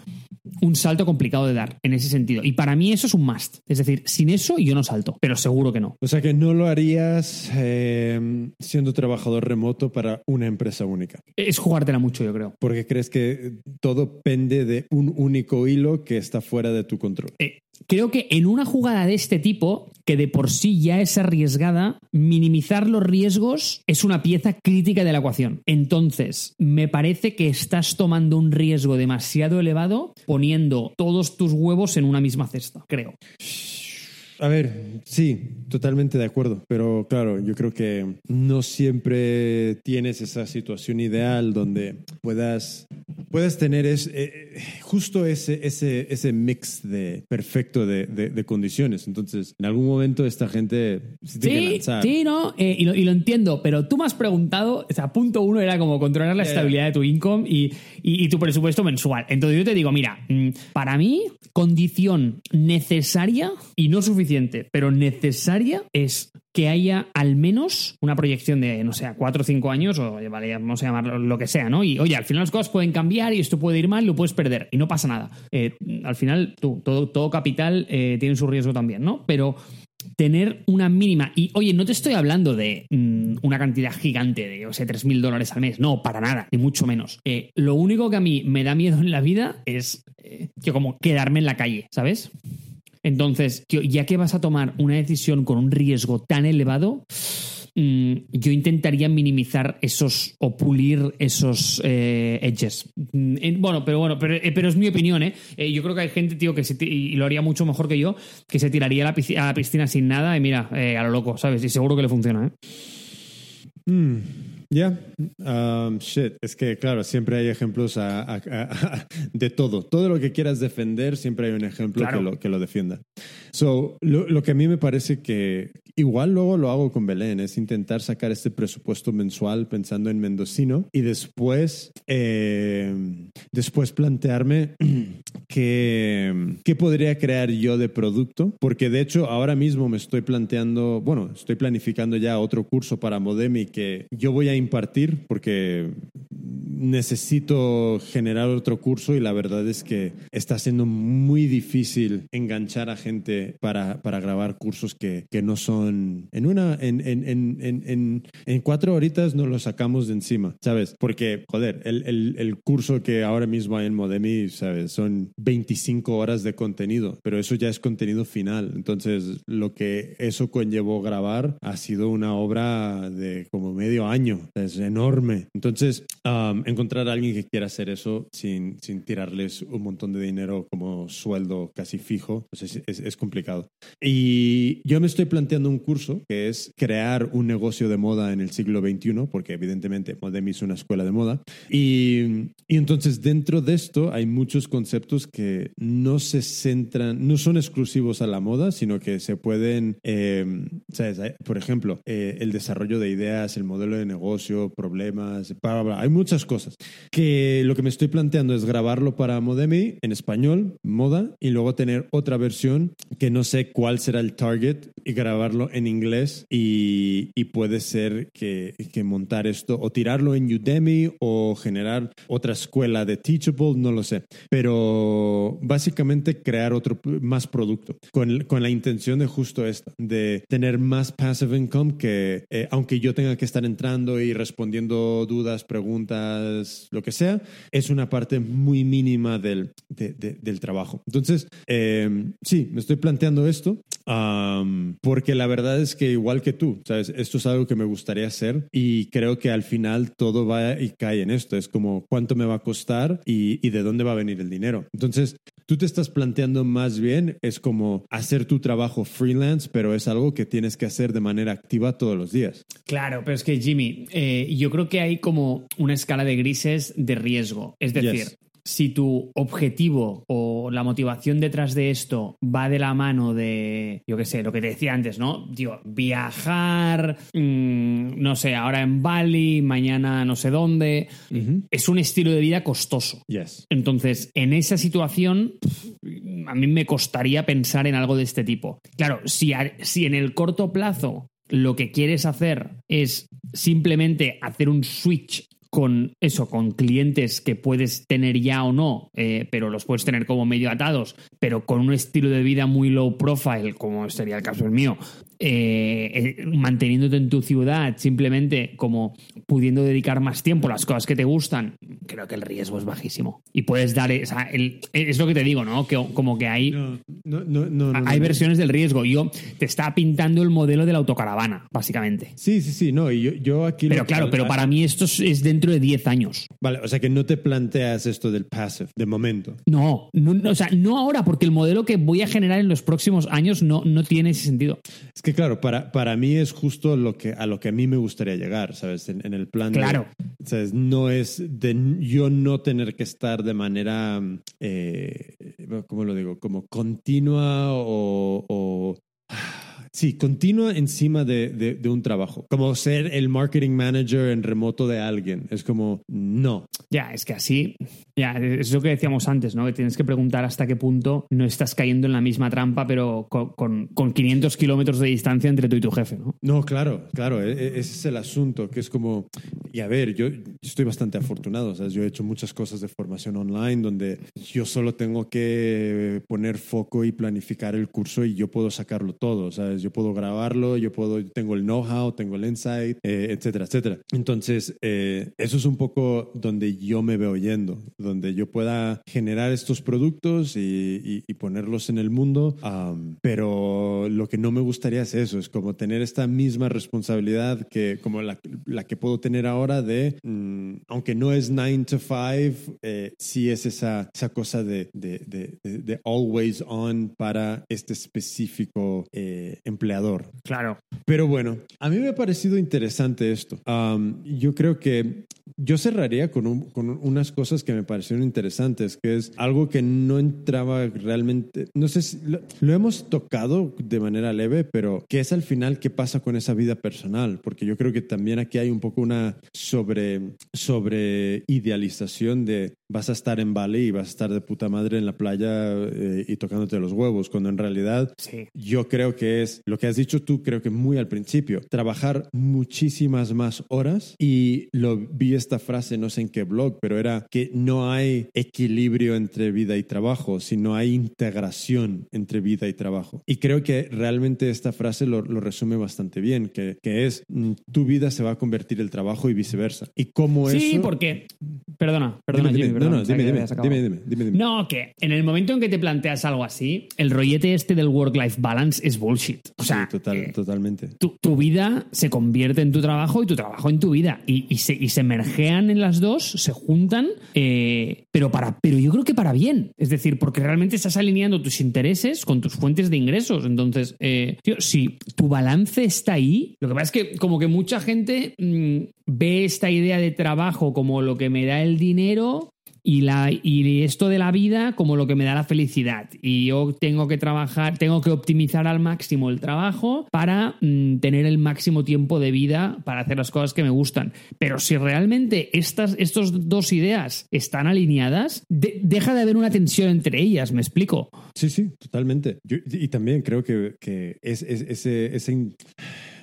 un salto complicado de dar en ese sentido. Y para mí eso es un must. Es decir, sin eso yo no salto, pero seguro que no. O sea que no lo harías eh, siendo trabajador remoto para una empresa única. Es jugártela mucho, yo creo. Porque crees que todo pende de un único hilo que está fuera de tu control. Eh, creo que en una jugada de este tipo, que de por sí ya es arriesgada, minimizar los riesgos es una pieza crítica de la ecuación. Entonces, me parece que estás tomando un riesgo demasiado elevado poniendo todos tus huevos en una misma cesta, creo. A ver, sí, totalmente de acuerdo, pero claro, yo creo que no siempre tienes esa situación ideal donde puedas, puedas tener es, eh, justo ese, ese, ese mix de perfecto de, de, condiciones. Entonces, en algún momento esta gente se tiene sí, que lanzar. Sí, no, eh, y, lo, y, lo, entiendo, pero tú me has preguntado, o sea, punto uno era como controlar la estabilidad de tu income y, y, y tu presupuesto mensual. Entonces yo te digo, mira, mm, para mí, condición necesaria y no suficiente pero necesaria es que haya al menos una proyección de, no sé, cuatro o cinco años, o vale, vamos a llamarlo lo que sea, ¿no? Y oye, al final las cosas pueden cambiar y esto puede ir mal, lo puedes perder y no pasa nada. Eh, al final, tú, todo, todo capital eh, tiene su riesgo también, ¿no? Pero tener una mínima. Y oye, no te estoy hablando de mm, una cantidad gigante de, o sea, 3 mil dólares al mes. No, para nada, ni mucho menos. Eh, lo único que a mí me da miedo en la vida es que como quedarme en la calle, ¿sabes? Entonces, ya que vas a tomar una decisión con un riesgo tan elevado, mm, yo intentaría minimizar esos o pulir esos eh, edges. Mm, bueno, pero bueno, eh, pero, es mi opinión, ¿eh? ¿eh? Yo creo que hay gente, tío, que y lo haría mucho mejor que yo, que se tiraría a la piscina, sin nada y mira, a lo loco, ¿sabes? Y seguro que le funciona, ¿eh? Mm. Ya, um, shit. Es que, claro, siempre hay ejemplos de todo. Todo lo que quieras defender, siempre hay un ejemplo que, lo, que lo defienda. So, lo, que a mí me parece que igual luego lo hago con Belén, es intentar sacar este presupuesto mensual pensando en Mendocino y después, eh, después plantearme qué, qué podría crear yo de producto, porque de hecho ahora mismo me estoy planteando, bueno, estoy planificando ya otro curso para Modemi que yo voy a impartir porque necesito generar otro curso y la verdad es que está siendo muy difícil enganchar a gente para, para grabar cursos que, que, no son en una en, en, en, en, cuatro horitas no lo sacamos de encima, ¿sabes? Porque, joder, el, el, el curso que ahora mismo hay en Modemi, ¿sabes? Son 25 horas de contenido, pero eso ya es contenido final. Entonces, lo que eso conllevó grabar ha sido una obra de como medio año, es enorme. Entonces, um, encontrar a alguien que quiera hacer eso sin, sin tirarles un montón de dinero como sueldo casi fijo, pues es, es, es complicado. Y yo me estoy planteando un curso que es crear un negocio de moda en el siglo XXI, porque evidentemente Modemi es una escuela de moda. Y, y entonces dentro de esto hay muchos conceptos que no se centran, no son exclusivos a la moda, sino que se pueden, eh, ¿sabes? por ejemplo, eh, el desarrollo de ideas, el modelo de negocio, problemas, bla, bla, bla. hay muchas cosas. Que lo que me estoy planteando es grabarlo para Modemi en español, moda, y luego tener otra versión que no sé cuál será el target y grabarlo en inglés y, y puede ser que, que montar esto o tirarlo en Udemy o generar otra escuela de Teachable, no lo sé. Pero básicamente crear otro, más producto con, con la intención de justo esta, de tener más passive income que eh, aunque yo tenga que estar entrando y respondiendo dudas, preguntas, lo que sea, es una parte muy mínima del, de, de, del trabajo. Entonces, eh, sí, me estoy planteando esto porque la verdad es que igual que tú, ¿sabes? Esto es algo que me gustaría hacer y creo que al final todo va y cae en esto. Es como cuánto me va a costar y, y de dónde va a venir el dinero. Entonces, tú te estás planteando más bien, es como hacer tu trabajo freelance, pero es algo que tienes que hacer de manera activa todos los días. Claro, pero es que Jimmy, eh, yo creo que hay como una escala de grises de riesgo. Es decir, Yes. si tu objetivo o la motivación detrás de esto va de la mano de, yo qué sé, lo que te decía antes, ¿no? Tío, viajar, mmm, no sé, ahora en Bali, mañana no sé dónde, es un estilo de vida costoso. Yes. Entonces, en esa situación, a mí me costaría pensar en algo de este tipo. Claro, si, si en el corto plazo lo que quieres hacer es simplemente hacer un switch con eso, con clientes que puedes tener ya o no, eh, pero los puedes tener como medio atados, pero con un estilo de vida muy low profile, como sería el caso del mío, eh, eh, manteniéndote en tu ciudad, simplemente como pudiendo dedicar más tiempo a las cosas que te gustan, creo que el riesgo es bajísimo. Y puedes dar, el- es lo que te digo, ¿no? Que como que hay, No, no, no, hay versiones del riesgo. Yo te está pintando el modelo de la autocaravana, básicamente. Sí, sí, sí, no, y yo, yo aquí... Pero claro, pero para mí esto es- es dentro de 10 años. Vale, o sea que no te planteas esto del passive, de momento. No, no, o sea, no ahora, porque el modelo que voy a generar en los próximos años no, no tiene ese sentido. Es que claro, para, para mí es justo lo que, a lo que a mí me gustaría llegar, ¿sabes? En, en el plan de- Claro. ¿sabes? No es de yo no tener que estar de manera, eh, ¿cómo lo digo? Como continua o... o- Sí, continua encima de, de- de un trabajo. Como ser el marketing manager en remoto de alguien. Es como, no. Ya, es que así, ya, es lo que decíamos antes, ¿no? Que tienes que preguntar hasta qué punto no estás cayendo en la misma trampa, pero con, con, con 500 kilómetros de distancia entre tú y tu jefe, ¿no? No, claro, claro, e- e- ese es el asunto, que es como, y a ver, yo estoy bastante afortunado, ¿sabes? Yo he hecho muchas cosas de formación online donde yo solo tengo que poner foco y planificar el curso y yo puedo sacarlo todo, ¿sabes? Yo puedo grabarlo, yo puedo, tengo el know-how, tengo el insight, eh, etcétera, etcétera. Entonces, eh, eso es un poco donde yo me veo yendo, donde yo pueda generar estos productos y, y- y ponerlos en el mundo, am, pero lo que no me gustaría es eso, es como tener esta misma responsabilidad que como la, la que puedo tener ahora de, mm, aunque no es 9 to 5, eh, sí es esa, esa cosa de, de, de- de- de always on para este específico eh, empleador. Claro. Pero bueno, a mí me ha parecido interesante esto. Um, yo creo que yo cerraría con, un- con unas cosas que me parecieron interesantes, que es algo que no entraba realmente, no sé si lo, lo hemos tocado de manera leve, pero que es al final qué pasa con esa vida personal, porque yo creo que también aquí hay un poco una sobre, sobre idealización de vas a estar en Bali y vas a estar de puta madre en la playa eh, y tocándote los huevos, cuando en realidad Sí. yo creo que es lo que has dicho tú, creo que muy al principio, trabajar muchísimas más horas y lo vi esta frase, no sé en qué blog, pero era que no hay equilibrio entre vida y trabajo, sino hay integración entre vida y trabajo. Y creo que realmente esta frase lo, lo resume bastante bien, que, que es mm, tu vida se va a convertir el trabajo y viceversa. Y cómo Sí, eso... porque Perdona, perdona, Dime, Jimmy, dime. perdona, no, dime, que dime, dime, dime, dime, dime. No, que en el momento en que te planteas algo así, el rollete este del work-life balance es bullshit. O sea, Sí, total, eh, totalmente. tu, tu vida se convierte en tu trabajo y tu trabajo en tu vida. Y, y se, y se mergean en las dos, se juntan, eh, pero, para, pero yo creo que para bien. Es decir, porque realmente estás alineando tus intereses con tus fuentes de ingresos. Entonces, eh, tío, si tu balance está ahí, lo que pasa es que como que mucha gente mm, ve esta idea de trabajo como lo que me da el dinero y, la, y esto de la vida como lo que me da la felicidad. Y yo tengo que trabajar, tengo que optimizar al máximo el trabajo para mm, tener el máximo tiempo de vida para hacer las cosas que me gustan. Pero si realmente estas estas dos ideas están alineadas, de- deja de haber una tensión entre ellas, ¿me explico? Sí, sí, totalmente. Y también creo que, que es, es- ese,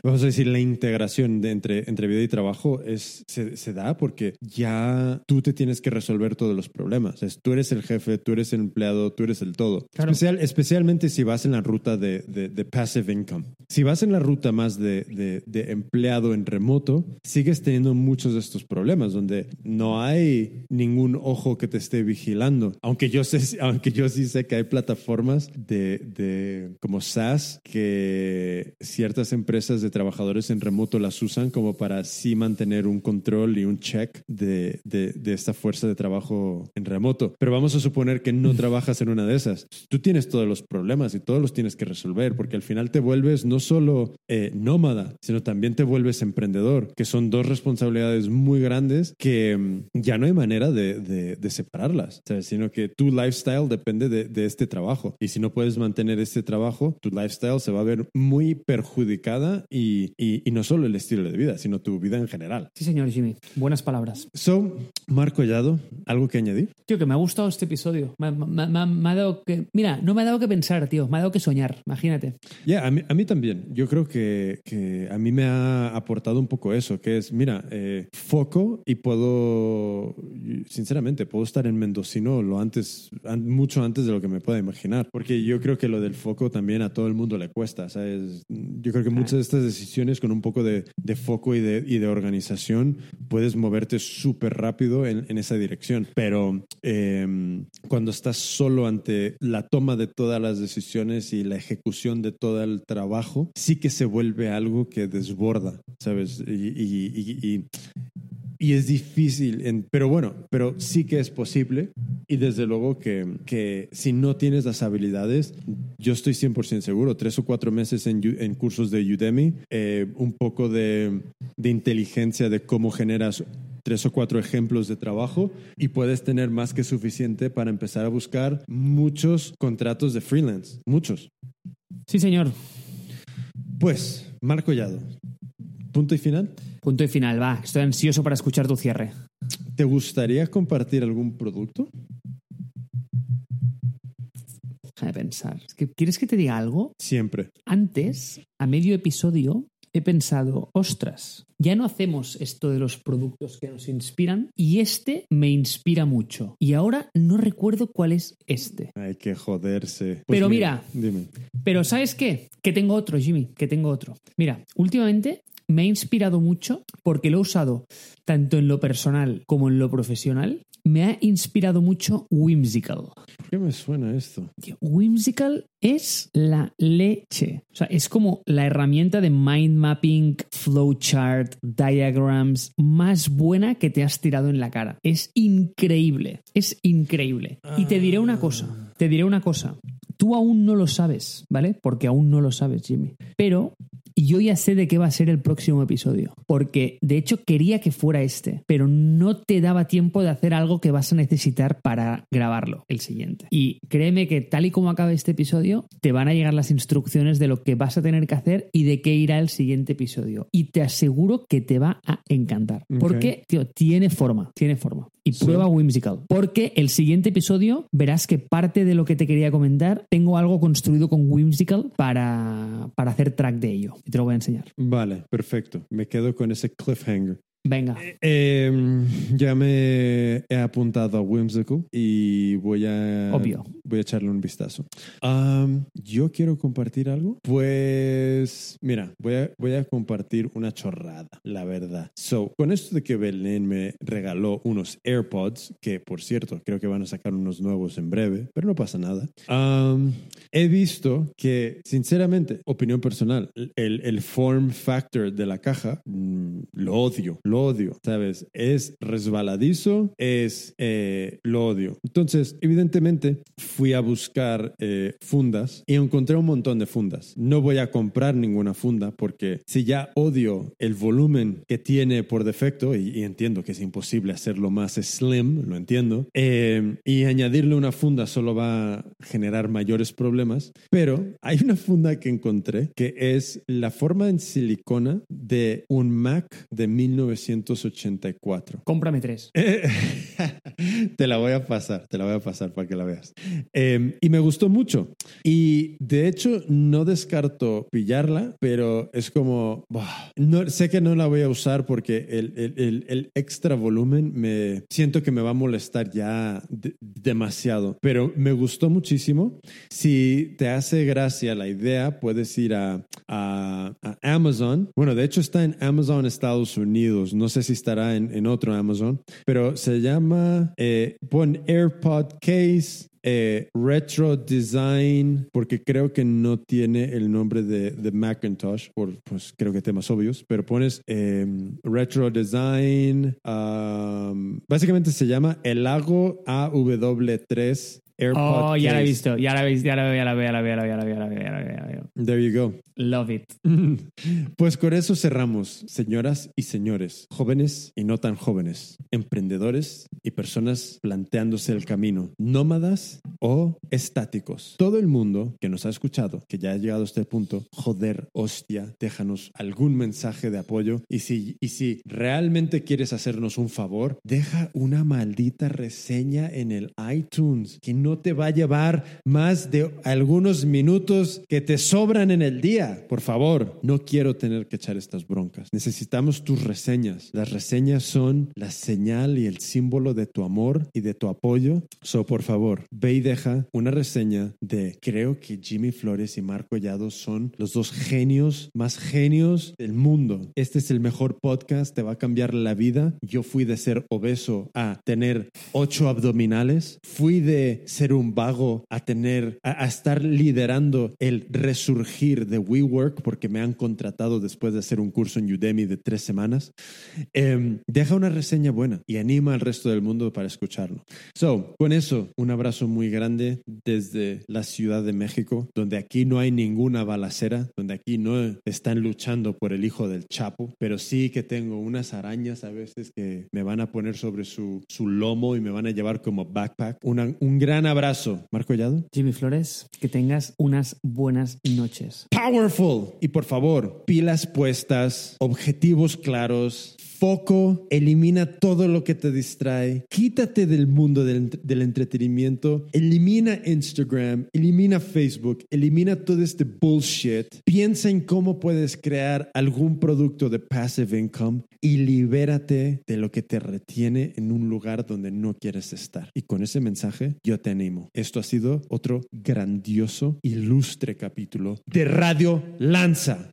vamos a decir, la integración de entre, entre vida y trabajo es, se, se da porque ya tú te tienes que resolver todos los problemas. Es, tú eres el jefe, tú eres el empleado, tú eres el todo. Claro. Especial, especialmente si vas en la ruta de, de- de passive income. Si vas en la ruta más de, de- empleado en remoto, sigues teniendo muchos de estos problemas donde no hay ningún ojo que te esté vigilando. Aunque yo, sé, aunque yo sí sé que hay plataformas de, de como SaaS que ciertas empresas de trabajadores en remoto las usan como para sí mantener un control y un check de, de- de esta fuerza de trabajo en remoto. Pero vamos a suponer que no trabajas en una de esas. Tú tienes todos los problemas y todos los tienes que resolver porque al final te vuelves no solo eh, nómada, sino también te vuelves emprendedor, que son dos responsabilidades muy grandes que mm, ya no hay manera de, de- de separarlas, ¿sabes? sino que tu lifestyle depende de, de este trabajo. Y si no puedes mantener este trabajo, tu lifestyle se va a ver muy perjudicada y, y- y no solo el estilo de vida, sino tu vida en general. Sí, señor Jimmy. Buenas palabras. So, Marco Collado, ¿algo que añadir? Tío, que me ha gustado este episodio. Me, me- me- me ha dado que. Mira, no me ha dado que pensar, tío. Me ha dado que soñar. Imagínate. Ya, a, mí, a mí también. Yo creo que, que a mí me ha aportado un poco eso, que es, mira, eh, foco y puedo, sinceramente, puedo estar en Mendocino lo antes, an- mucho antes de lo que me pueda imaginar, porque yo creo que lo del foco también a todo el mundo le cuesta, ¿sabes? Yo creo que muchas de estas decisiones con un poco de, de foco y de, y de organización puedes moverte súper rápido en, en esa dirección, pero eh, cuando estás solo ante la toma de todas las decisiones y la ejecución de todo el trabajo, sí que se vuelve algo que desborda, ¿sabes? Y- y- es difícil, en- pero bueno, pero sí que es posible. Y desde luego que, que si no tienes las habilidades, yo estoy 100% seguro, tres o cuatro meses en cursos de Udemy, eh, un poco de, de inteligencia de cómo generas tres o cuatro ejemplos de trabajo y puedes tener más que suficiente para empezar a buscar muchos contratos de freelance, muchos. Sí, señor. Pues, Marco Collado, punto y final. Punto y final. Va. Estoy ansioso para escuchar tu cierre. ¿Te gustaría compartir algún producto? Déjame pensar. Es que, ¿Quieres que te diga algo? Siempre. Antes, a medio episodio, he pensado, ostras, ya no hacemos esto de los productos que nos inspiran y este me inspira mucho. Y ahora no recuerdo cuál es este. Hay que joderse. Pues Pero mira. Dime. Pero ¿sabes qué? Que tengo otro, Jimmy, que tengo otro. Mira, últimamente me ha inspirado mucho porque lo he usado tanto en lo personal como en lo profesional. Me ha inspirado mucho Whimsical. ¿Por qué me suena esto? Whimsical es la leche. O sea, es como la herramienta de mind mapping, flowchart, diagrams más buena que te has tirado en la cara. Es increíble. Es increíble. Y te diré una cosa. Te diré una cosa. Tú aún no lo sabes, ¿vale? Porque aún no lo sabes, Jimmy. Pero yo ya sé de qué va a ser el próximo episodio. Porque de hecho quería que fuera este, pero no te daba tiempo de hacer algo que vas a necesitar para grabarlo, el siguiente. Y créeme que tal y como acabe este episodio, te van a llegar las instrucciones de lo que vas a tener que hacer y de qué irá el siguiente episodio. Y te aseguro que te va a encantar. Porque, tío, tiene forma, tiene forma. Y Sí. prueba Whimsical. Porque el siguiente episodio verás que parte de lo que te quería comentar, tengo algo construido con Whimsical para, para hacer track de ello. Y te lo voy a enseñar. Vale, perfecto. Me quedo con ese cliffhanger. Venga. Eh, ya me he apuntado a Whimsical y voy a, Obvio. voy a echarle un vistazo. Um, yo quiero compartir algo. Pues, mira, voy a, voy a compartir una chorrada, la verdad. So, con esto de que Belén me regaló unos AirPods, que por cierto, creo que van a sacar unos nuevos en breve, pero no pasa nada. Um, he visto que, sinceramente, opinión personal, el, el form factor de la caja mm, lo odio, lo odio, ¿sabes? Es resbaladizo, es eh, lo odio. Entonces, evidentemente, fui a buscar eh, fundas y encontré un montón de fundas. No voy a comprar ninguna funda porque si ya odio el volumen que tiene por defecto, y, entiendo que es imposible hacerlo más slim, lo entiendo, eh, y añadirle una funda solo va a generar mayores problemas, pero hay una funda que encontré que es la forma en silicona de un Mac de 1984. Cómprame tres. te la voy a pasar, te la voy a pasar para que la veas. Eh, y me gustó mucho. Y de hecho, no descarto pillarla, pero es como, buah, no, sé que no la voy a usar porque el, el- el- el extra volumen me siento que me va a molestar ya de- demasiado. Pero me gustó muchísimo. Si te hace gracia la idea, puedes ir a, a- a Amazon. Bueno, de hecho está en Amazon Estados Unidos. No sé si estará en, en otro Amazon, pero se llama, eh, pon AirPod Case. eh, retro Design, porque creo que no tiene el nombre de, de Macintosh, por pues creo que temas obvios, pero pones eh, Retro Design, um, básicamente se llama el Lago AW3 AirPod Oh, ya la he visto. Ya la he visto. La veo, ya la veo, ya la veo, ya la veo, ya la veo, ya la veo. There you go. Love it. Pues con eso cerramos, señoras y señores, jóvenes y no tan jóvenes, emprendedores y personas planteándose el camino, nómadas o estáticos. Todo el mundo que nos ha escuchado, que ya ha llegado a este punto, joder, hostia, déjanos algún mensaje de apoyo y si, y si realmente quieres hacernos un favor, deja una maldita reseña en el iTunes que no te va a llevar más de algunos minutos que te sobran en el día. Por favor, no quiero tener que echar estas broncas. Necesitamos tus reseñas. Las reseñas son la señal y el símbolo de tu amor y de tu apoyo. So, por favor, ve y deja una reseña de creo que Jimmy Flores y Marco Llado son los dos genios más genios del mundo. Este es el mejor podcast, te va a cambiar la vida. Yo fui de ser obeso a tener ocho abdominales. Fui de ser un vago a tener, a, a estar liderando el resurgir de WeWork porque me han contratado después de hacer un curso en Udemy de tres semanas. Em, deja una reseña buena y anima al resto del mundo para escucharlo. So, con eso, un abrazo muy grande desde la Ciudad de México, donde aquí no hay ninguna balacera, donde aquí no están luchando por el hijo del Chapo, pero sí que tengo unas arañas a veces que me van a poner sobre su, su lomo y me van a llevar como backpack. Una- un gran abrazo. Marco Llado. Jimmy Flores, que tengas unas buenas noches. Y por favor, pilas puestas, objetivos claros. Foco, elimina todo lo que te distrae, quítate del mundo del, del entretenimiento, elimina Instagram, elimina Facebook, elimina todo este bullshit, piensa en cómo puedes crear algún producto de passive income y libérate de lo que te retiene en un lugar donde no quieres estar. Y con ese mensaje yo te animo. Esto ha sido otro grandioso, ilustre capítulo de Radio Lanza.